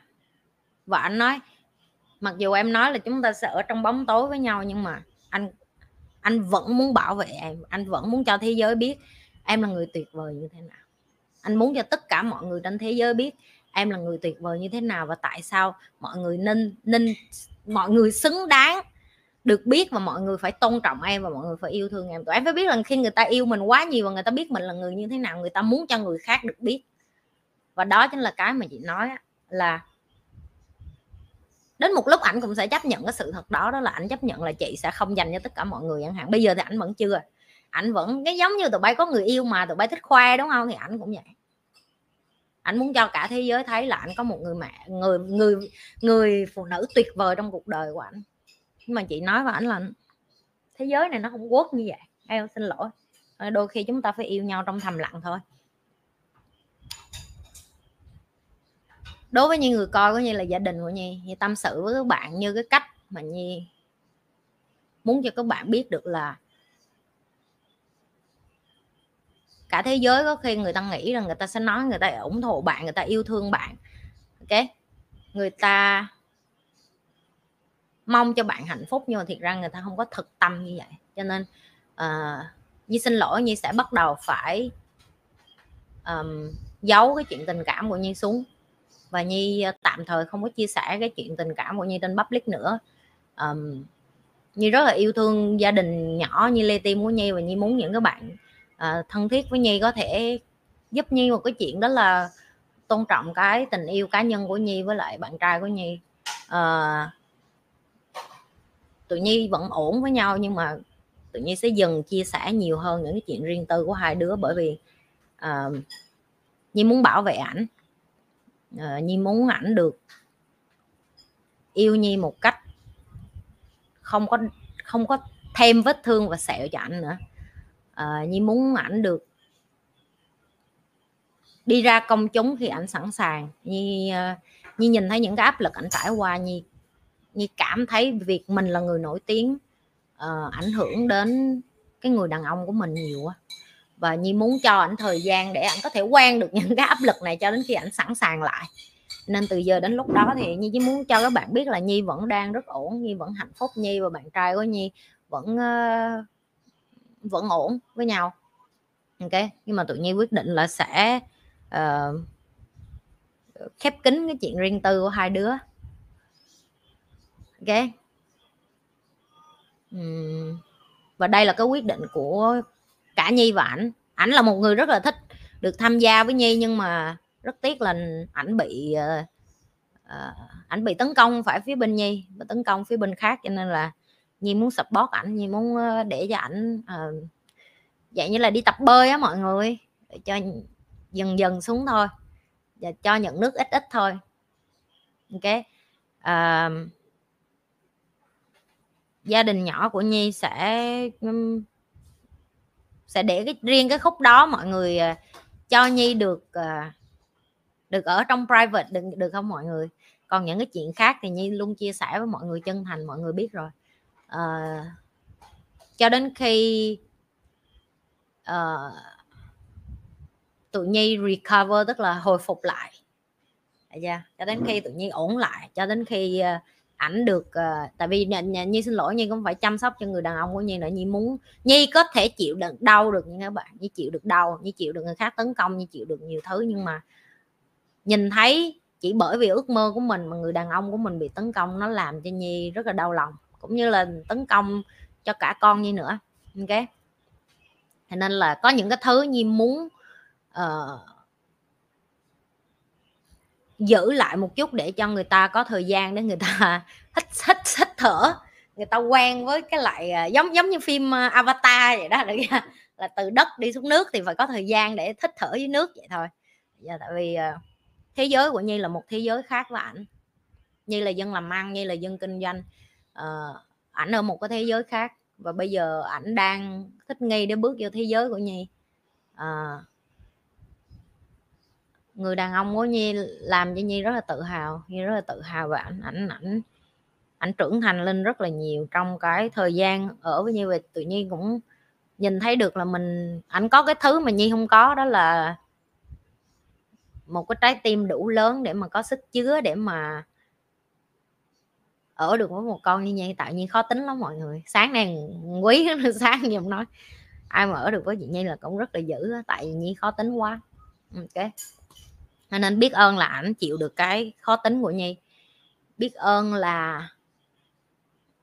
và anh nói mặc dù em nói là chúng ta sẽ ở trong bóng tối với nhau, nhưng mà anh anh vẫn muốn bảo vệ em, anh vẫn muốn cho thế giới biết em là người tuyệt vời như thế nào. Anh muốn cho tất cả mọi người trên thế giới biết em là người tuyệt vời như thế nào và tại sao mọi người nên nên, mọi người xứng đáng được biết và mọi người phải tôn trọng em và mọi người phải yêu thương em. Tụi em phải biết là khi người ta yêu mình quá nhiều và người ta biết mình là người như thế nào, người ta muốn cho người khác được biết. Và đó chính là cái mà chị nói là đến một lúc ảnh cũng sẽ chấp nhận cái sự thật đó đó là ảnh chấp nhận là chị sẽ không dành cho tất cả mọi người chẳng hạn. Bây giờ thì ảnh vẫn chưa. Ảnh vẫn, cái giống như tụi bay có người yêu mà tụi bay thích khoe, đúng không? Thì ảnh cũng vậy. Ảnh muốn cho cả thế giới thấy là ảnh có một người mẹ, người người người phụ nữ tuyệt vời trong cuộc đời của ảnh. Nhưng mà chị nói với ảnh là thế giới này nó không quốc như vậy. Em xin lỗi. Đôi khi chúng ta phải yêu nhau trong thầm lặng thôi. Đối với những người coi có như là gia đình của nhi. Nhi tâm sự với các bạn như cái cách mà nhi muốn cho các bạn biết được là cả thế giới có khi người ta nghĩ rằng người ta sẽ nói người ta ủng hộ bạn người ta yêu thương bạn. Ok? Người ta mong cho bạn hạnh phúc nhưng mà thiệt ra người ta không có thực tâm như vậy. Cho nên uh, Nhi xin lỗi Nhi sẽ bắt đầu phải um, giấu cái chuyện tình cảm của Nhi xuống và Nhi ờ, tạm thời không có chia sẻ cái chuyện tình cảm của Nhi trên public nữa. Um, Nhi rất là yêu thương gia đình nhỏ như Lê Tim của Nhi và Nhi muốn những cái bạn uh, thân thiết với Nhi có thể giúp Nhi một cái chuyện đó là tôn trọng cái tình yêu cá nhân của Nhi với lại bạn trai của Nhi. Uh, tụi Nhi vẫn ổn với nhau nhưng mà tự nhi sẽ dần chia sẻ nhiều hơn những cái chuyện riêng tư của hai đứa bởi vì uh, nhi muốn bảo vệ ảnh uh, nhi muốn ảnh được yêu nhi một cách không có không có thêm vết thương và sẹo cho ảnh nữa. Uh, nhi muốn ảnh được đi ra công chúng khi ảnh sẵn sàng. Nhi uh, nhi nhìn thấy những cái áp lực ảnh trải qua nhi nhi cảm thấy việc mình là người nổi tiếng uh, ảnh hưởng đến cái người đàn ông của mình nhiều quá và nhi muốn cho ảnh thời gian để ảnh có thể quen được những cái áp lực này cho đến khi ảnh sẵn sàng lại. Nên từ giờ đến lúc đó thì nhi chỉ muốn cho các bạn biết là nhi vẫn đang rất ổn nhi vẫn hạnh phúc. Nhi và bạn trai của nhi vẫn uh, vẫn ổn với nhau. Ok nhưng mà tự nhiên quyết định là sẽ uh, khép kín cái chuyện riêng tư của hai đứa. Ok. Và đây là cái quyết định của cả nhi và ảnh. Ảnh là một người rất là thích được tham gia với nhi nhưng mà rất tiếc là ảnh bị uh, ảnh bị tấn công phải phía bên nhi và tấn công phía bên khác cho nên là nhi muốn support ảnh nhi muốn ờ, để cho ảnh uh, dạng như là đi tập bơi á mọi người để cho dần dần xuống thôi và cho nhận nước ít ít thôi. Ok. Uh, gia đình nhỏ của nhi sẽ sẽ để cái riêng cái khúc đó mọi người à, cho nhi được à, được ở trong private được được không mọi người còn những cái chuyện khác thì nhi luôn chia sẻ với mọi người chân thành mọi người biết rồi uh, cho đến khi uh, tụi nhi recover tức là hồi phục lại yeah. cho đến khi tụi nhi ổn lại cho đến khi uh, ảnh được uh, tại vì nhà, nhà nhi xin lỗi nhi cũng phải chăm sóc cho người đàn ông của nhi nữa. Nhi muốn nhi có thể chịu đựng đau được nhưng các bạn nhi chịu được đau nhi chịu được người khác tấn công nhi chịu được nhiều thứ. Nhưng mà nhìn thấy chỉ bởi vì ước mơ của mình mà người đàn ông của mình bị tấn công nó làm cho nhi rất là đau lòng cũng như là tấn công cho cả con nhi nữa. Ok? Thế nên là có những cái thứ nhi muốn uh, giữ lại một chút để cho người ta có thời gian để người ta hít hít hít thở. Người ta quen với cái lại à, giống giống như phim à, avatar vậy đó được là từ đất đi xuống nước thì phải có thời gian để thích thở dưới nước vậy thôi. Giờ tại vì à, thế giới của nhi là một thế giới khác với ảnh. Nhi là dân làm ăn nhi là dân kinh doanh. Ờ, ảnh ở một cái thế giới khác. Và bây giờ ảnh đang thích nghi để bước vô thế giới của nhi. À, người đàn ông của nhi làm cho nhi rất là tự hào, nhi rất là tự hào và ảnh ảnh ảnh ảnh trưởng thành lên rất là nhiều trong cái thời gian ở với nhi. Về tự nhiên cũng nhìn thấy được là mình, ảnh có cái thứ mà nhi không có, đó là một cái trái tim đủ lớn để mà có sức chứa để mà ở được với một con như vậy tạo nhiên khó tính lắm mọi người. Sáng nay quý sáng như nói, ai mà ở được với chị nhi là cũng rất là dữ tại vì nhi khó tính quá. Ok nên biết ơn là ảnh chịu được cái khó tính của nhi. Biết ơn là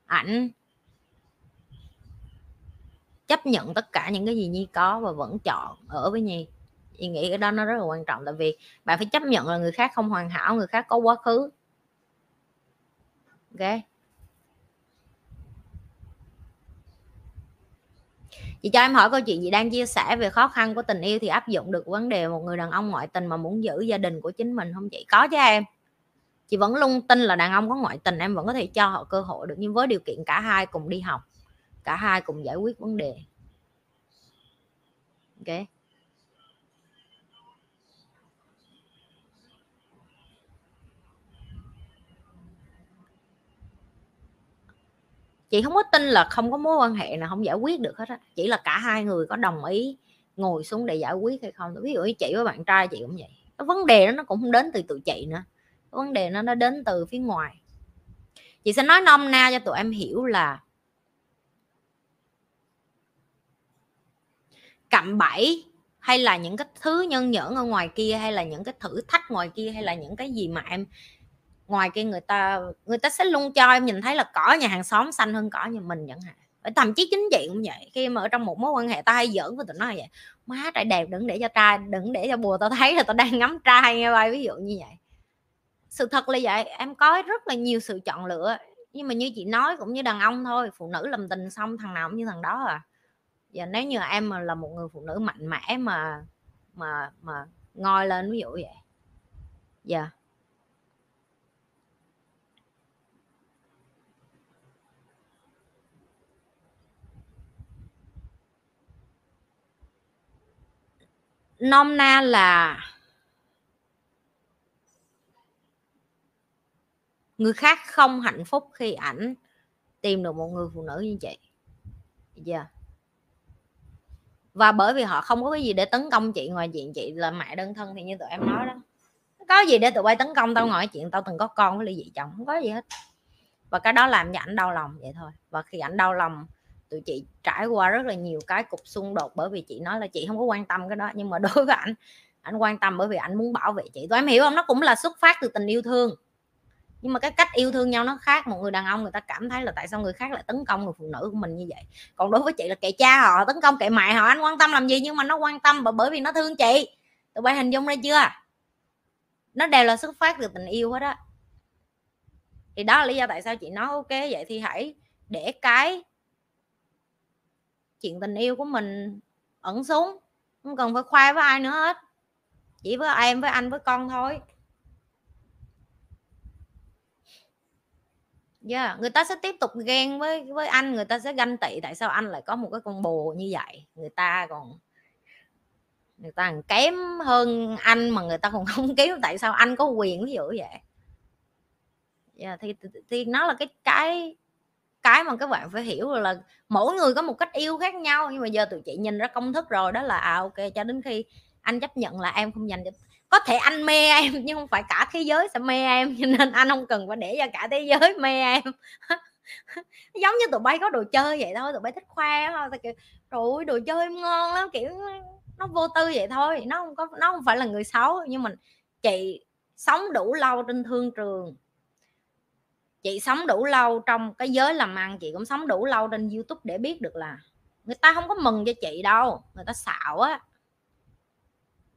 ảnh chấp nhận tất cả những cái gì nhi có và vẫn chọn ở với nhi. Nhi nghĩ cái đó nó rất là quan trọng, tại vì bạn phải chấp nhận là người khác không hoàn hảo, người khác có quá khứ. Ok? Chị cho em hỏi câu chuyện chị đang chia sẻ về khó khăn của tình yêu thì áp dụng được vấn đề một người đàn ông ngoại tình mà muốn giữ gia đình của chính mình không chị? Có chứ em. Chị vẫn lung tin là đàn ông có ngoại tình, em vẫn có thể cho họ cơ hội được, nhưng với điều kiện cả hai cùng đi học, cả hai cùng giải quyết vấn đề. Ok. Chị không có tin là không có mối quan hệ nào không giải quyết được hết á. Chỉ là cả hai người có đồng ý ngồi xuống để giải quyết hay không. Ví dụ như chị với bạn trai chị cũng vậy. Cái vấn đề đó nó cũng không đến từ tụi chị nữa. Vấn đề nó nó đến từ phía ngoài. Chị sẽ nói nôm na cho tụi em hiểu là cạm bẫy hay là những cái thứ nhân nhẫn ở ngoài kia, hay là những cái thử thách ngoài kia, hay là những cái gì mà em ngoài kia người ta người ta sẽ luôn cho em nhìn thấy là cỏ nhà hàng xóm xanh hơn cỏ nhà mình chẳng hạn. Thậm chí chính chị cũng vậy, khi mà ở trong một mối quan hệ ta hay giỡn với tụi nó vậy, má trai đẹp, đừng để cho trai, đừng để cho bùa tao thấy là tao đang ngắm trai nghe bay ví dụ như vậy. Sự thật là vậy, em có rất là nhiều sự chọn lựa, nhưng mà như chị nói cũng như đàn ông thôi, phụ nữ làm tình xong thằng nào cũng như thằng đó à. Và nếu như em mà là một người phụ nữ mạnh mẽ mà mà mà ngoi lên ví dụ vậy. Dạ. yeah. Nôm na là người khác không hạnh phúc khi ảnh tìm được một người phụ nữ như chị dạ yeah. và bởi vì họ không có cái gì để tấn công chị, ngoài chuyện chị là mẹ đơn thân thì như tụi em nói đó. Có gì để tụi bay tấn công tao ngồi chuyện, tao từng có con với ly dị chồng, không có gì hết. Và cái đó làm cho ảnh đau lòng vậy thôi. Và khi ảnh đau lòng tụi chị trải qua rất là nhiều cái cục xung đột bởi vì chị nói là chị không có quan tâm cái đó. Nhưng mà đối với ảnh anh quan tâm bởi vì anh muốn bảo vệ chị. Tụi em hiểu không? Nó cũng là xuất phát từ tình yêu thương. Nhưng mà cái cách yêu thương nhau nó khác. Một người đàn ông người ta cảm thấy là tại sao người khác lại tấn công người phụ nữ của mình như vậy? Còn đối với chị là kệ cha họ, tấn công kệ mẹ họ, anh quan tâm làm gì? Nhưng mà nó quan tâm bởi vì nó thương chị. Tụi bay hình dung ra chưa? Nó đều là xuất phát từ tình yêu hết á. Thì đó là lý do tại sao chị nói, ok, vậy thì hãy để cái chuyện tình yêu của mình ẩn xuống không cần phải khoe với ai nữa hết chỉ với em với anh với con thôi yeah. người ta sẽ tiếp tục ghen với với anh người ta sẽ ganh tị tại sao anh lại có một cái con bồ như vậy người ta còn người ta còn kém hơn anh mà người ta còn không kém tại sao anh có quyền ví dụ vậy yeah, thì, thì, thì nó là cái cái cái mà các bạn phải hiểu là mỗi người có một cách yêu khác nhau. Nhưng mà giờ tụi chị nhìn ra công thức rồi, đó là à ok, cho đến khi anh chấp nhận là em không dành cho, có thể anh mê em nhưng không phải cả thế giới sẽ mê em, cho nên anh không cần phải để cho cả thế giới mê em. Giống như tụi bay có đồ chơi vậy thôi, tụi bay thích khoe thôi kiểu, trời đồ chơi ngon lắm kiểu, nó vô tư vậy thôi, nó không có, nó không phải là người xấu. Nhưng mình chị sống đủ lâu trên thương trường chị sống đủ lâu trong cái giới làm ăn, chị cũng sống đủ lâu trên youtube để biết được là người ta không có mừng cho chị đâu, người ta xạo á.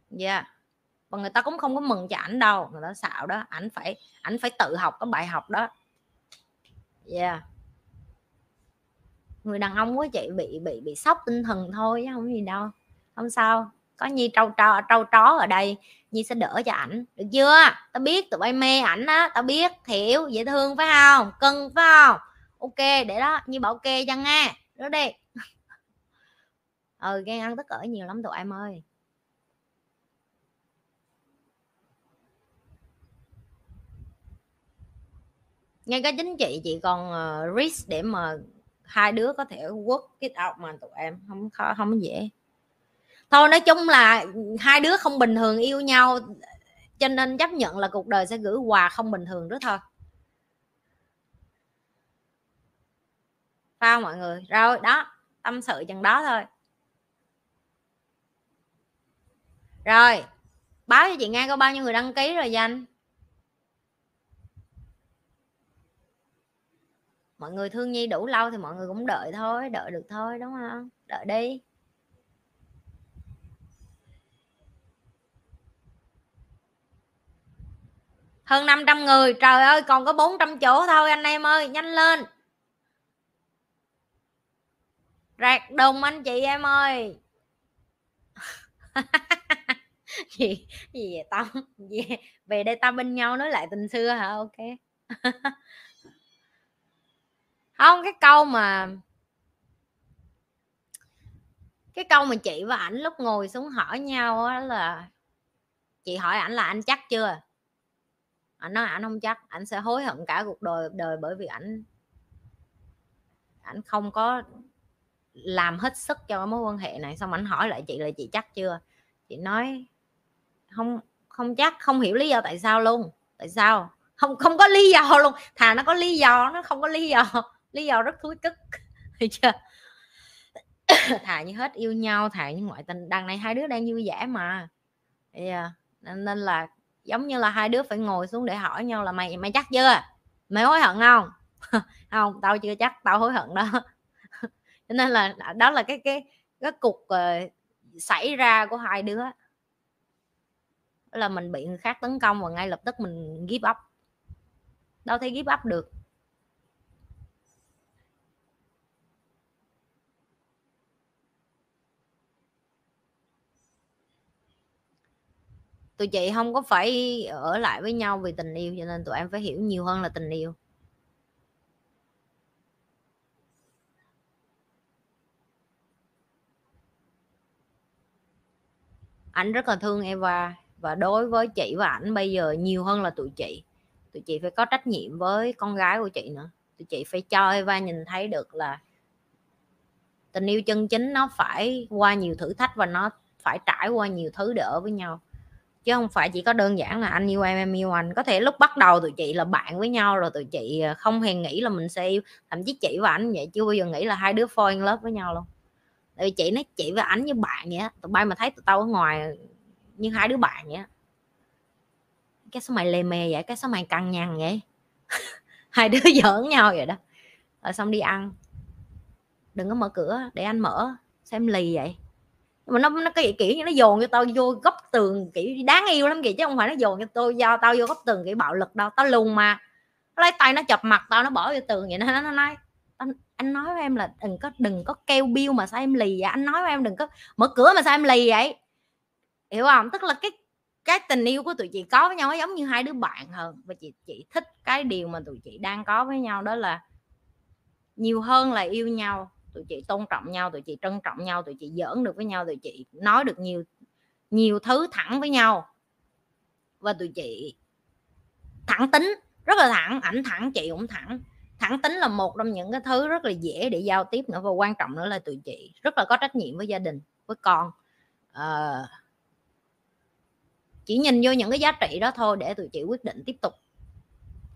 Dạ yeah. và người ta cũng không có mừng cho ảnh đâu, người ta xạo đó, ảnh phải ảnh phải tự học cái bài học đó. Dạ yeah. người đàn ông của chị bị bị bị sốc tinh thần thôi chứ không gì đâu. Không sao. Có nhi trâu trâu trâu chó ở đây nhi sẽ đỡ cho ảnh. Được chưa? Tao biết tụi bay mê ảnh á tao biết hiểu dễ thương phải không? Cưng phải không? Ok để đó. Nhi bảo ok cho nghe. Đó đi. Ừ ghen ăn tất cỡ nhiều lắm tụi em ơi. Ngay cái chính chị chị còn uh, risk để mà hai đứa có thể work it out mà tụi em. Không khó không dễ thôi nói chung là hai đứa không bình thường yêu nhau, cho nên chấp nhận là cuộc đời sẽ gửi quà không bình thường đó thôi. Sao mọi người? Rồi, đó, tâm sự chừng đó thôi. Rồi, báo cho chị nghe có bao nhiêu người đăng ký rồi danh? Mọi người thương nhi đủ lâu thì mọi người cũng đợi thôi, đợi được thôi, đúng không? Đợi đi. Hơn 500 người. Trời ơi, còn có 400 chỗ thôi anh em ơi. Nhanh lên. Rạc đùng anh chị em ơi. Gì gì vậy tao gì về đây ta bên nhau nói lại tình xưa hả? Ok. Không, cái câu mà, cái câu mà chị và ảnh lúc ngồi xuống hỏi nhau đó là, chị hỏi ảnh là anh chắc chưa? Ảnh nói ảnh không chắc ảnh sẽ hối hận cả cuộc đời đời bởi vì ảnh ảnh không có làm hết sức cho mối quan hệ này. Xong ảnh hỏi lại chị là chị chắc chưa? Chị nói không không chắc không hiểu lý do tại sao luôn. Tại sao? Không không có lý do luôn. Thà nó có lý do nó không có lý do lý do rất thúi cức. Hiểu chưa? Thà như hết yêu nhau thà như ngoại tình đằng này hai đứa đang vui vẻ mà. Yeah. nên, nên là giống như là hai đứa phải ngồi xuống để hỏi nhau là mày mày chắc chưa? Mày hối hận không? Không tao chưa chắc tao hối hận đó. Cho nên là à, đó là cái cái cái cục uh, ờ, xảy ra của hai đứa là mình bị người khác tấn công và ngay lập tức mình give up. Đâu thấy give up được. Tụi chị không có phải ở lại với nhau vì tình yêu, cho nên tụi em phải hiểu nhiều hơn là tình yêu. Anh rất là thương Eva và đối với chị và ảnh bây giờ nhiều hơn là tụi chị. Tụi chị phải có trách nhiệm với con gái của chị nữa. Tụi chị phải cho Eva nhìn thấy được là tình yêu chân chính nó phải qua nhiều thử thách và nó phải trải qua nhiều thứ để ở với nhau chứ không phải chỉ có đơn giản là anh yêu em em yêu anh. Có thể lúc bắt đầu tụi chị là bạn với nhau rồi tụi chị à, không hề nghĩ là mình sẽ yêu. Thậm chí chị và anh vậy, chưa bao giờ nghĩ là hai đứa fall in love với nhau luôn. Tại vì chị nói chị và anh như bạn vậy tụi bay mà thấy tụi tao ở ngoài như hai đứa bạn vậy cái số mày lề mề vậy, cái số mày căng nhằn vậy. Hai đứa giỡn nhau vậy đó. Rồi xong đi ăn. Đừng có mở cửa, để anh mở, xem lì vậy mà nó nó cái kiểu như nó dồn cho tao vô góc tường, kiểu đáng yêu lắm kìa, chứ không phải nó dồn cho tôi do tao vô góc tường, kiểu bạo lực đâu, tao lùn mà. Nó lấy tay nó chập mặt, tao nó bỏ vô tường vậy nó nó nói, anh nói với em là đừng có đừng có keo biêu mà sao em lì vậy? Anh nói với em đừng có mở cửa mà sao em lì vậy? Hiểu không? Tức là cái cái tình yêu của tụi chị có với nhau giống như hai đứa bạn hơn, và chị chị thích cái điều mà tụi chị đang có với nhau, đó là nhiều hơn là yêu nhau tụi chị tôn trọng nhau tụi chị trân trọng nhau tụi chị giỡn được với nhau tụi chị nói được nhiều nhiều thứ thẳng với nhau. Và tụi chị thẳng tính rất là thẳng ảnh thẳng chị cũng thẳng. Thẳng tính là một trong những cái thứ rất là dễ để giao tiếp nữa và quan trọng nữa là tụi chị rất là có trách nhiệm với gia đình với con. À, chỉ nhìn vô những cái giá trị đó thôi để tụi chị quyết định tiếp tục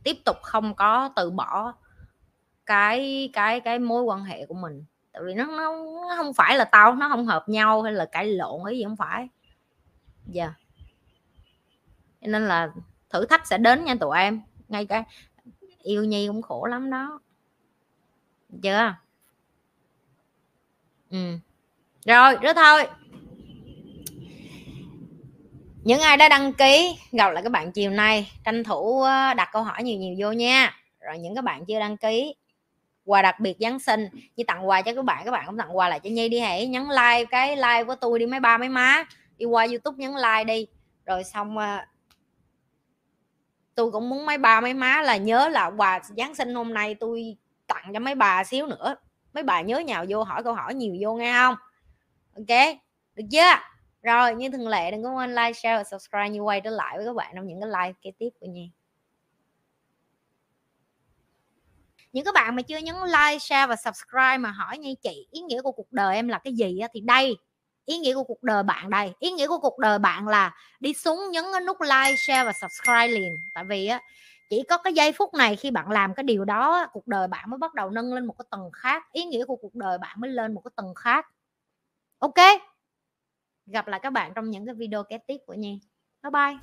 tiếp tục không có từ bỏ cái cái cái mối quan hệ của mình tại vì nó, nó nó không phải là tao nó không hợp nhau hay là cãi lộn cái gì không phải. Dạ. Yeah. nên là thử thách sẽ đến nha tụi em. Ngay cả yêu nhi cũng khổ lắm đó. Chưa ừ. Rồi đó thôi. Những ai đã đăng ký gặp lại các bạn chiều nay. Tranh thủ ờ, đặt câu hỏi nhiều nhiều vô nha. Rồi những các bạn chưa đăng ký quà đặc biệt Giáng sinh. Như tặng quà cho các bạn các bạn cũng tặng quà lại cho Nhi đi hãy nhấn like, cái like của tôi đi mấy ba mấy má. Đi qua YouTube nhấn like đi. Rồi xong à, tôi cũng muốn mấy ba mấy má là nhớ là quà Giáng sinh hôm nay tôi tặng cho mấy bà xíu nữa. Mấy bà nhớ nhào vô hỏi câu hỏi nhiều vô nghe không? Ok, được chưa? Rồi, như thường lệ đừng có quên like, share và subscribe như quay trở lại với các bạn trong những cái like kế tiếp của nhi. Những các bạn mà chưa nhấn like, share và subscribe mà hỏi như chị, ý nghĩa của cuộc đời em là cái gì thì đây, ý nghĩa của cuộc đời bạn đây. Ý nghĩa của cuộc đời bạn là đi xuống nhấn cái nút like, share và subscribe liền. Tại vì á, chỉ có cái giây phút này khi bạn làm cái điều đó cuộc đời bạn mới bắt đầu nâng lên một cái tầng khác, ý nghĩa của cuộc đời bạn mới lên một cái tầng khác. Ok? Gặp lại các bạn trong những cái video kế tiếp của nhi. Bye bye.